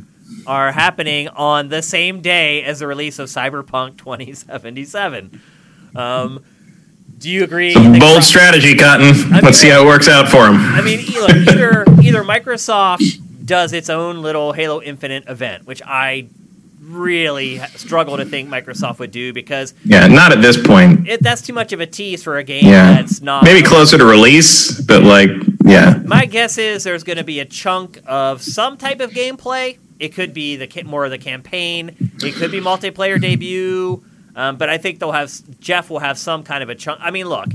are happening on the same day as the release of Cyberpunk 2077. Um, do you agree? Bold strategy, Cotton. I mean, Let's see how it works out for them. I mean, either either Microsoft does its own little Halo Infinite event, which I really struggle to think Microsoft would do because yeah, not at this point. It, that's too much of a tease for a game yeah. that's not maybe closer to release, but like yeah. My guess is there's going to be a chunk of some type of gameplay. It could be the more of the campaign. It could be multiplayer debut. Um, but I think they'll have Jeff will have some kind of a chunk. I mean, look,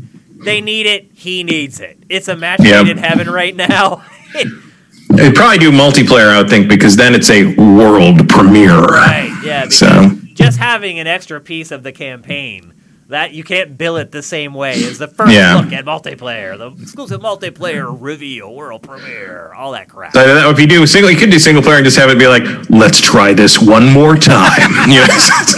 they need it. He needs it. It's a match yep. made in heaven right now. (laughs) They probably do multiplayer, I would think, because then it's a world premiere. Right. Yeah. So just having an extra piece of the campaign that you can't bill it the same way as the first yeah. look at multiplayer, the exclusive multiplayer reveal, world premiere, all that crap. So if you do single, you could do single player and just have it be like, "Let's try this one more time." (laughs) Yes.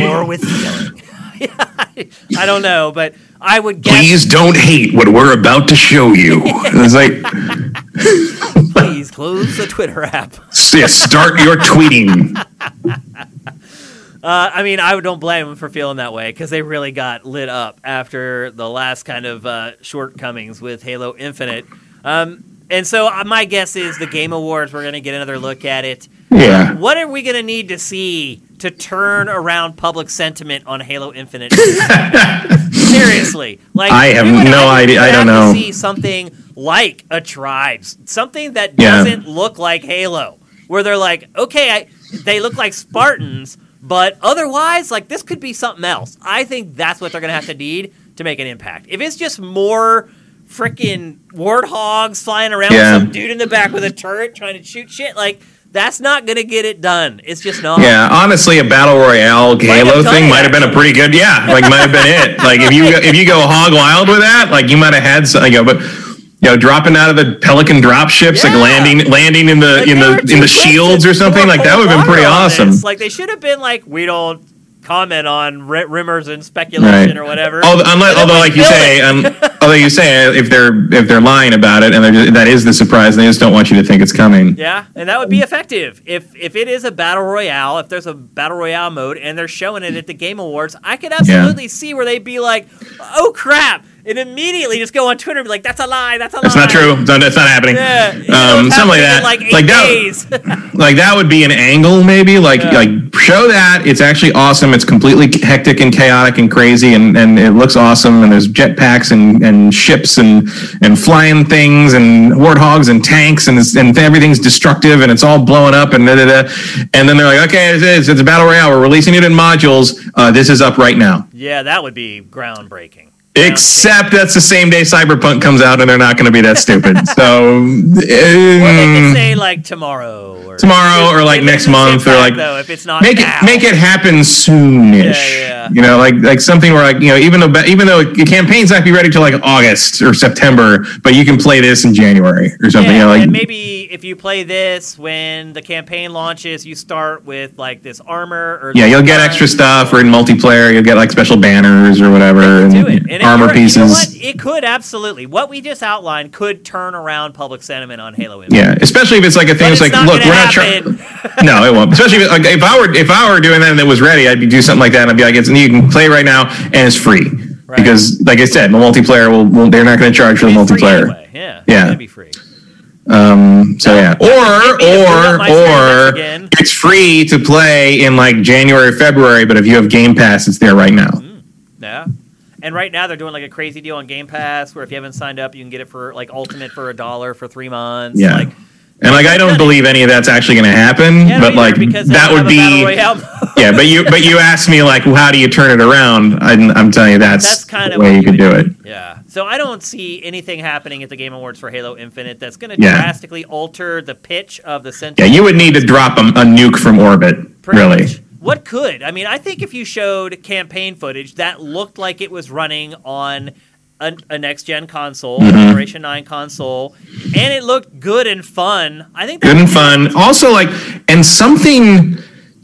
More with feeling. (laughs) I don't know, but I would guess. Please don't hate what we're about to show you. (laughs) it's like. Please close the Twitter app. yeah, start your tweeting. (laughs) Uh, I mean, I don't blame them for feeling that way because they really got lit up after the last kind of uh, shortcomings with Halo Infinite. Um, and so uh, my guess is the Game Awards, we're going to get another look at it. Yeah. what are we going to need to see to turn around public sentiment on Halo Infinite? (laughs) Seriously, like I have no idea. I don't know. See something like a Tribes, something that doesn't yeah. look like Halo, where they're like, okay, I, they look like Spartans, but otherwise, like this could be something else. I think that's what they're going to have to need to make an impact. If it's just more freaking warthogs flying around yeah. with some dude in the back with a turret trying to shoot shit, like that's not going to get it done. It's just not. Yeah, honestly, a battle royale Halo thing might have been a pretty good. Yeah, like might have been it. Like if you if you go hog wild with that, like you might have had something. You know, but you know, dropping out of the Pelican drop ships, yeah. like landing landing in the like in the in the shields or something like that would have been pretty awesome. This. Like they should have been like, we don't comment on r- rumors and speculation right. or whatever. Although, unless, although like you say, um, (laughs) although you say if they're if they're lying about it and just, that is the surprise, and they just don't want you to think it's coming. Yeah, and that would be effective if if it is a battle royale, if there's a battle royale mode and they're showing it at the Game Awards, I could absolutely yeah. see where they'd be like, oh crap and immediately just go on Twitter and be like, "That's a lie. That's a That's lie." not true. It's not, that's not happening. Yeah, you know, um, something like that. like eight like that. days. (laughs) (laughs) like that would be an angle maybe like Yeah. like show that it's actually awesome it's completely hectic and chaotic and crazy and and it looks awesome and there's jetpacks and and ships and and flying things and warthogs and tanks and and everything's destructive and it's all blowing up and da, da, da. and then they're like okay it is it's a battle royale we're releasing it in modules uh, this is up right now yeah, that would be groundbreaking. Except that's the same day Cyberpunk comes out, and they're not going to be that stupid. (laughs) So, Or they um, could say like tomorrow or Tomorrow or, like, next month or, like, though, if it's not make now. it make it happen soonish. Yeah, yeah. You know, like like something where like you know even though even though your campaign's not be ready till like August or September, but you can play this in January or something. Yeah, you know, like and maybe if you play this when the campaign launches, you start with like this armor or yeah, you'll get extra stuff or in multiplayer you'll get like special banners or whatever and do it. And armor pieces. You know what? It could absolutely. What we just outlined could turn around public sentiment on Halo Infinite. Yeah, especially if it's like a thing. It's it's like, look, we're not happen. trying. (laughs) no, it won't. Especially if, like, if I were if I were doing that and it was ready, I'd be do something like that. and I'd be like, it's you can play right now and it's free Right. because, like I said, the multiplayer will, will they're not going to charge for the multiplayer. anyway. Yeah. Yeah. Be free. Um, so yeah, or Maybe if we got or or again. it's free to play in like January, February, but if you have Game Pass, it's there right now. Yeah. And right now they're doing like a crazy deal on Game Pass where if you haven't signed up, you can get it for like Ultimate for a dollar for three months. Yeah. Like, And like I don't believe any of that's actually going to happen, yeah, but like that would have a battle be (laughs) yeah. But you but you asked me like, well, how do you turn it around? I'm, I'm telling you, that's, That's kind of way you you could do it. Yeah. So I don't see anything happening at the Game Awards for Halo Infinite that's going to Yeah. drastically alter the pitch of the Yeah, you would need to drop a, a nuke from orbit, Pretty really. much. What could? I mean, I think if you showed campaign footage that looked like it was running on a, a next gen console, Mm-hmm. a Generation 9 console, and it looked good and fun, I think Good and fun. Also, like, and something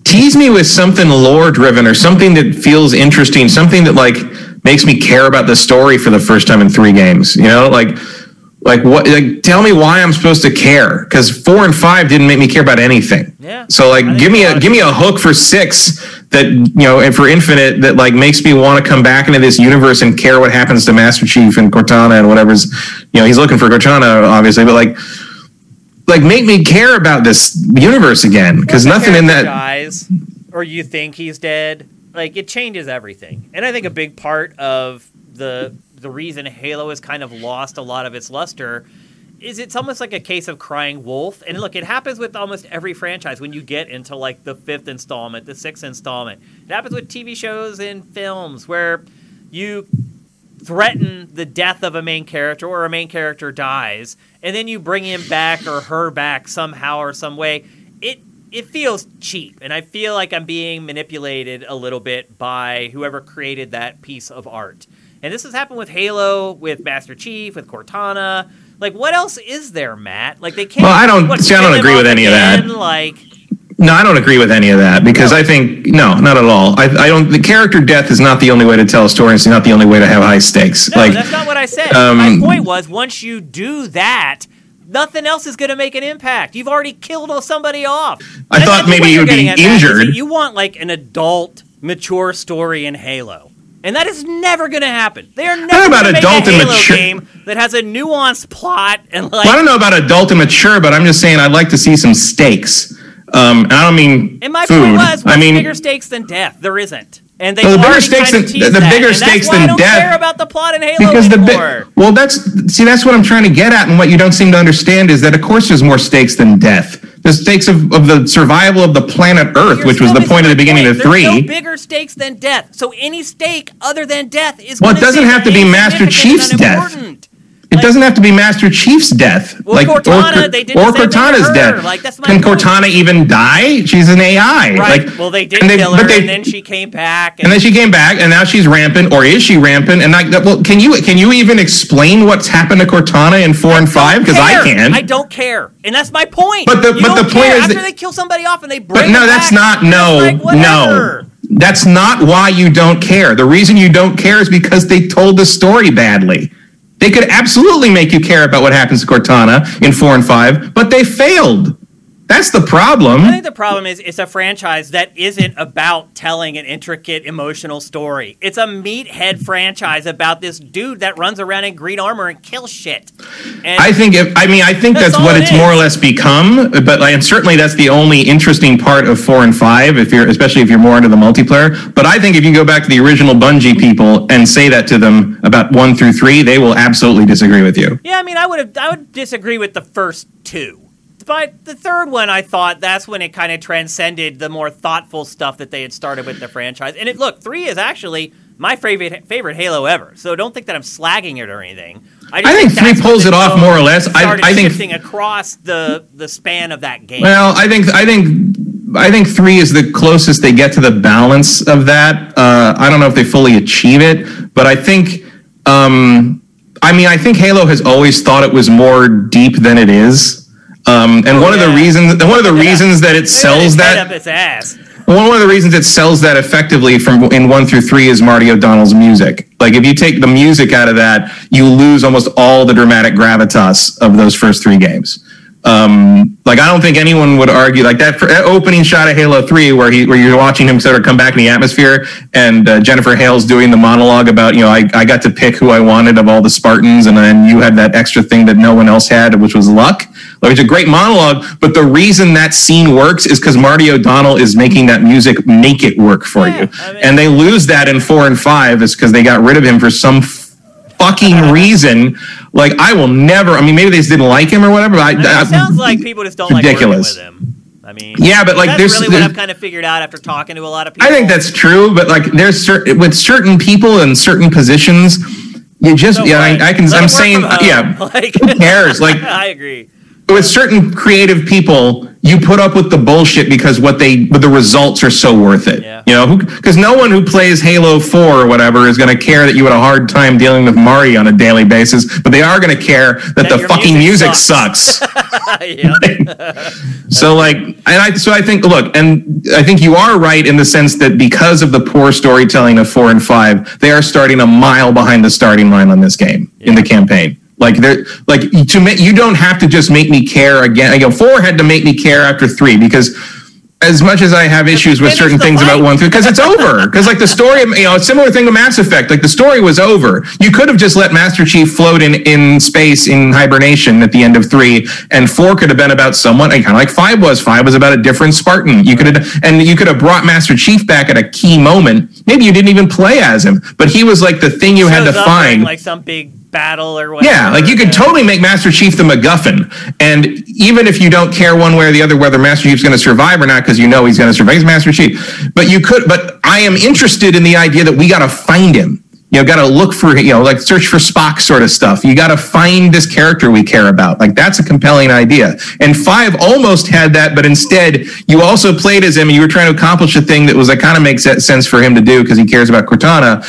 tease me with something lore driven or something that feels interesting, something that like makes me care about the story for the first time in three games. You know, like. Like what? Like, tell me why I'm supposed to care? Because four and five didn't make me care about anything. Yeah. So like, give me a a lot of give me a hook for six that you know, and for Infinite that like makes me want to come back into this universe and care what happens to Master Chief and Cortana and whatever's, you know, he's looking for Cortana obviously, but like, like make me care about this universe again because nothing in that. dies or you think he's dead like it changes everything and i think a big part of the the reason halo has kind of lost a lot of its luster is it's almost like a case of crying wolf. And look it happens with almost every franchise when you get into like the fifth installment the sixth installment. It happens with tv shows and films where you threaten the death of a main character or a main character dies and then you bring him back or her back somehow or some way. It it feels cheap and i feel like i'm being manipulated a little bit by whoever created that piece of art and this has happened with halo with master chief with cortana like what else is there matt like they can't Well, I don't- what, see, I don't agree with any of that. like No, I don't agree with any of that because I think no, not at all. I, I don't. The character death is not the only way to tell a story. It's not the only way to have high stakes. No, like that's not what I said. um, My point was once you do that, nothing else is going to make an impact. You've already killed somebody off. I thought maybe you you're would be getting at, Matt, is that injured. You want like an adult, mature story in Halo. And that is never going to happen. They are never about going to make adult a and Halo mature- game that has a nuanced plot and like. Well, I don't know about adult and mature, but I'm just saying I'd like to see some stakes. Um, and I don't mean and my food. point was, I mean, bigger stakes than death? There isn't. And they Well, the bigger stakes than- the that, bigger and stakes than I don't death- care about the plot in Halo because the bi- well, that's see, that's what I'm trying to get at, and what you don't seem to understand is that of course there's more stakes than death. The stakes of, of the survival of the planet Earth, You're which was the point at the beginning of three. no bigger stakes than death. So any stake other than death is. Well, it doesn't have to be Master Chief's death. It Like- doesn't have to be Master Chief's death. Well, like Cortana, or, they did or the same thing to Cortana's death. Like, that's my Can point. Cortana even die? She's an AI. Right. Like, well, they did they- kill her, they- and then she came back. And, and then she came back, and now she's rampant, or is she rampant? And like, well, can you can you even explain what's happened to Cortana in four and five? Because I can. I don't care, and that's my point. But the- You but the point care. is after that- they kill somebody off and they bring But no, that's back, not no, like, no. That's not why you don't care. The reason you don't care is because they told the story badly. They could absolutely make you care about what happens to Cortana in four and five, but they failed. That's the problem. I think the problem is it's a franchise that isn't about telling an intricate emotional story. It's a meathead franchise about this dude that runs around in green armor and kills shit. And I think if I mean I think That's that's, what it it's more or less become, but and certainly that's the only interesting part of four and five. If you're especially if you're more into the multiplayer, but I think if you go back to the original Bungie people and say that to them about one through three, they will absolutely disagree with you. yeah, I mean, I would have, I would disagree with the first two. But the third one, I thought that's when it kind of transcended the more thoughtful stuff that they had started with the franchise. And it look, three is actually my favorite favorite Halo ever. So don't think that I'm slagging it or anything. just I think three pulls it off more or less. I- I think- shifting across the the span of that game. Well, I think I think I think three is the closest they get to the balance of that. Uh, I don't know if they fully achieve it, but I think. Um, I mean, I think Halo has always thought it was more deep than it is. Um, and one of the reasons, one of the Yeah. reasons that it sells that up its ass. one of the reasons it sells that effectively from in one through three is Marty O'Donnell's music. Like if you take the music out of that, you lose almost all the dramatic gravitas of those first three games. Um, like I don't think anyone would argue like that, for, that opening shot of Halo Three, where he where you're watching him sort of come back in the atmosphere, and uh, Jennifer Hale's doing the monologue about you know I, I got to pick who I wanted of all the Spartans, and then you had that extra thing that no one else had, which was luck. Like it's a great monologue, but the reason that scene works is because Marty O'Donnell is making that music make it work for Yeah, you, I mean- and they lose that in four and five is because they got rid of him for some fucking reason. Like I will never. I mean, maybe they just didn't like him or whatever. But I, I mean, I- it sounds like people just don't ridiculous. like working with him. I mean, Yeah, but, like, that's there's- really what there's- I've kind of figured out after talking to a lot of people. I think that's true, but like there's certain with certain people in certain positions, you just So yeah. I, I can. Let I'm saying yeah. (laughs) Like, Who cares? Like (laughs) I agree. With certain creative people, you put up with the bullshit because what they, but the results are so worth it. Yeah. You know, because no one who plays Halo Four or whatever is going to care that you had a hard time dealing with Marty on a daily basis, but they are going to care that, That the fucking music music sucks. (laughs) yeah. (laughs) so like, and I, so I think, look, and I think you are right in the sense that because of the poor storytelling of four and five, they are starting a mile behind the starting line on this game in the campaign. Like they're like to make you don't have to just make me care again. You know, four had to make me care after three because as much as I have issues with certain things about one through because it's over. Because like the story, you know, a similar thing to Mass Effect. Like the story was over. You could have just let Master Chief float in in space in hibernation at the end of three, and four could have been about someone kind of like five was. Five was about a different Spartan. You could have and you could have brought Master Chief back at a key moment. Maybe you didn't even play as him, but he was like the thing you had to find. like some big battle or whatever. Yeah, like you could totally make Master Chief the MacGuffin, and even if you don't care one way or the other whether Master Chief's going to survive or not, because you know he's going to survive, he's Master Chief. But you could, but I am interested in the idea that we got to find him. You know, got to look for you know, like search for Spock sort of stuff. You got to find this character we care about. Like that's a compelling idea. And five almost had that, but instead you also played as him, and you were trying to accomplish a thing that was that kind of makes sense for him to do because he cares about Cortana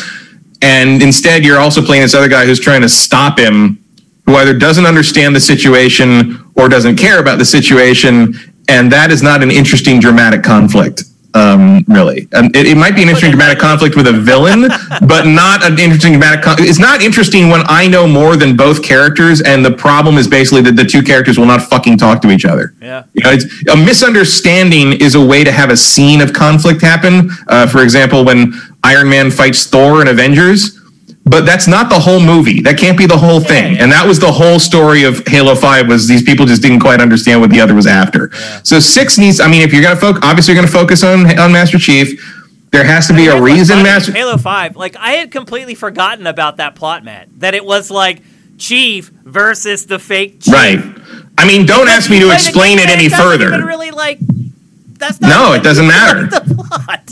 and instead you're also playing this other guy who's trying to stop him who either doesn't understand the situation or doesn't care about the situation. And that is not an interesting dramatic conflict um, really and it, it might be an interesting dramatic conflict with a villain (laughs) but not an interesting dramatic con- it's not interesting when i know more than both characters and the problem is basically that the two characters will not fucking talk to each other Yeah. you know, it's, a misunderstanding is a way to have a scene of conflict happen. Uh, for example, when Iron Man fights Thor in Avengers, but that's not the whole movie. That can't be the whole thing. And that was the whole story of Halo Five. Was these people just didn't quite understand what the other was after. So six needs. I mean, if you're gonna focus, obviously you're gonna focus on on Master Chief. There has to be a reason, funny, Master. Halo Five. Like I had completely forgotten about that plot, Matt. That it was like Chief versus the fake Chief. Right. I mean, don't ask me to explain it any further. really like. That's not No, it doesn't matter. (laughs) The plot.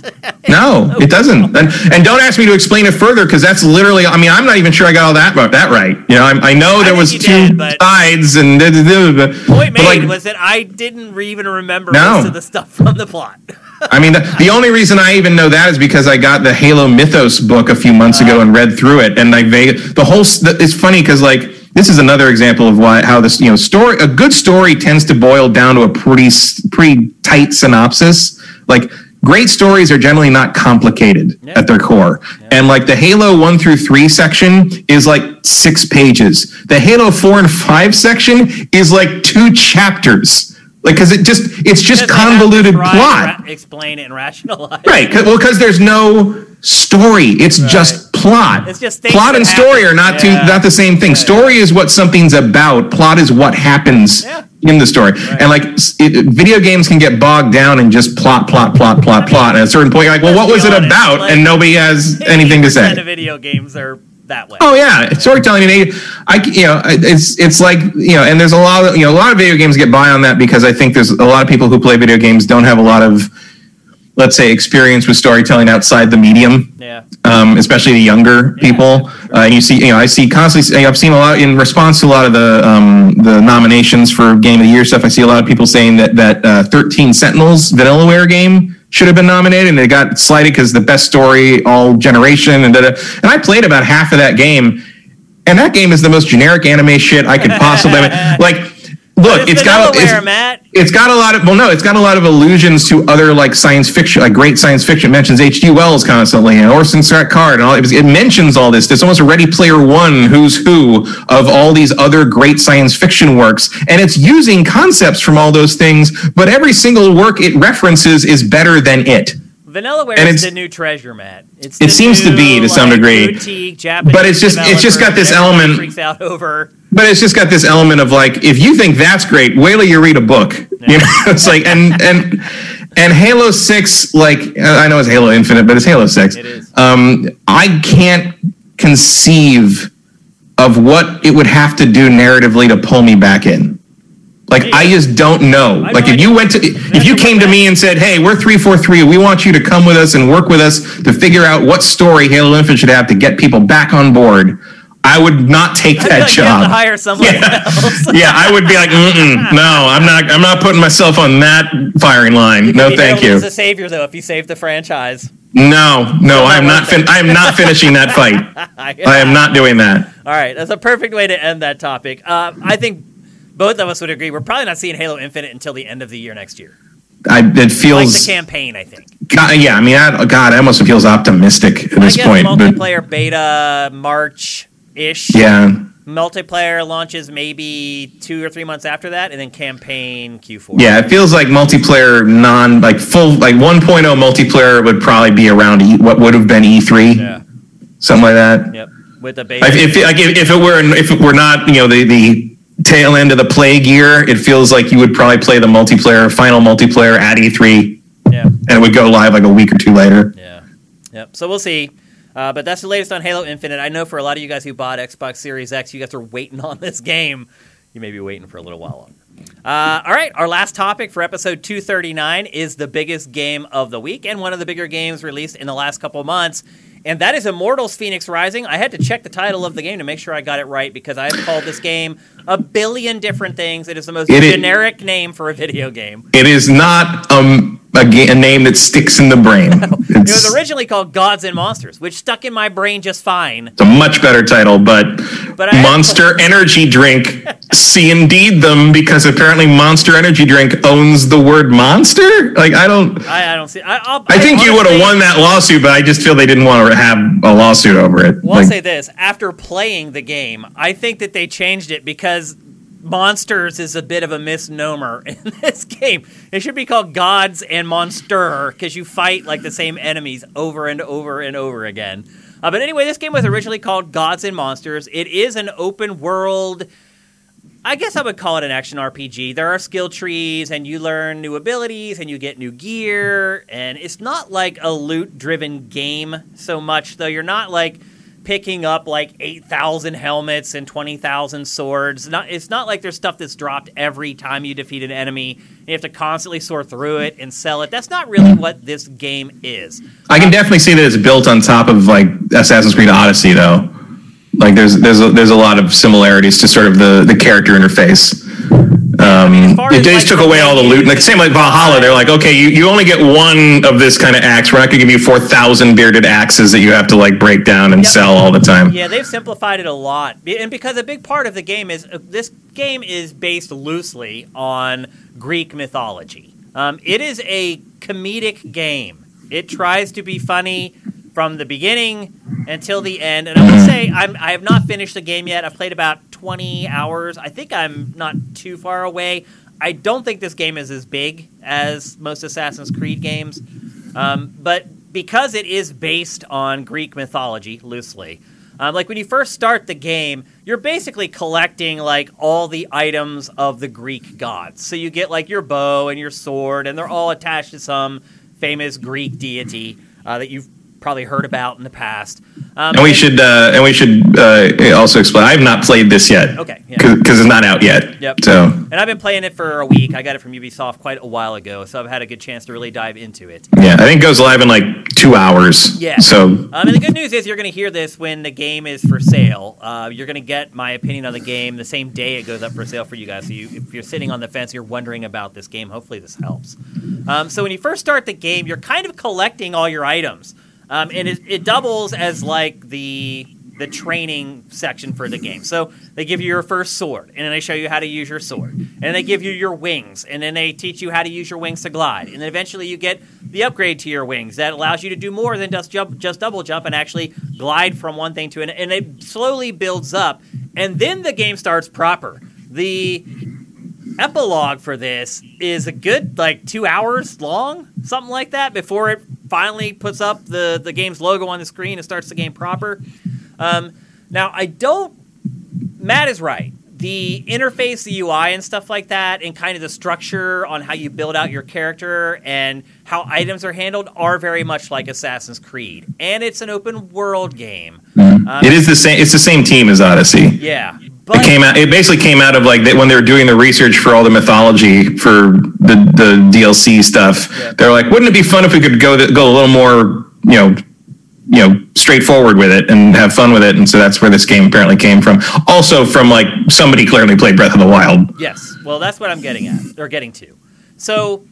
No, (laughs) it doesn't. And, and don't ask me to explain it further because that's literally. I mean, I'm not even sure I got all that that right. You know, I, I know there think was two did, sides and. da- da- da- point but, made like, was that I didn't re- even remember No. most of the stuff from the plot. I mean, the, the only reason I even know that is because I got the Halo Mythos book a few months ago uh-huh. and read through it, and like they, the whole. It's funny because like this is another example of why how this you know story a good story tends to boil down to a pretty pretty tight synopsis. Like great stories are generally not complicated Yeah. at their core, and like the Halo one through three section is like six pages. The Halo four and five section is like two chapters. Like, because it just it's just Because they have to convoluted plot. ra- explain it and rationalize. Right. 'cause- well, because there's no story. It's just plot. It's just plot and story happen. are not Yeah. two, not the same thing. Right. Story is what something's about. Plot is what happens Yeah. in the story. And like it, video games can get bogged down in just plot, plot, plot, plot, plot. And at a certain point, you're like, well, what was it honest, about? like, and nobody has anything to say. video games are that way. Oh yeah, storytelling. And I, you know, it's it's like you know, and there's a lot of you know, a lot of video games get by on that because I think there's a lot of people who play video games don't have a lot of, let's say, experience with storytelling outside the medium Yeah. Um, especially the younger people. Uh, and you see, you know, I see constantly. I've seen a lot in response to a lot of the um, the nominations for Game of the Year stuff. I see a lot of people saying that that uh, Thirteen Sentinels Vanillaware game should have been nominated, and they got slighted because the best story all generation and da, da. and I played about half of that game, and that game is the most generic anime shit I could possibly (laughs) like. Look, It's got it's, it's got a lot of well no it's got a lot of allusions to other like science fiction like great science fiction it mentions hg wells constantly and orson scott card and all it, was- it mentions all this there's almost a ready player one who's who of all these other great science fiction works and it's using concepts from all those things but every single work it references is better than it Vanillaware And is the new treasure, Matt. It's It seems to be to some like, degree. boutique Japanese But it's just- it's just got this element- freaks out over. But it's just got this element of like if you think that's great wait till you read a book. You know (laughs) it's like and and and halo 6 like i know it's halo infinite but it's halo 6 It is. um i can't conceive of what it would have to do narratively to pull me back in. Like i just don't know. I like know if you went to if you (laughs) came to me and said hey we're 343 we want you to come with us and work with us to figure out what story halo infinite should have to get people back on board i would not take that like job to hire someone yeah. else. (laughs) yeah, I would be like, Mm-mm, no, I'm not. I'm not putting myself on that firing line. No, You thank don't you. lose a savior though if you save the franchise. No, no, I am not. Fin- I am not (laughs) finishing that fight. (laughs) I am not doing that. All right, that's a perfect way to end that topic. Uh, I think both of us would agree. We're probably not seeing Halo Infinite until the end of the year next year. I, it Like feels. the campaign, I think. God, yeah, I mean, I, God, it almost feels optimistic at I this point. But multiplayer beta March ish. yeah, Multiplayer launches maybe two or three months after that, and then campaign Q4. yeah, it feels like multiplayer, non like full like 1.0 multiplayer would probably be around e, what would have been E3, Yeah. something like that. Yep. With the base. Like if, like if, if it were if it were not you know the the tail end of the plague year, it feels like you would probably play the multiplayer final multiplayer at E3, yeah. and it would go live like a week or two later. Yeah. Yep. So we'll see. Uh, but that's the latest on Halo Infinite. I know for a lot of you guys who bought Xbox Series X, you guys are waiting on this game. You may be waiting for a little while longer. Uh, all right, our last topic for episode 239 is the biggest game of the week and one of the bigger games released in the last couple months. And that is Immortals Fenyx Rising. I had to check the title of the game to make sure I got it right because I have called this game a billion different things. It is the most It is- generic name for a video game. It is not um, a, ga- a name that sticks in the brain. (laughs) It was originally called Gods and Monsters, which stuck in my brain just fine. it's a much better title, but, But I- Monster (laughs) Energy Drink see indeed them because apparently Monster Energy Drink owns the word monster. Like I don't. I, I don't see. I, I'll, I think you would have won that lawsuit, but I just feel they didn't want to have a lawsuit over it. Well, I'll say this: after playing the game, I think that they changed it because monsters is a bit of a misnomer (laughs) in this game. It should be called gods and monster because you fight like the same enemies over and over and over again. Uh, but anyway, this game was originally called Gods and Monsters. It is an open world. I guess I would call it an action RPG. There are skill trees, and you learn new abilities, and you get new gear. And it's not like a loot driven game so much, though. You're not like picking up like 8,000 helmets and 20,000 swords. Not, it's not like there's stuff that's dropped every time you defeat an enemy. You have to constantly sort through it and sell it. That's not really what this game is. I can definitely see that it's built on top of like Assassin's Creed Odyssey, though. Like there's there's a, there's a lot of similarities to sort of the the character interface. Um, it just took away all the the loot. Like same like Valhalla, they're like, okay, you, you only get one of this kind of axe. We're not gonna give you four thousand bearded axes that you have to like break down and Yep. sell all the time. Yeah, they've simplified it a lot, and because a big part of the game is uh, this game is based loosely on Greek mythology. Um, it is a comedic game. It tries to be funny from the beginning until the end. And I will say, I'm, I have not finished the game yet. I've played about 20 hours. I think I'm not too far away. I don't think this game is as big as most Assassin's Creed games, um, but because it is based on Greek mythology loosely. Um, like when you first start the game, you're basically collecting like all the items of the Greek gods. So you get like your bow and your sword, and they're all attached to some famous Greek deity uh, that you've probably heard about in the past. Um, and we and, should uh, and we should uh, also explain. I have not played this yet. Okay, because yeah. it's not out yet. Yep. So and I've been playing it for a week. I got it from Ubisoft quite a while ago, so I've had a good chance to really dive into it. Yeah, I think it goes live in like two hours. Yeah. So um, and the good news is you're going to hear this when the game is for sale. Uh, you're going to get my opinion on the game the same day it goes up for sale for you guys. So you, if you're sitting on the fence, you're wondering about this game. Hopefully this helps. Um, so when you first start the game, you're kind of collecting all your items. Um, and it, it doubles as like the the training section for the game. So they give you your first sword, and then they show you how to use your sword, and they give you your wings, and then they teach you how to use your wings to glide, and then eventually you get the upgrade to your wings that allows you to do more than just jump, just double jump, and actually glide from one thing to another, and it slowly builds up, and then the game starts proper. The epilogue for this is a good like two hours long, something like that, before it finally puts up the the game's logo on the screen and starts the game proper. Um, now I don't. Matt is right. The interface, the UI, and stuff like that, and kind of the structure on how you build out your character and how items are handled are very much like Assassin's Creed, and it's an open world game. Mm-hmm. Um, it is the same. It's the same team as Odyssey. Yeah, but, it came out. It basically came out of like when they were doing the research for all the mythology for the the DLC stuff. Yeah. They're like, wouldn't it be fun if we could go go a little more, you know, you know, straightforward with it and have fun with it? And so that's where this game apparently came from. Also from like somebody clearly played Breath of the Wild. Yes. Well, that's what I'm getting at or getting to. So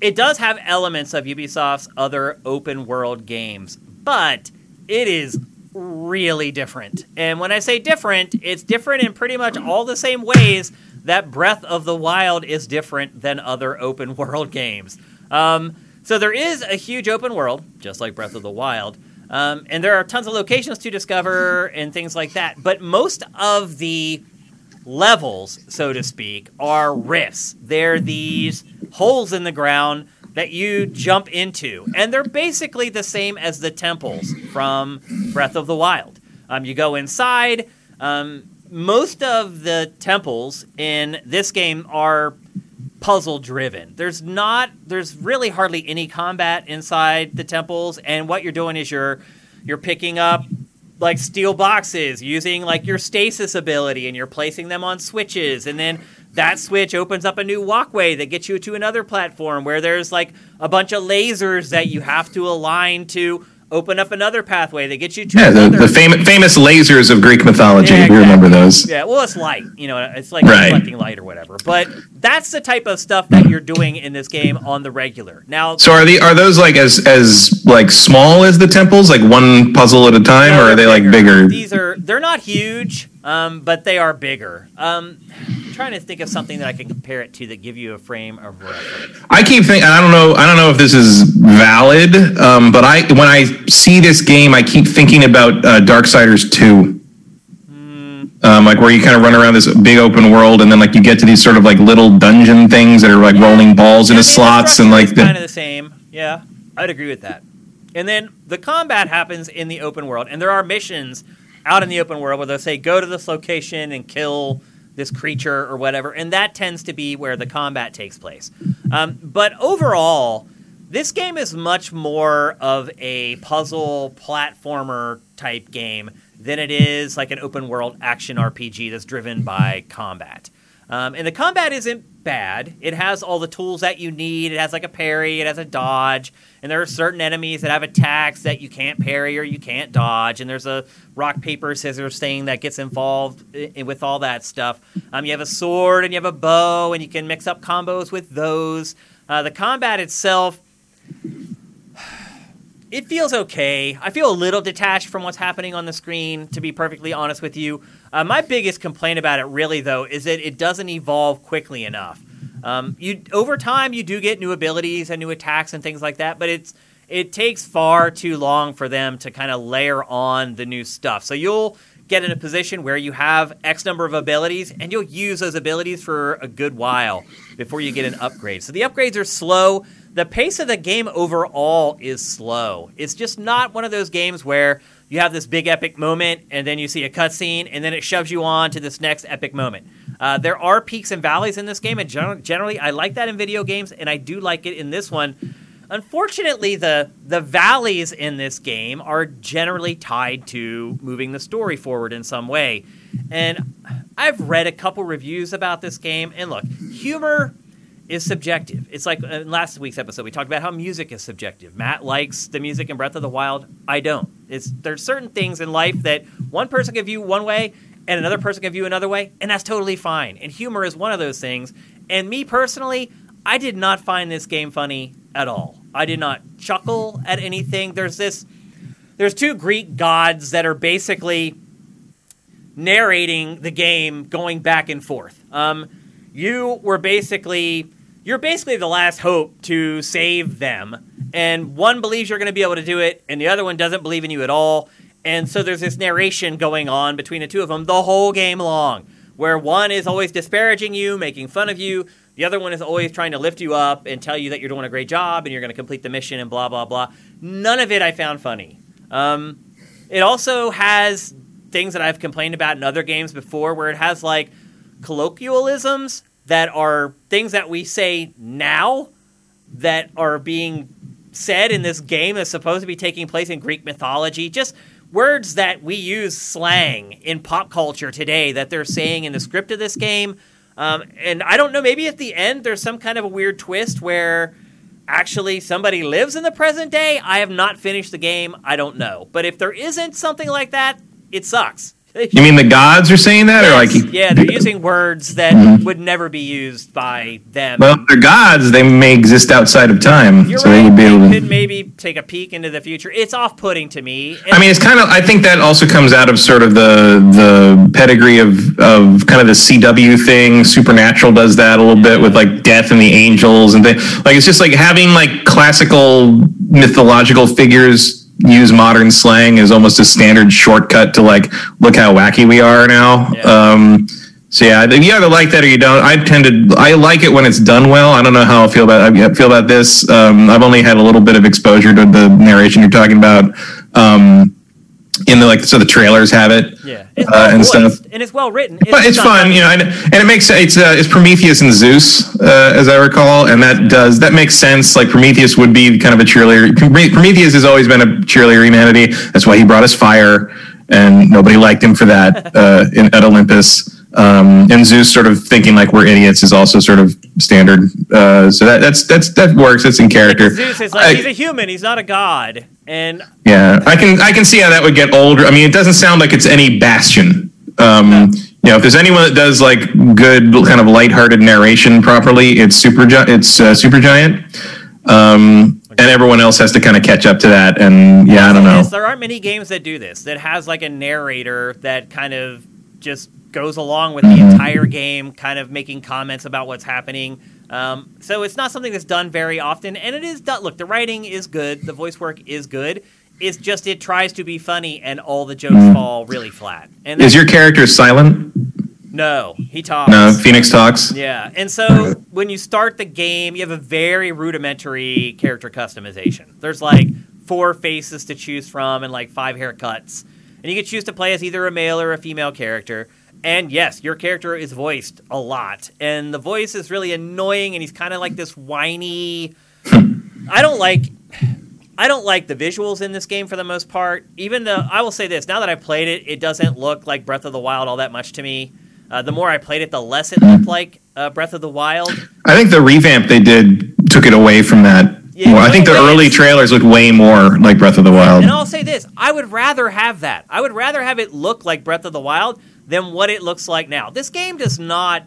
it does have elements of Ubisoft's other open world games, but it is really different. And when I say different, it's different in pretty much all the same ways that Breath of the Wild is different than other open (laughs) world games. Um, so there is a huge open world, just like Breath of the Wild. Um, and there are tons of locations to discover and things like that. But most of the levels, so to speak, are rifts. They're these holes in the ground that you jump into, and they're basically the same as the temples from Breath of the Wild. Um, you go inside. Um, most of the temples in this game are puzzle driven. There's not there's really hardly any combat inside the temples and what you're doing is you're you're picking up like steel boxes using like your stasis ability and you're placing them on switches and then that switch opens up a new walkway that gets you to another platform where there's like a bunch of lasers that you have to align to open up another pathway that gets you to yeah, another. the, the fam- famous lasers of Greek mythology. Yeah, exactly. We remember those. Yeah, well, it's light. You know, it's like right. reflecting light or whatever. But that's the type of stuff that you're doing in this game on the regular. Now, so are the are those like as as like small as the temples, like one puzzle at a time, no, or are they bigger. like bigger? These are they're not huge, um, but they are bigger. Um, trying to think of something that I can compare it to that give you a frame of reference. I keep thinking. I don't know. I don't know if this is valid, um, but I when I see this game, I keep thinking about uh, Darksiders two. Hmm. Um, like where you kind of run around this big open world, and then like you get to these sort of like little dungeon things that are like yeah. rolling balls yeah, into slots, and like the, kind of the same. Yeah, I'd agree with that. And then the combat happens in the open world, and there are missions out in the open world where they'll say, "Go to this location and kill this creature or whatever, and that tends to be where the combat takes place. Um, but overall, this game is much more of a puzzle platformer type game than it is like an open world action RPG that's driven by combat. Um, and the combat isn't bad. It has all the tools that you need. It has like a parry, it has a dodge, and there are certain enemies that have attacks that you can't parry or you can't dodge. And there's a rock paper scissors thing that gets involved with all that stuff. Um, you have a sword and you have a bow, and you can mix up combos with those. Uh, the combat itself it feels okay. I feel a little detached from what's happening on the screen, to be perfectly honest with you. Uh, my biggest complaint about it, really, though, is that it doesn't evolve quickly enough. Um, you over time, you do get new abilities and new attacks and things like that, but it's it takes far too long for them to kind of layer on the new stuff. So you'll get in a position where you have X number of abilities, and you'll use those abilities for a good while before you get an upgrade. So the upgrades are slow. The pace of the game overall is slow. It's just not one of those games where you have this big epic moment and then you see a cutscene and then it shoves you on to this next epic moment. Uh, there are peaks and valleys in this game, and gen- generally I like that in video games, and I do like it in this one. Unfortunately, the the valleys in this game are generally tied to moving the story forward in some way. And I've read a couple reviews about this game, and look, humor is subjective. It's like in last week's episode we talked about how music is subjective. Matt likes the music in Breath of the Wild. I don't. It's there's certain things in life that one person can view one way and another person can view another way, and that's totally fine. And humor is one of those things. And me personally, I did not find this game funny at all. I did not chuckle at anything. There's this there's two Greek gods that are basically narrating the game going back and forth. Um, you were basically you're basically the last hope to save them. And one believes you're going to be able to do it, and the other one doesn't believe in you at all. And so there's this narration going on between the two of them the whole game long, where one is always disparaging you, making fun of you. The other one is always trying to lift you up and tell you that you're doing a great job and you're going to complete the mission and blah, blah, blah. None of it I found funny. Um, it also has things that I've complained about in other games before where it has like colloquialisms that are things that we say now that are being said in this game that's supposed to be taking place in Greek mythology. Just words that we use slang in pop culture today that they're saying in the script of this game. Um, and I don't know, maybe at the end there's some kind of a weird twist where actually somebody lives in the present day. I have not finished the game. I don't know. But if there isn't something like that, it sucks. You mean the (laughs) gods are saying that, Yes, or like? yeah, they're using words that Mhm. would never be used by them. Well, if they're gods. They may exist outside of time, You're so right. they able to. could maybe take a peek into the future. It's off-putting to me. And I mean, it's kind of. I think that also comes out of sort of the the pedigree of of kind of the CW thing. Supernatural does that a little bit with like death and the angels and things. Like it's just like having like classical mythological figures use modern slang is almost a standard shortcut to like look how wacky we are now. Yeah. Um, so yeah, you either like that or you don't. I tend to I like it when it's done well. I don't know how I feel about I feel about this. Um, I've only had a little bit of exposure to the narration you're talking about. Um, in the like, so the trailers have it. yeah, uh, and stuff. and it's well written. But it's fun, you know, and, and it makes it's uh, it's Prometheus and Zeus, uh, as I recall, and that does that makes sense. Like Prometheus would be kind of a cheerleader. Prometheus has always been a cheerleader humanity. That's why he brought us fire, and nobody liked him for that (laughs) uh, in, at Olympus. Um, and Zeus sort of thinking like we're idiots is also sort of standard. Uh, so that that's that's that works. It's in character. Zeus is like I- he's a human. He's not a god. And yeah, I can I can see how that would get older. I mean, it doesn't sound like it's any Bastion. Um, you know, if there's anyone that does like good kind of lighthearted narration properly, it's super. Gi- it's uh, Supergiant. Um, and everyone else has to kind of catch up to that. And yeah, I don't know. Yes, there aren't many games that do this. That has like a narrator that kind of just goes along with the Mm-hmm. entire game, kind of making comments about what's happening. Um, so it's not something that's done very often, and it is done. Look, the writing is good, the voice work is good. It's just it tries to be funny, and all the jokes fall really flat. And. Is your character silent? no, he talks. No, Fenyx talks. Yeah, and so when you start the game, you have a very rudimentary character customization. There's like four faces to choose from and like five haircuts. And you can choose to play as either a male or a female character. And yes, your character is voiced a lot. And the voice is really annoying and he's kind of like this whiny I don't like I don't like the visuals in this game for the most part. Even though I will say this, now that I've played it, it doesn't look like Breath of the Wild all that much to me. Uh, the more I played it, the less it looked like uh, Breath of the Wild. I think the revamp they did took it away from that. Yeah, more. I think the early trailers looked way more like Breath of the Wild. And I'll say this: I would rather have that. I would rather have it look like Breath of the Wild than what it looks like now. This game does not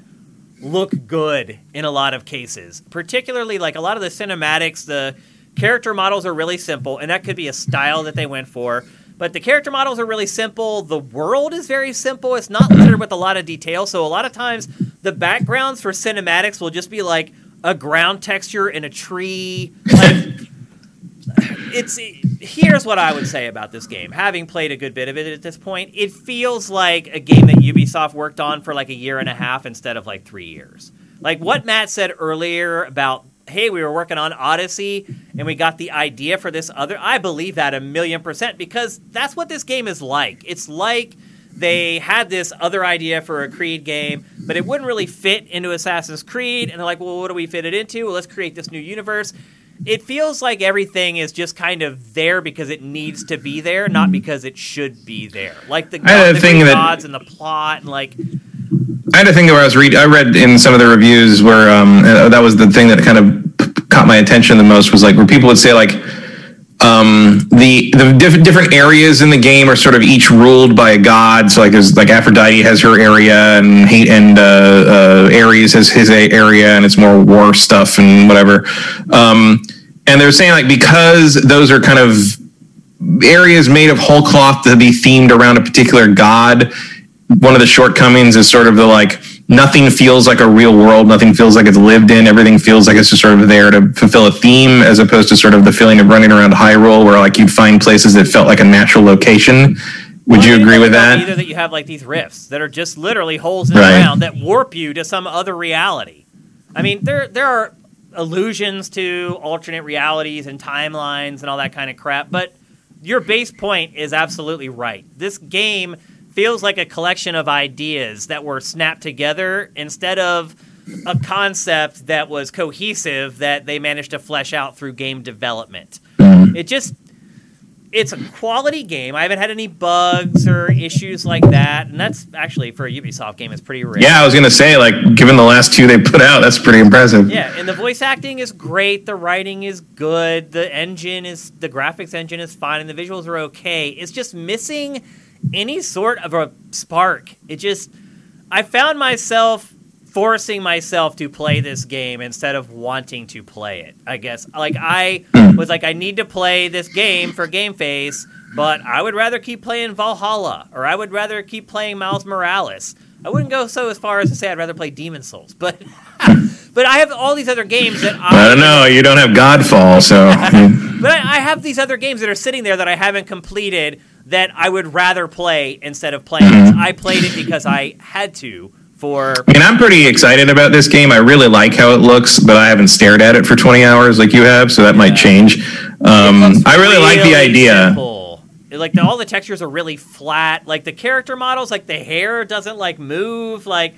look good in a lot of cases, particularly like a lot of the cinematics. The character models are really simple, and that could be a style that they went for. But the character models are really simple. The world is very simple. It's not littered with a lot of detail. So a lot of times, the backgrounds for cinematics will just be like a ground texture in a tree. Like, it's here's what I would say about this game. Having played a good bit of it at this point, it feels like a game that Ubisoft worked on for like a year and a half instead of like three years. Like what Matt said earlier about hey, we were working on Odyssey and we got the idea for this other. I believe that a million percent because that's what this game is like. It's like they had this other idea for a Creed game, but it wouldn't really fit into Assassin's Creed. And they're like, well, what do we fit it into? Well, let's create this new universe. It feels like everything is just kind of there because it needs to be there, not because it should be there. Like the, I had a the thing that- gods and the plot and like I had a thing where I was read. I read in some of the reviews where um, uh, that was the thing that kind of caught my attention the most was like where people would say like um, the the diff- different areas in the game are sort of each ruled by a god. So like there's like Aphrodite has her area and hate and uh, uh, Ares has his area and it's more war stuff and whatever. Um, and they're saying like because those are kind of areas made of whole cloth to be themed around a particular god one of the shortcomings is sort of the like nothing feels like a real world nothing feels like it's lived in everything feels like it's just sort of there to fulfill a theme as opposed to sort of the feeling of running around hyrule where like you'd find places that felt like a natural location would you agree with that Either that you have like these rifts that are just literally holes in the Right. ground that warp you to some other reality. I mean, there there are allusions to alternate realities and timelines and all that kind of crap, but your base point is absolutely right. This game feels like a collection of ideas that were snapped together instead of a concept that was cohesive that they managed to flesh out through game development. It just it's a quality game. I haven't had any bugs or issues like that, and that's actually for a Ubisoft game is pretty rare. yeah i was gonna say like given the last two they put out that's pretty impressive Yeah, and the voice acting is great. The writing is good. The engine is the graphics engine is fine, and the visuals are okay. It's just missing any sort of a spark. It just I found myself forcing myself to play this game instead of wanting to play it. I guess like I hmm. was like I need to play this game for GameFace, but I would rather keep playing Valhalla or I would rather keep playing Miles Morales. I wouldn't go so as far as to say I'd rather play Demon Souls, but (laughs) but I have all these other games that I, i don't know you don't have godfall so (laughs) But I I have these other games that are sitting there that I haven't completed that I would rather play instead of playing. this. I played it because I had to for I mean, I'm pretty excited about this game. I really like how it looks, but I haven't stared at it for 20 hours like you have, so that might change. Um, I really, like the idea. simple. Like the, all the textures are really flat. Like the character models, like the hair doesn't like move. Like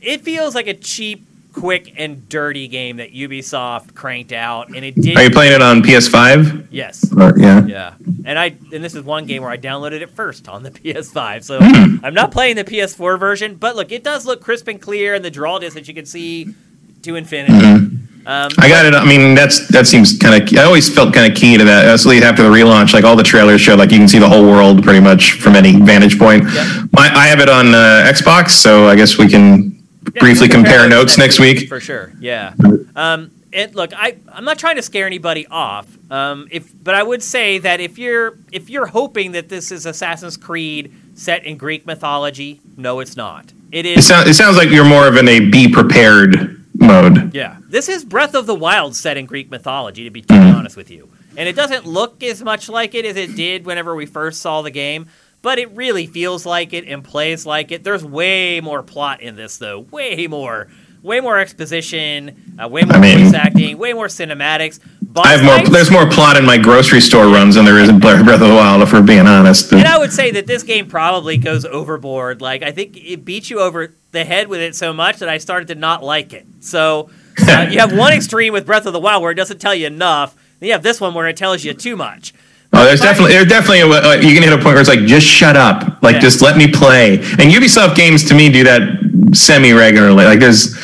it feels like a cheap, quick, and dirty game that Ubisoft cranked out, and it did. Are you playing it on PS5? Yes. Or, yeah. Yeah, and I and this is one game where I downloaded it first on the (laughs) PS5, so Hmm. I'm not playing the PS4 version. But look, it does look crisp and clear, and the draw distance you can see to infinity. Um, Mm-hmm. I got it. I mean, that's that seems kind of. I always felt kind of key to that. At least after the relaunch, like all the trailers show, like you can see the whole world pretty much from any vantage point. Yep. My, I have it on uh, Xbox, so I guess we can yeah, briefly we'll compare notes next week. for sure. Yeah. Um, and look, I I'm not trying to scare anybody off. Um, if but I would say that if you're if you're hoping that this is Assassin's Creed set in Greek mythology, no, it's not. It It, is. sound, it sounds like you're more of in a be prepared mode. Yeah, this is Breath of the Wild set in Greek mythology. To be totally honest with you, and it doesn't look as much like it as it did whenever we first saw the game, but it really feels like it and plays like it. There's way more plot in this, though. Way more, way more exposition, uh, way more I mean- voice acting, way more cinematics. Boss I have more. fights- There's more plot in my grocery store runs than there is in Breath of the Wild, if we're being honest. And I would say that this game probably goes overboard. Like I think it beats you over the head with it so much that I started to not like it. So uh, (laughs) you have one extreme with Breath of the Wild where it doesn't tell you enough. Then you have this one where it tells you too much. Oh, there's definitely there's definitely a, uh, you can hit a point where it's like just shut up, like Yeah. just let me play. And Ubisoft games to me do that semi regularly. Like there's,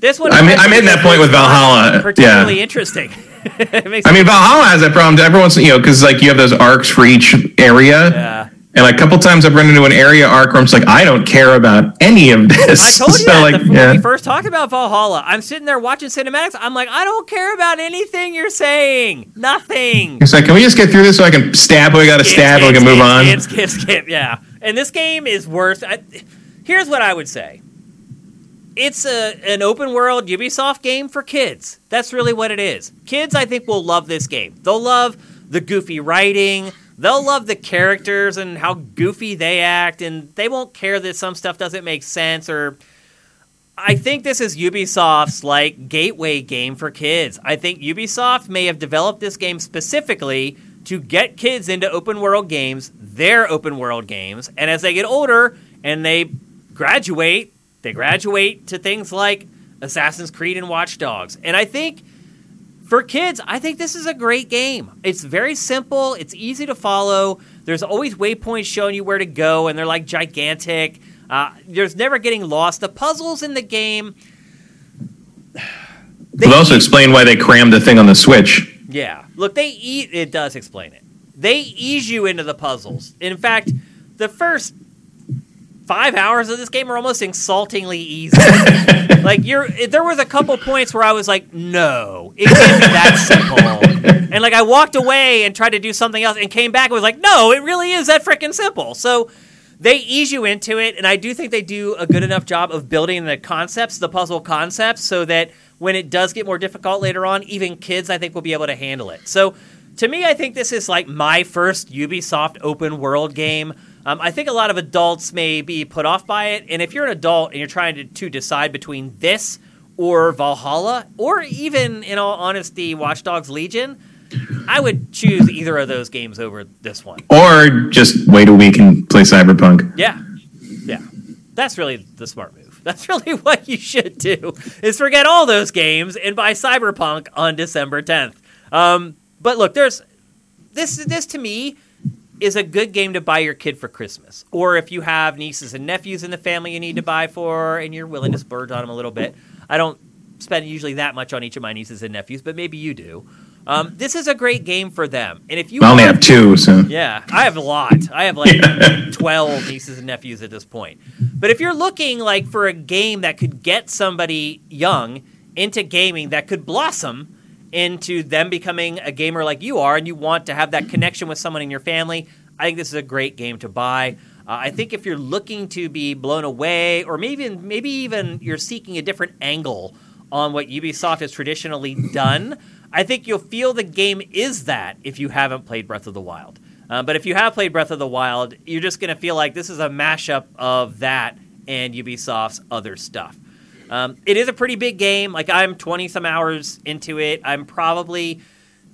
This one, I'm- I'm in that point with Valhalla, Particularly interesting. (laughs) I mean, Valhalla has that problem. Everyone's you know, because like you have those arcs for each area, Yeah. And a couple times I've run into an area arc where I'm just like, I don't care about any of this. I told (laughs) you So, that like, the, when yeah. we first talked about Valhalla. I'm sitting there watching cinematics. I'm like, I don't care about anything you're saying. Nothing. It's like, can we just get through this so I can stab what I got to stab and we can move on? Skip, skip, skip, yeah. And this game is worse. I, here's what I would say. It's a an open world Ubisoft game for kids. That's really what it is. Kids, I think, will love this game. They'll love the goofy writing. They'll love the characters and how goofy they act, and they won't care that some stuff doesn't make sense or. I think this is Ubisoft's like gateway game for kids. I think Ubisoft may have developed this game specifically to get kids into open world games, their open world games, and as they get older and they graduate, they graduate to things like Assassin's Creed and Watch Dogs. And I think for kids, I think this is a great game. It's very simple, it's easy to follow. There's always waypoints showing you where to go, and they're like gigantic. Uh, there's never getting lost. The puzzles in the game. (sighs) They will also explain why they crammed the thing on the Switch. Yeah. Look, they eat. It does explain it. They ease you into the puzzles. In fact, the first five hours of this game are almost insultingly easy. (laughs) like you're, there was a couple points where I was like, no, it can't be that simple. And like I walked away and tried to do something else and came back and was like, no, it really is that freaking simple. So they ease you into it, and I do think they do a good enough job of building the concepts, the puzzle concepts, so that when it does get more difficult later on, even kids I think will be able to handle it. So to me, I think this is like my first Ubisoft open world game. Um, I think a lot of adults may be put off by it, and if you're an adult and you're trying to, to decide between this or Valhalla, or even, in all honesty, Watch Dogs Legion, I would choose either of those games over this one. Or just wait a week and play Cyberpunk. Yeah, yeah, that's really the smart move. (laughs) That's really what you should do: is forget all those games and buy Cyberpunk on December 10th. Um, but look, there's this. This to me is a good game to buy your kid for Christmas, or if you have nieces and nephews in the family you need to buy for, and you're willing to splurge on them a little bit. I don't spend usually that much on each of my nieces and nephews, but maybe you do. Um, this is a great game for them. And if you I only have two, so yeah, I have a lot. I have like (laughs) twelve nieces and nephews at this point. But if you're looking like for a game that could get somebody young into gaming that could blossom into them becoming a gamer like you are, and you want to have that connection with someone in your family, I think this is a great game to buy. Uh, I think if you're looking to be blown away, or maybe maybe even you're seeking a different angle on what Ubisoft has traditionally done, I think you'll feel the game is that if you haven't played Breath of the Wild. Uh, but if you have played Breath of the Wild, you're just going to feel like this is a mashup of that and Ubisoft's other stuff. Um, it is a pretty big game. Like I'm 20 some hours into it. I'm probably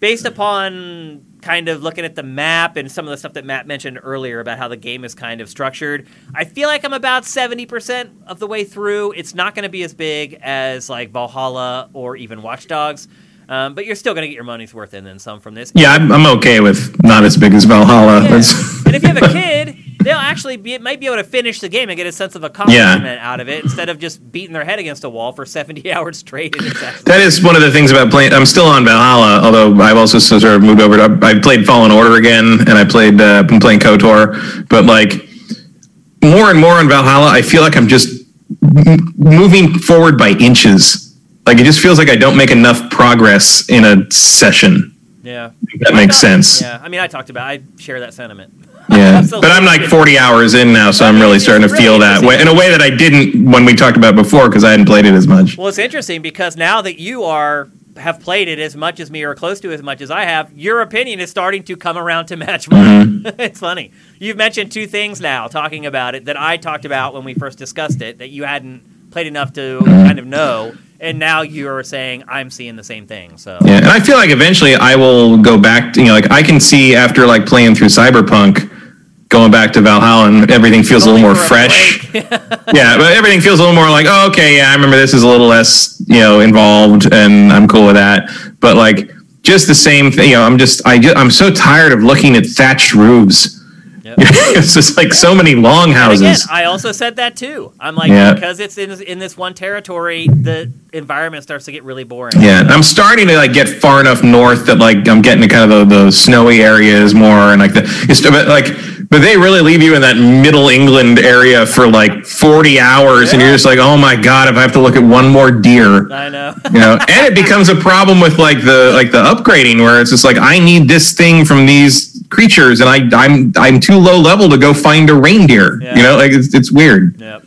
based upon kind of looking at the map and some of the stuff that Matt mentioned earlier about how the game is kind of structured. I feel like I'm about 70% of the way through. It's not going to be as big as like Valhalla or even Watch Dogs. Um, but you're still going to get your money's worth and then some from this. Yeah, I'm, I'm okay with not as big as Valhalla. Yeah. and if you have a kid, they'll actually be might be able to finish the game and get a sense of accomplishment yeah. out of it instead of just beating their head against a wall for 70 (laughs) hours straight. that is one of the things about playing. I'm still on Valhalla, although I've also sort of moved over to. I played Fallen Order again, and I played. Uh, been playing Kotor, but like more and more on Valhalla, I feel like I'm just m- moving forward by inches like it just feels like I don't make enough progress in a session. Yeah, that makes sense. Yeah, I mean, I talked about. I share that sentiment. (laughs) Yeah, but I'm like 40 hours in now, so I'm really starting to feel that way in a way that I didn't when we talked about before because I hadn't played it as much. Well, it's interesting because now that you are have played it as much as me or close to as much as I have, your opinion is starting to come around to match mine. Mm-hmm. (laughs) it's funny. You've mentioned two things now talking about it that I talked about when we first discussed it that you hadn't played enough to kind of know and now you're saying I'm seeing the same thing. So yeah, and I feel like eventually I will go back. To, you know, like I can see after like playing through Cyberpunk, going back to Valhalla, and everything feels a little more fresh. (laughs) yeah, but everything feels a little more like, oh, okay, yeah, I remember this is a little less, you know, involved, and I'm cool with that. But like just the same thing, you know, I'm just I just, I'm so tired of looking at thatched roofs Yep. (laughs) it's just like so many long houses. Again, I also said that too. I'm like yeah. because it's in in this one territory, the environment starts to get really boring. Yeah, I'm starting to like get far enough north that like I'm getting to kind of the, the snowy areas more and like the it's like but they really leave you in that middle England area for like 40 hours yeah. and you're just like, "Oh my god, if I have to look at one more deer." I know. you know, and it becomes a problem with like the like the upgrading where it's just like I need this thing from these creatures and I I'm I'm too low level to go find a reindeer. Yeah. You know, like it's it's weird. Yeah.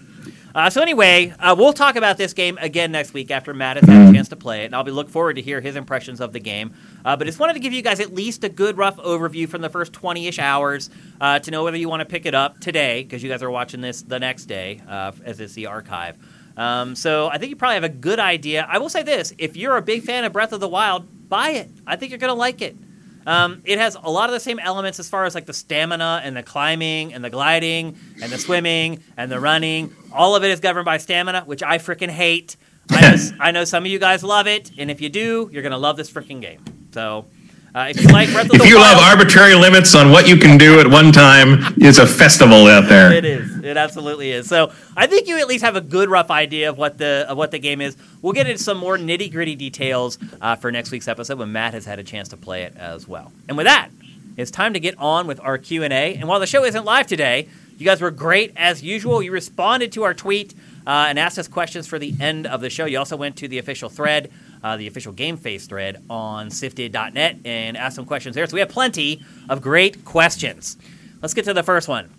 Uh, so anyway, uh, we'll talk about this game again next week after Matt has had a chance to play it, and I'll be look forward to hear his impressions of the game. Uh, but just wanted to give you guys at least a good rough overview from the first 20-ish hours uh, to know whether you want to pick it up today because you guys are watching this the next day uh, as it's the archive. Um, so I think you probably have a good idea. I will say this: if you're a big fan of Breath of the Wild, buy it. I think you're going to like it. Um, it has a lot of the same elements as far as like the stamina and the climbing and the gliding and the swimming and the running. All of it is governed by stamina, which I freaking hate. I know, I know some of you guys love it, and if you do, you're gonna love this freaking game. So, uh, if you like Breath of the If you Wild, love arbitrary limits on what you can do at one time, it's a festival out there. It is. It absolutely is. So I think you at least have a good rough idea of what the of what the game is. We'll get into some more nitty gritty details uh, for next week's episode when Matt has had a chance to play it as well. And with that, it's time to get on with our Q and A. And while the show isn't live today, you guys were great as usual. You responded to our tweet uh, and asked us questions for the end of the show. You also went to the official thread. Uh, the official GameFace thread on siftd.net and ask some questions there. So we have plenty of great questions. Let's get to the first one.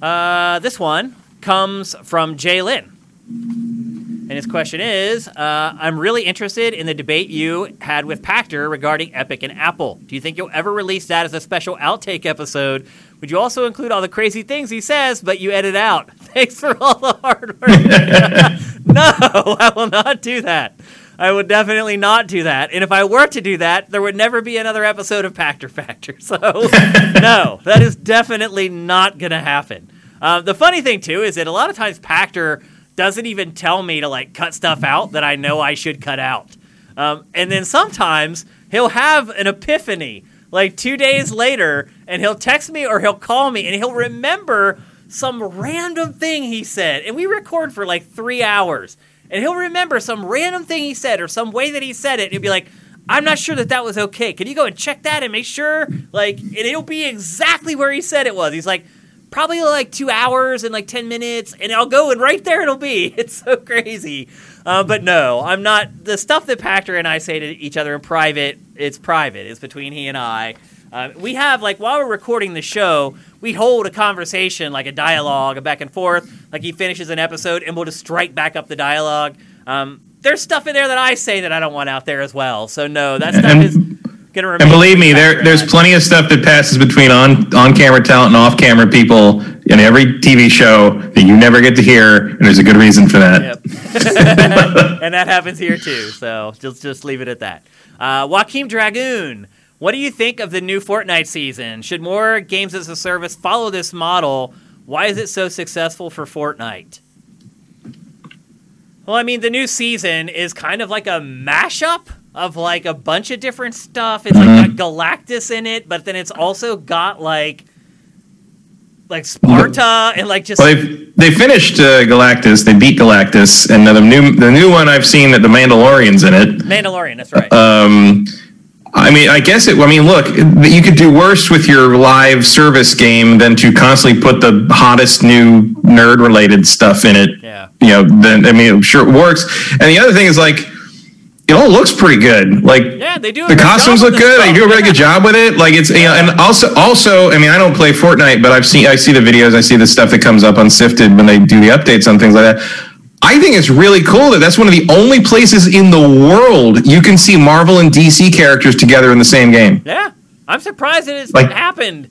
Uh, this one comes from Jay Lynn. And his question is uh, I'm really interested in the debate you had with Pachter regarding Epic and Apple. Do you think you'll ever release that as a special outtake episode? Would you also include all the crazy things he says, but you edit out? (laughs) Thanks for all the hard work. (laughs) no, (laughs) I will not do that. I would definitely not do that. And if I were to do that, there would never be another episode of Pachter Factor. (laughs) So, no, that is definitely not going to happen. Um, the funny thing, too, is that a lot of times Pachter doesn't even tell me to like cut stuff out that I know I should cut out. Um, and then sometimes he'll have an epiphany like two days later and he'll text me or he'll call me and he'll remember some random thing he said. And we record for like three hours and he'll remember some random thing he said or some way that he said it. And he'll be like, I'm not sure that that was okay. Can you go and check that and make sure? Like, and it'll be exactly where he said it was. He's like, probably like two hours and like 10 minutes and i'll go and right there it'll be (laughs) it's so crazy uh, but no i'm not the stuff that pachter and i say to each other in private it's private it's between he and i uh, we have like while we're recording the show we hold a conversation like a dialogue a back and forth like he finishes an episode and we'll just strike back up the dialogue um, there's stuff in there that i say that i don't want out there as well so no that stuff And- is gonna remain And believe me, there there's plenty of stuff that passes between on on camera talent and off camera people in every TV show that you never get to hear, and there's a good reason for that. Yep. (laughs) and that happens here too. So just just leave it at that. Uh, Joaquim Dragoon, what do you think of the new Fortnite season? Should more games as a service follow this model? Why is it so successful for Fortnite? Well, I mean, the new season is kind of like a mashup of like a bunch of different stuff. It's like got Galactus in it, but then it's also got like like Sparta and like just Well, they finished uh, Galactus. They beat Galactus, and the new the new one I've seen that the Mandalorian's in it. Mandalorian. That's right. Um, I mean, I guess it. I mean, look, you could do worse with your live service game than to constantly put the hottest new nerd related stuff in it. Yeah. You know, then I mean, sure it works. And the other thing is like, it all looks pretty good. Like, Yeah, they do. the costumes look good. They do a really good job with it. Like it's you know, and also also I mean I don't play Fortnite, but I've seen I see the videos, I see the stuff that comes up on Siftd when they do the updates on things like that. I think it's really cool that that's one of the only places in the world you can see Marvel and DC characters together in the same game. Yeah, I'm surprised that it's Like- happened.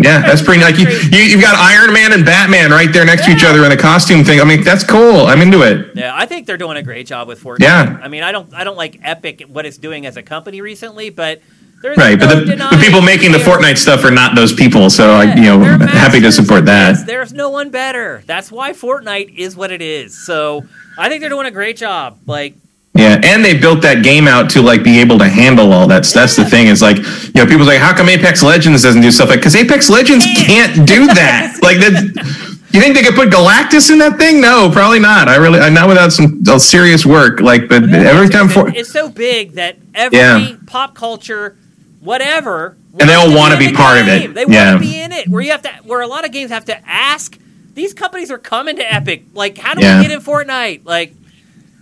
Yeah, that's pretty like you, you you've got Iron Man and Batman right there next to each other in a costume thing. I mean, that's cool. I'm into it. Yeah, I think they're doing a great job with Fortnite. Yeah. I mean, I don't, I don't like Epic what it's doing as a company recently, but there's Right, no but the, the people making the Fortnite stuff are not those people, so I, you know, happy to support that. There's no one better. That's why Fortnite is what it is. So I think they're doing a great job. Like, Yeah, and they built that game out to like be able to handle all that. That's the thing is like, you know, people's like, how come Apex Legends doesn't do stuff like? Because Apex Legends can't do that. (laughs) like that. You think they could put Galactus in that thing? No, probably not. I really, not without some uh, serious work. Like, but every time for, it's so big that every Yeah. pop culture, whatever, And they all wanna in be the part of it. They Yeah. want to be in it. Where you have to, where a lot of games have to ask. These companies are coming to Epic. Like, how do Yeah. we get in Fortnite? Like,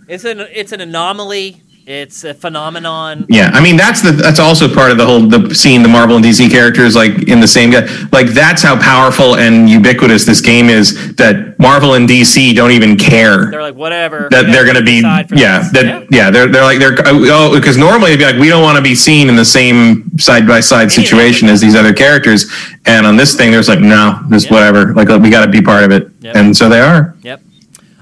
it's an it's an anomaly. It's a phenomenon. Yeah, I mean that's the that's also part of the whole the seeing the Marvel and DC characters like in the same guy. Like that's how powerful and ubiquitous this game is that Marvel and DC don't even care They're like whatever. that they're going to be yeah this. that yeah. they're they're like they're oh, oh because normally it'd be like we don't want to be seen in the same side by side situation as these other characters and on this thing there's like no just Yeah. whatever like we got to be part of it Yep. and so they are Yep.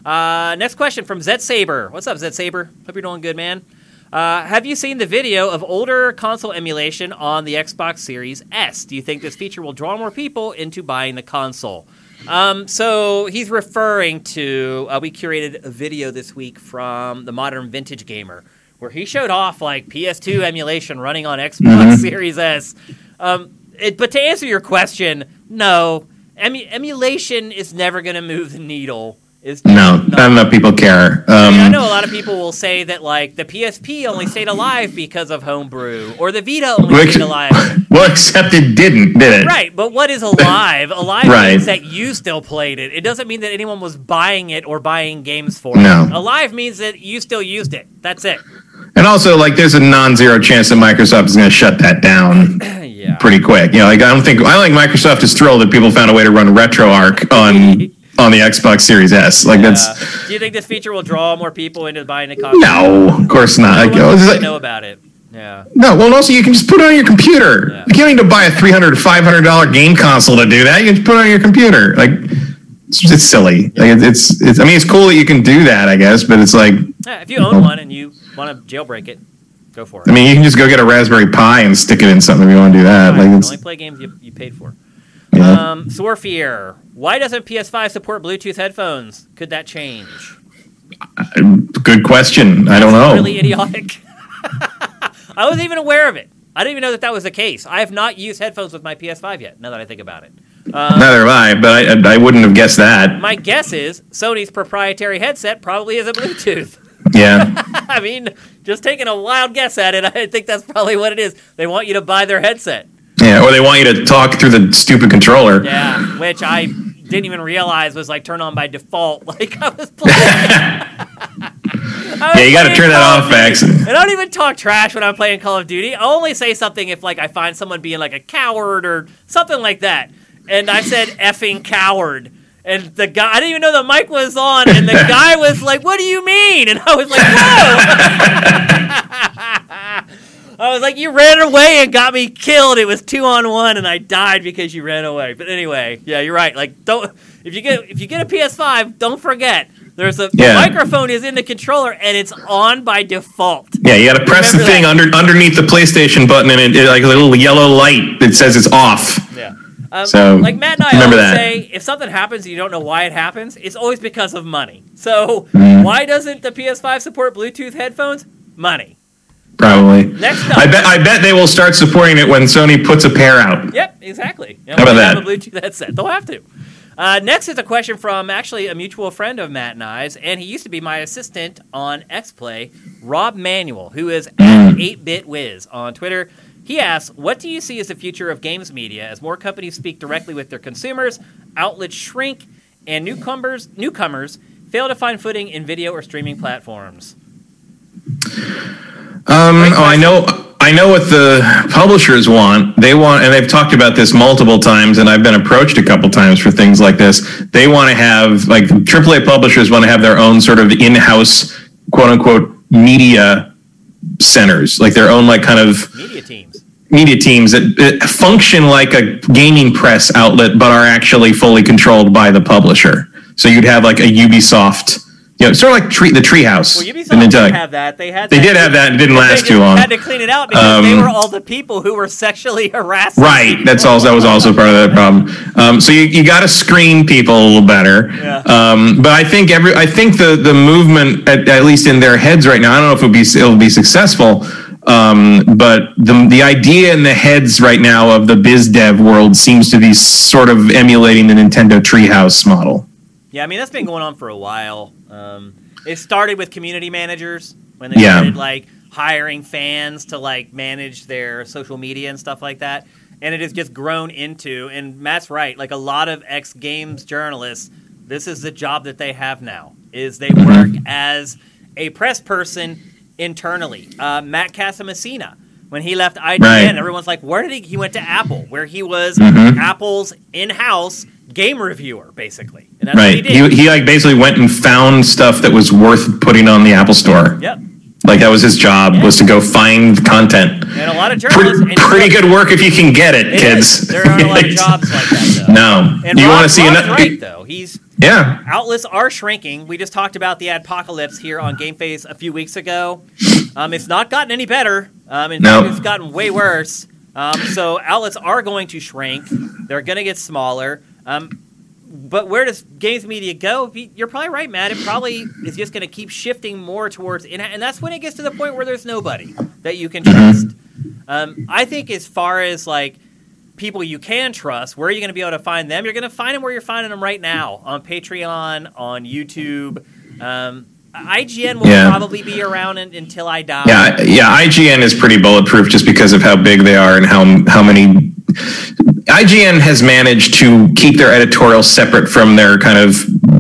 Uh, next question from Zed Saber. What's up, Zed Saber? Hope you're doing good, man. Uh, have you seen the video of older console emulation on the Xbox Series S? Do you think this feature will draw more people into buying the console? Um, so he's referring to. Uh, we curated a video this week from the Modern Vintage Gamer where he showed off like PS2 emulation running on Xbox Series S. Um, it, but to answer your question, no, Emu- emulation is never going to move the needle. Is no not enough people care I, um, mean, I know a lot of people will say that like the PSP only stayed alive because of homebrew, or the Vita only Which- stayed alive. (laughs) well except it didn't did it Right, but what is (laughs) alive? Alive Right. means that you still played it. It doesn't mean that anyone was buying it or buying games for it. No. it. Alive means that you still used it. That's it. And also, like, there's a non-zero chance that Microsoft is going to shut that down (clears throat) yeah. pretty quick. You know, like I don't think I think Microsoft is thrilled that people found a way to run RetroArch on (laughs) on the Xbox Series S. Like that's Uh, do you think this feature will draw more people into buying a console? no, of course not. Like, Everyone it's wants like- know about it. Yeah. no, well, also you can just put it on your computer. Yeah. You can't need to buy a 300 500 dollar game console to do that. You can just put it on your computer. Like it's, it's silly. Like it's, it's I mean it's cool that you can do that, I guess, but it's like Yeah, if you own one and you want to jailbreak it, go for it. I mean you can just go get a Raspberry Pi and stick it in something if you want to do that. Fine. Like only play games you, you paid for. Yeah. Um, Swarfier, why doesn't PS5 support Bluetooth headphones? Could that change? good question. I don't know. Really idiotic. (laughs) I wasn't even aware of it. I didn't even know that that was the case. I have not used headphones with my PS5 yet. Now that I think about it, um, Neither have I, but I, I wouldn't have guessed that. my guess is Sony's proprietary headset probably is a Bluetooth. (laughs) Yeah. (laughs) I mean, just taking a wild guess at it, I think that's probably what it is. They want you to buy their headset. Yeah, or they want you to talk through the stupid controller. Yeah, which I didn't even realize was like turned on by default. (laughs) Like I was playing. (laughs) I was Yeah, you got to turn that Call of off. Max. And I don't even talk trash when I'm playing Call of Duty. I only say something if like I find someone being like a coward or something like that. And I said (laughs) effing coward. And the guy, I didn't even know the mic was on, and the guy was like, "What do you mean?" And I was like, "Whoa!" I was like, "You ran away and got me killed. It was two on one, and I died because you ran away." But anyway, yeah, you're right. Like, don't if you get if you get a PS5, don't forget there's a the microphone is in the controller and it's on by default. Yeah, you got to press the thing that. under underneath the PlayStation button, and it, it like a little yellow light that says it's off. Yeah. Um, So, like Matt and I remember always that. say, if something happens and you don't know why it happens, it's always because of money. So Mm-hmm. why doesn't the PS5 support Bluetooth headphones? Money. Probably. Next up. I bet. I bet they will start supporting it when Sony puts a pair out. Yep, exactly. You How about that? Bluetooth headset. They'll have to. Uh, next is a question from actually a mutual friend of Matt and I's, and he used to be my assistant on XPlay, Rob Manuel, who is Mm. at 8-Bit Wiz on Twitter. He asks, "What do you see as the future of games media as more companies speak directly with their consumers, outlets shrink, and newcomers newcomers fail to find footing in video or streaming platforms?" Um, oh, I know. I know what the publishers want. They want, and they've talked about this multiple times, and I've been approached a couple times for things like this. They want to have, like, AAA publishers want to have their own sort of in-house, quote unquote, media centers, like their own, like, kind of Media teams. media teams that, that function like a gaming press outlet, but are actually fully controlled by the publisher. So you'd have like a Ubisoft, you know, sort of like tree, the Treehouse. Well, Ubisoft did have that. They had. They did have that. And it didn't They last just too long. Had to clean it out because they Um, were all the people who were sexually (laughs) harassing. Right. people. That's also that was also part of that problem. Um, so you, you got to screen people a little better. Yeah. Um, but I think every I think the the movement at, at least in their heads right now. I don't know if it'll be it'll be successful. Um, but the the idea in the heads right now of the biz dev world seems to be sort of emulating the Nintendo Treehouse model. Yeah, I mean that's been going on for a while. Um, it started with community managers when they Yeah. started like hiring fans to like manage their social media and stuff like that, and it has just grown into. And Matt's right. Like a lot of ex games journalists, this is the job that they have now. Is they work as a press person internally. Uh, Matt Casamassina, when he left IGN, Right. everyone's like, where did he? He went to Apple, where he was Mhm. Apple's in-house game reviewer, basically. And that's what he Right. did. He, he like basically went and found stuff that was worth putting on the Apple Store. yep. Like that was his job was to go find content. And a lot of journalists. Pretty, pretty good work if you can get it, It kids. is. There aren't a lot of (laughs) jobs like that, though. No. And you want to see another? right, though. He's Yeah. outlets are shrinking. We just talked about the apocalypse here on GameFace a few weeks ago. Um, it's not gotten any better. Um, in No. fact, it's gotten way worse. Um, so outlets are going to shrink. They're going to get smaller. Um, but where does games media go? You're probably right, Matt. It probably is just going to keep shifting more towards, and that's when it gets to the point where there's nobody that you can trust. Um, I think as far as like people you can trust, where are you going to be able to find them? You're going to find them where you're finding them right now on Patreon, on YouTube. Um, IGN will Yeah. probably be around in, until I die. Yeah, yeah. IGN is pretty bulletproof just because of how big they are and how how many. IGN has managed to keep their editorial separate from their kind of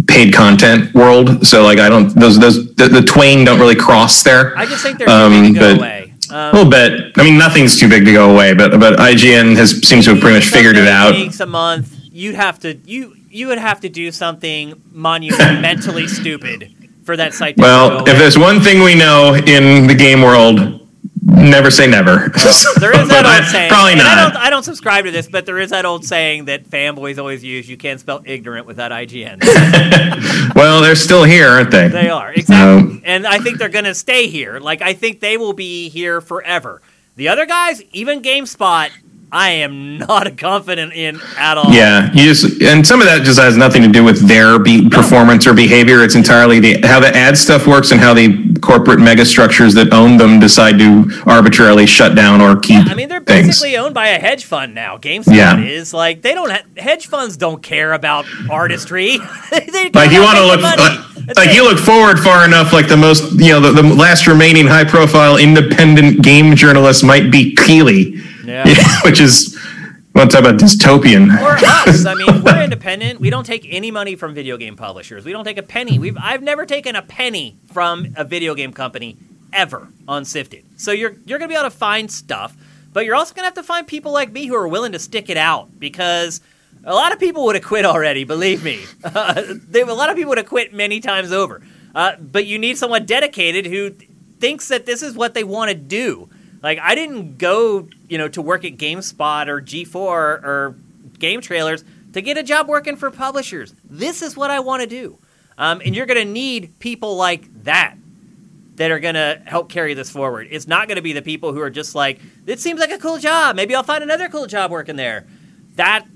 paid content world. So like I don't those those the, the twain don't really cross there. I just think they're Um, to go but- away. A Um, little bit. I mean, nothing's too big to go away, but but IGN has seems to have pretty much figured it out. Weeks a month, you'd have to you you would have to do something monumentally (laughs) stupid for that site. To Well, if there's one thing we know in the game world, never say never. There is (laughs) that old saying. Probably and I don't, not. I don't subscribe to this, but there is that old saying that fanboys always use: "You can't spell ignorant without IGN." (laughs) Well, they're still here, aren't they? they are exactly, Um, and I think they're going to stay here. Like I think they will be here forever. The other guys, even GameSpot, I am not (laughs) confident in at all. Yeah, you just and some of that just has nothing to do with their be, performance or behavior. It's entirely the how the ad stuff works and how the corporate mega structures that own them decide to arbitrarily shut down or keep. I mean, they're things. basically owned by a hedge fund now. GameSpot Yeah. is like they don't. Ha- hedge funds don't care about artistry. (laughs) Like you want to look like, like you look forward far enough. Like the most, you know, the, the last remaining high profile independent game journalist might be Keighley, Yeah. (laughs) which is want to talk about dystopian. or us. I mean, we're (laughs) independent. We don't take any money from video game publishers. We don't take a penny. We've I've never taken a penny from a video game company ever on Siftd. So you're you're gonna be able to find stuff, but you're also gonna have to find people like me who are willing to stick it out because. A lot of people would have quit already, believe me. (laughs) they, a lot of people would have quit many times over. Uh, but you need someone dedicated who thinks that this is what they want to do. Like I didn't go, you know, to work at GameSpot or G4 or GameTrailers to get a job working for publishers. This is what I want to do. Um, and you're going to need people like that that are going to help carry this forward. It's not going to be the people who are just like, it seems like a cool job. Maybe I'll find another cool job working there. That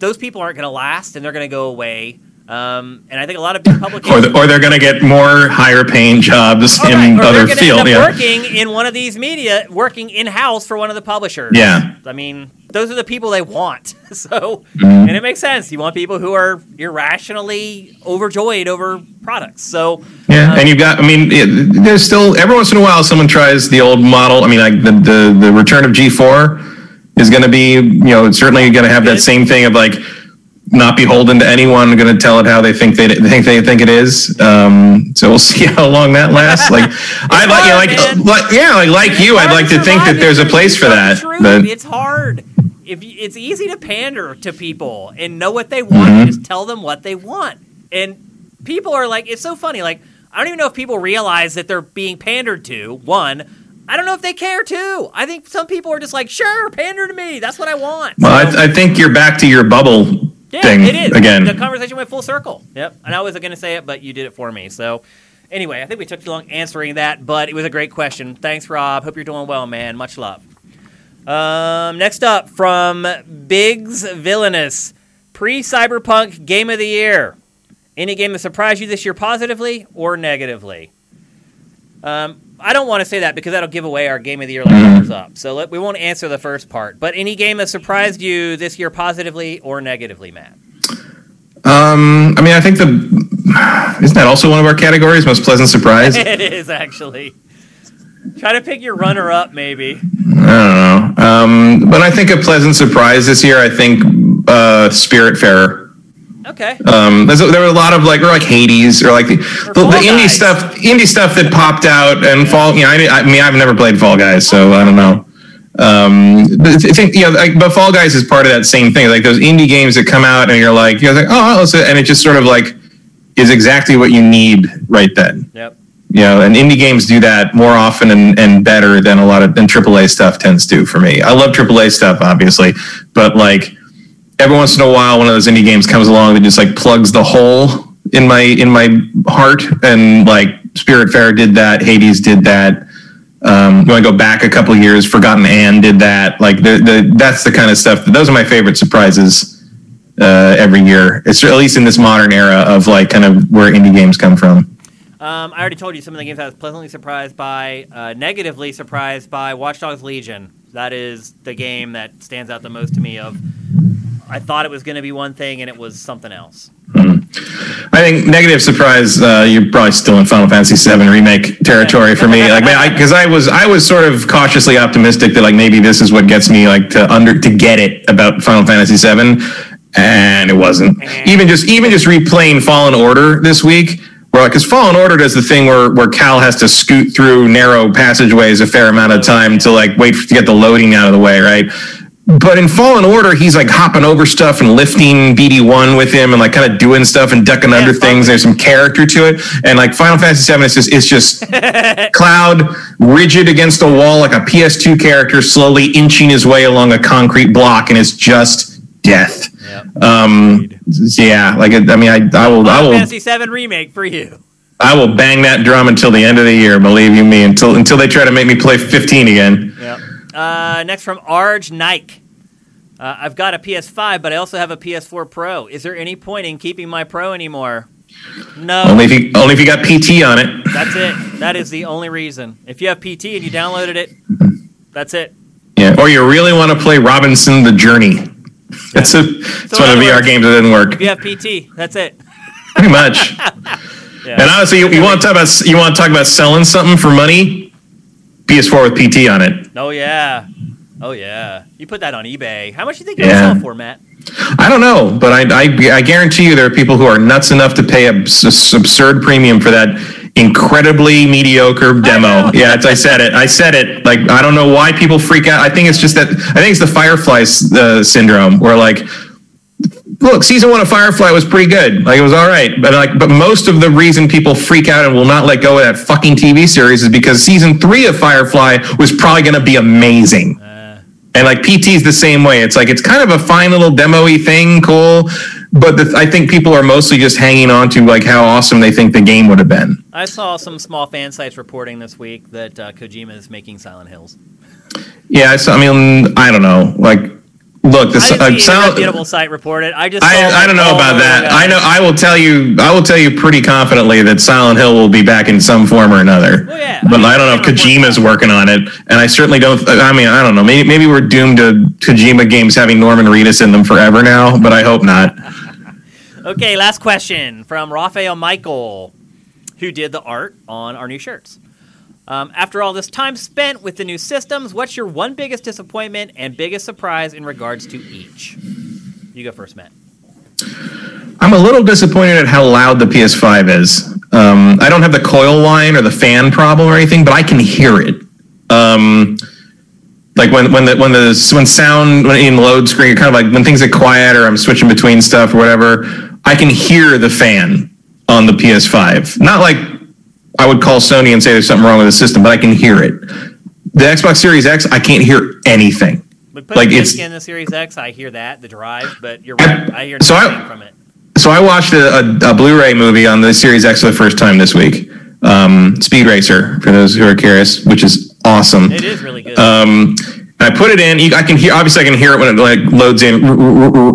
those people aren't going to last, and they're going to go away. Um, and I think a lot of big Or, publications the, or they're going to get more higher paying jobs in right, or other fields. Yeah. working in one of these media, working in house for one of the publishers. Yeah. I mean, those are the people they want. (laughs) So, Mm-hmm. and it makes sense. You want people who are irrationally overjoyed over products. So, Yeah, um, and you've got. I mean, it, there's still every once in a while someone tries the old model. I mean, like the the, the return of G4 is going to be, you know, it's certainly going to have that same thing of like not beholden to anyone, going to tell it how they think they, they think they think it is. Um, so we'll (laughs) see how long that lasts. Like I like, like, like yeah, like, like you, I'd like to think that there's a place for that, but it's hard. If you, it's easy to pander to people and know what they want, Mm-hmm. and just tell them what they want. And people are like, it's so funny. Like, I don't even know if people realize that they're being pandered to. One, I don't know if they care too. I think some people are just like, sure, pander to me. That's what I want. well, I, I think you're back to your bubble yeah, thing it is. again. The conversation went full circle. Yep. And I wasn't going to say it, but you did it for me. So, anyway, I think we took too long answering that, but it was a great question. Thanks, Rob. Hope you're doing well, man. Much love. Um, next up from Biggs Villainous, pre Cyberpunk Game of the Year. Any game that surprised you this year positively or negatively? Um, I don't want to say that because that'll give away our Game of the Year like runners up. So let, we won't answer the first part. But any game that surprised you this year positively or negatively, Matt? Um, I mean, I think the isn't that also one of our categories, most pleasant surprise? (laughs) It is actually. Try to pick your runner up, maybe. I don't know. Um, when I think a pleasant surprise this year, I think uh, Spiritfarer. Okay. Um, there were a lot of like, or like Hades, or like the, the, the indie stuff, indie stuff that popped out and Fall. You know, I, I mean, I've never played Fall Guys, so I don't know. Um, but I think you know, like, but Fall Guys is part of that same thing. Like those indie games that come out and you're like, you're like, oh, and it just sort of like is exactly what you need right then. Yep. You know, and indie games do that more often and, and better than a lot of than AAA stuff tends to for me. I love AAA stuff, obviously, but like every once in a while, one of those indie games comes along that just like plugs the hole in my in my heart, and like Spiritfarer did that, Hades did that. Um, you go back a couple years? Forgotten Anne did that. Like the, the that's the kind of stuff. Those are my favorite surprises uh, every year. It's at least in this modern era of like kind of where indie games come from. Um, I already told you some of the games I was pleasantly surprised by, uh, negatively surprised by Watch Dogs Legion. That is the game that stands out the most to me. Of I thought it was going to be one thing and it was something else. I think negative surprise. Uh, you're probably still in Final Fantasy VII remake territory for me. Like, because I, was I was sort of cautiously optimistic that like maybe this is what gets me like to under to get it about Final Fantasy VII, and it wasn't. Even just even just replaying Fallen Order this week. Where like, because Fallen Order does the thing where, where Cal has to scoot through narrow passageways a fair amount of time to like wait to get the loading out of the way, right? But in Fallen Order, he's like hopping over stuff and lifting BD1 with him and like kind of doing stuff and ducking under fun. things. There's some character to it. And like Final Fantasy VII, it's just, it's just (laughs) Cloud rigid against a wall like a PS2 character slowly inching his way along a concrete block and it's just death. Yep. Um, yeah, like, I mean, I, I will, I Final will, Fantasy VII remake for you. I will bang that drum until the end of the year. Believe you me, until, until they try to make me play 15 again. Yep. Uh, next from Arj Nike. Uh, I've got a PS5, but I also have a PS4 Pro. Is there any point in keeping my Pro anymore? No. Only if you, only if you got PT on it. That's it. That is the only reason. If you have PT and you downloaded it, that's it. Yeah, or you really want to play Robinson the Journey. That's a that's So one of the VR words- games that didn't work. If you have PT, that's it. Pretty much. (laughs) Yeah. And honestly, you, you want to talk about you want to talk about selling something for money? PS4 with PT on it. Oh yeah. Oh yeah. You put that on eBay. How much do you think Yeah. would sell for, Matt? I don't know, but I, I, I guarantee you there are people who are nuts enough to pay a s- absurd premium for that incredibly mediocre demo. Yeah, it's, I said it. I said it. Like I don't know why people freak out. I think it's just that. I think it's the Firefly uh, syndrome, where like, look, season one of Firefly was pretty good. Like it was all right, but like, but most of the reason people freak out and will not let go of that fucking TV series is because season three of Firefly was probably going to be amazing. And like PT's the same way. It's like it's kind of a fine little demo-y thing, cool. But the, I think people are mostly just hanging on to like how awesome they think the game would have been. I saw some small fan sites reporting this week that uh, Kojima is making Silent Hills. Yeah, so, I mean, I don't know. Like, look, the I sound. reputable site reported. I just I, I don't know about that. I know. I will tell you. I will tell you pretty confidently that Silent Hill will be back in some form or another. Well, yeah. But I I, don't know if Kojima's working on it, and I certainly don't. I mean, I don't know. Maybe maybe we're doomed to Kojima games having Norman Reedus in them forever now. But I hope not. (laughs) Okay, last question from Raphael Michael, who did the art on our new shirts. Um, after all this time spent with the new systems, what's your one biggest disappointment and biggest surprise in regards to each? You go first, Matt. I'm a little disappointed at how loud the PS5 is. Um, I don't have the coil line or the fan problem or anything, but I can hear it. Um, like when when the when the when sound when in load screen, kind of like when things get quiet or I'm switching between stuff or whatever, I can hear the fan on the PS5. Not like I would call Sony and say there's something wrong with the system, but I can hear it. The Xbox Series X, I can't hear anything. But put Like, it's- in the Series X, I hear that the drive, but you're right. I hear So I- from it. So I watched a, a, a Blu-ray movie on the Series X for the first time this week. Um, Speed Racer, for those who are curious, which is awesome. It is really good. Um, I put it in. I can hear. Obviously, I can hear it when it like loads in. You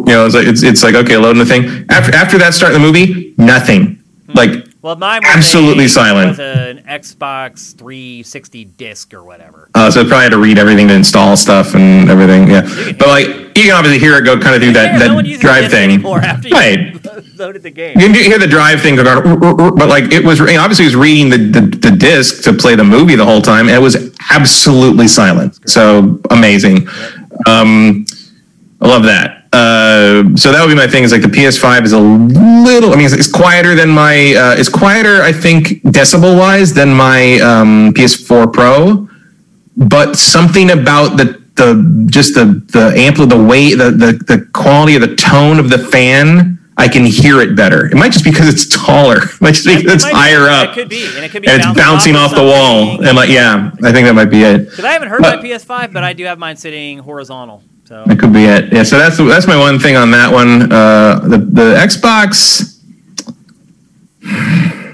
know, it's like it's, it's like okay, loading the thing. After after that, start the movie. Nothing. Like well, mine was absolutely a, silent. Was an Xbox 360 disc or whatever. uh, so I probably had to read everything to install stuff and everything. Yeah, but like you can obviously hear it go kind of through that that no drive thing. anymore after you Right. (laughs) loaded the game. You can hear the drive thing, going, "Rrr, rrr, rrr," but like it was obviously it was reading the, the the disc to play the movie the whole time, and it was absolutely silent. So amazing. Um, I love that. Uh, so that would be my thing. Is like the PS5 is a little. I mean, it's, it's quieter than my. Uh, it's quieter, I think, decibel wise, than my um, PS4 Pro. But something about the the just the the ampli the weight, the the the quality of the tone of the fan. I can hear it better. It might just be because it's taller. (laughs) It might just be because it's be. higher It up. could be, and it could be and it's bouncing bouncing off off the wall. And like, yeah, I think that might be it. Because I haven't heard But- my PS5, but I do have mine sitting horizontal. So That could be it. Yeah. So that's that's my one thing on that one. Uh, the the Xbox.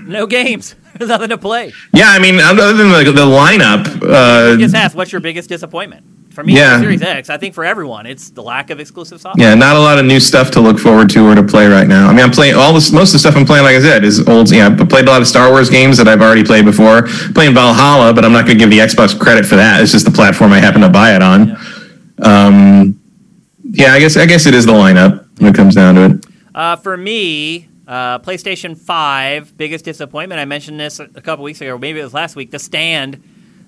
no games. (laughs) There's nothing to play. Yeah, I mean, other than the, the lineup, uh, Just ask, what's your biggest disappointment? For me, Yeah. the Series X. I think for everyone, it's the lack of exclusive software. yeah, not a lot of new stuff to look forward to or to play right now. I mean, I'm playing all this. Most of the stuff I'm playing, like I said, is old. Yeah, I played a lot of Star Wars games that I've already played before. Playing Valhalla, but I'm not going to give the Xbox credit for that. It's just the platform I happen to buy it on. Yeah. Um, yeah, I guess I guess it is the lineup when it comes down to it. Uh, for me, uh, PlayStation 5, biggest disappointment. I mentioned this a a couple weeks ago, or maybe it was last week. The stand.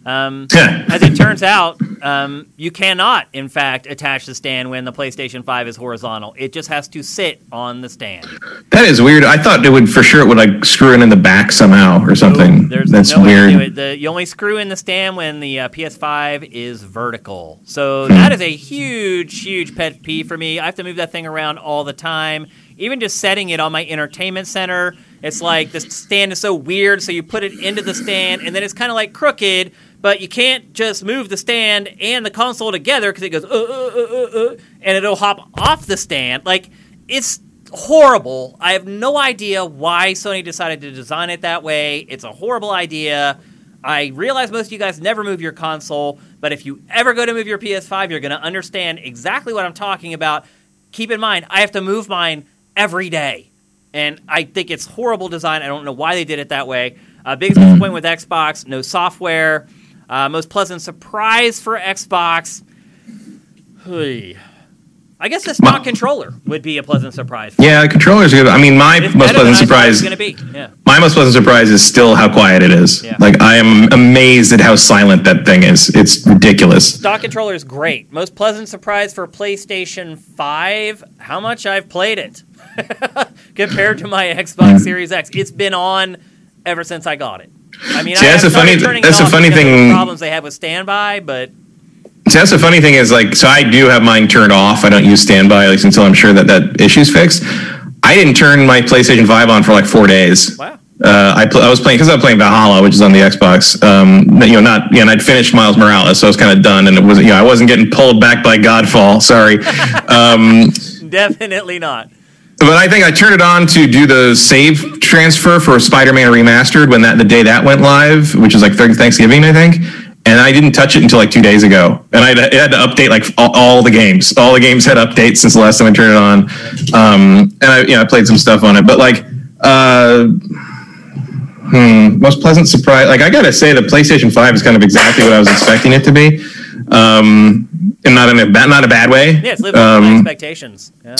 Um, (laughs) as it turns out, um, you cannot, in fact, attach the stand when the PlayStation 5 is horizontal. It just has to sit on the stand. That is weird. I thought it would for sure it would like screw it in the back somehow or something. There's That's no weird. to do it. The, you only screw in the stand when the uh, PS5 is vertical. So that is a huge, huge pet peeve for me. I have to move that thing around all the time. Even just setting it on my entertainment center, it's like the stand is so weird. So you put it into the stand, and then it's kind of like crooked. But you can't just move the stand and the console together because it goes uh, uh, uh, uh, uh, and it'll hop off the stand. Like it's horrible. I have no idea why Sony decided to design it that way. It's a horrible idea. I realize most of you guys never move your console, but if you ever go to move your PS5, you're going to understand exactly what I'm talking about. Keep in mind, I have to move mine every day. And I think it's horrible design. I don't know why they did it that way. Uh, biggest disappointment with Xbox, no software. Uh, most pleasant surprise for Xbox. Hey. I guess the stock controller would be a pleasant surprise. Yeah, the controller's good. I mean, my most pleasant I thought it was surprise. going to be. Yeah. My most pleasant surprise is still how quiet it is. Yeah. Like I am amazed at how silent that thing is. It's ridiculous. Stock controller is great. Most pleasant surprise for PlayStation 5, how much I've played it (laughs) compared to my Xbox Series X. It's been on ever since I got it. I mean, See, I that's a funny- started turning it that's a funny of the thing- Problems they have with standby, but So that's the funny thing is like, so I do have mine turned off. I don't use standby at least until I'm sure that that issue's fixed. I didn't turn my PlayStation 5 on for like four days. wow. Uh, I, pl- I was playing because I was playing Valhalla, which is on the Xbox. Um, you know, not yeah, and I'd finished Miles Morales, so I was kind of done, and it was you know I wasn't getting pulled back by Godfall. Sorry, (laughs) um, Definitely not. But I think I turned it on to do the save transfer for Spider-Man Remastered when that the day that went live, which was like third Thanksgiving, I think. And I didn't touch it until like two days ago, and I it had to update like all, all the games. All the games had updates since the last time I turned it on, um, and I you know I played some stuff on it. But like, uh, hmm, most pleasant surprise. Like I gotta say, the PlayStation Five is kind of exactly what I was expecting it to be, um, and not in a not a bad way. Yeah, it's living up to Um, expectations. Yeah.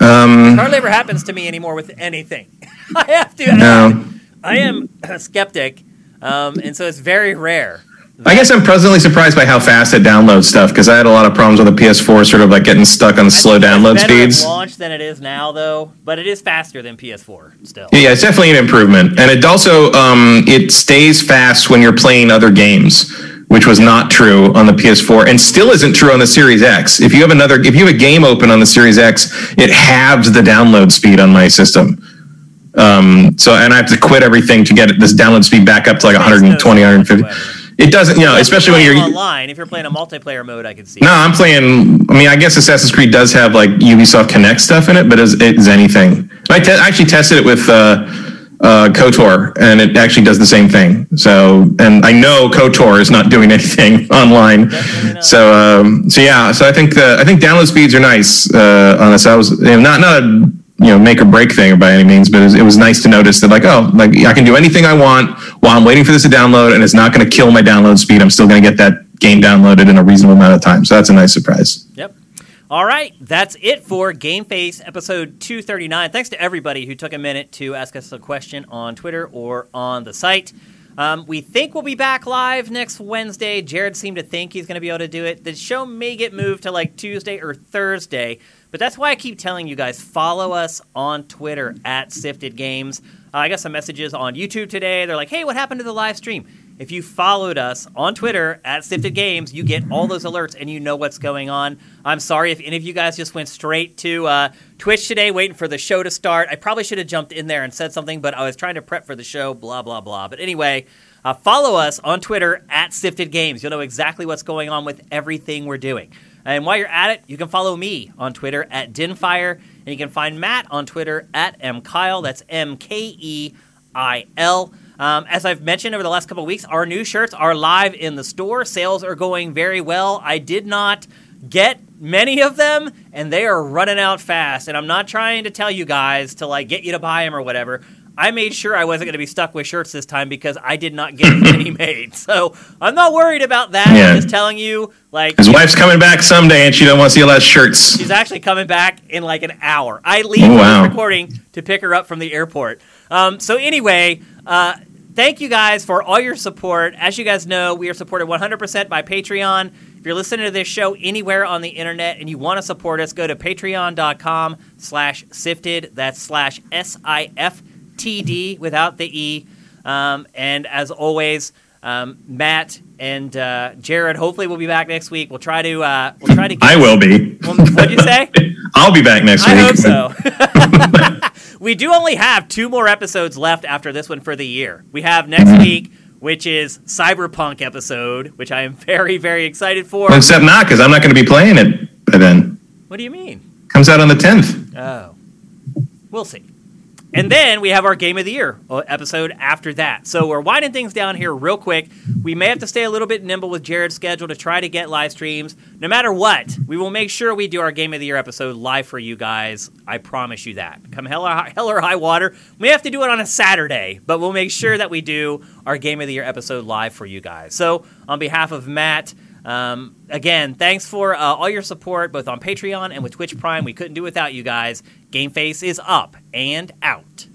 Um, Hardly ever happens to me anymore with anything. (laughs) I have to. no. I am a (clears throat) skeptic, um, and so it's very rare. I guess I'm pleasantly surprised by how fast it downloads stuff because I had a lot of problems with the PS4, sort of like getting stuck on slow download speeds. launch than it is now, though, but it is faster than PS4 still. Yeah, it's definitely an improvement, and it also um, it stays fast when you're playing other games, which was not true on the PS4, and still isn't true on the Series X. If you have another, if you have a game open on the Series X, it halves the download speed on my system. Um, so, and I have to quit everything to get this download speed back up to like 120, 150. It doesn't, you know, especially when you're online. If you're playing a multiplayer mode, I can see. No, I'm playing. I mean, I guess Assassin's Creed does have like Ubisoft Connect stuff in it, but is is anything? I te- actually tested it with uh, uh, Kotor, and it actually does the same thing. So, and I know Kotor is not doing (laughs) anything online. So, um, so yeah. So I think the I think download speeds are nice uh, on this. I was you know, not not a you know make or break thing by any means, but it was, it was nice to notice that like oh like I can do anything I want while I'm waiting for this to download, and it's not going to kill my download speed. I'm still going to get that game downloaded in a reasonable amount of time. So that's a nice surprise. Yep. All right, that's it for GameFace episode 239. Thanks to everybody who took a minute to ask us a question on Twitter or on the site. Um, we think we'll be back live next Wednesday. Jared seemed to think he's going to be able to do it. The show may get moved to like Tuesday or Thursday, but that's why I keep telling you guys follow us on Twitter at Siftd Games. Uh, I got some messages on YouTube today. They're like, hey, what happened to the live stream? If you followed us on Twitter at Siftd Games, you get all those alerts and you know what's going on. I'm sorry if any of you guys just went straight to uh, Twitch today waiting for the show to start. I probably should have jumped in there and said something, but I was trying to prep for the show, blah, blah, blah. But anyway, uh, follow us on Twitter at Siftd Games. You'll know exactly what's going on with everything we're doing. And while you're at it, you can follow me on Twitter at Dinfire, and you can find Matt on Twitter at mkeil. That's M K E I L. Um, as I've mentioned over the last couple of weeks, our new shirts are live in the store. Sales are going very well. I did not get many of them, and they are running out fast. And I'm not trying to tell you guys to like get you to buy them or whatever. I made sure I wasn't going to be stuck with shirts this time because I did not get (laughs) any made. So I'm not worried about that. Yeah. I'm just telling you, like, His wife's coming back someday, and she don't want to see a lot of shirts. She's actually coming back in like an hour. I leave Oh, wow. recording to pick her up from the airport. Um, so anyway, uh, thank you guys for all your support. As you guys know, we are supported 100% by Patreon. If you're listening to this show anywhere on the internet and you want to support us, go to patreon.com slash siftd. That's slash S-I-F-T-D without the E. Um, and as always, um, Matt and uh, Jared hopefully we'll be back next week. We'll try to uh, we'll try to. Get I will be. What'd you say? (laughs) I'll be back next week. I hope so. (laughs) (laughs) we do only have two more episodes left after this one for the year. We have next Mm-hmm. week, which is Cyberpunk episode, which I am very, very excited for. Except not because I'm not going to be playing it by then. What do you mean? Comes out on the 10th. Oh, we'll see. And then we have our Game of the Year uh, episode after that. So we're winding things down here real quick. We may have to stay a little bit nimble with Jared's schedule to try to get live streams. No matter what, we will make sure we do our Game of the Year episode live for you guys. I promise you that. Come hell or high, hell or high water. We have to do it on a Saturday, but we'll make sure that we do our Game of the Year episode live for you guys. So on behalf of Matt, um, again, thanks for uh, all your support, both on Patreon and with Twitch Prime. We couldn't do without you guys. GameFace is up and out.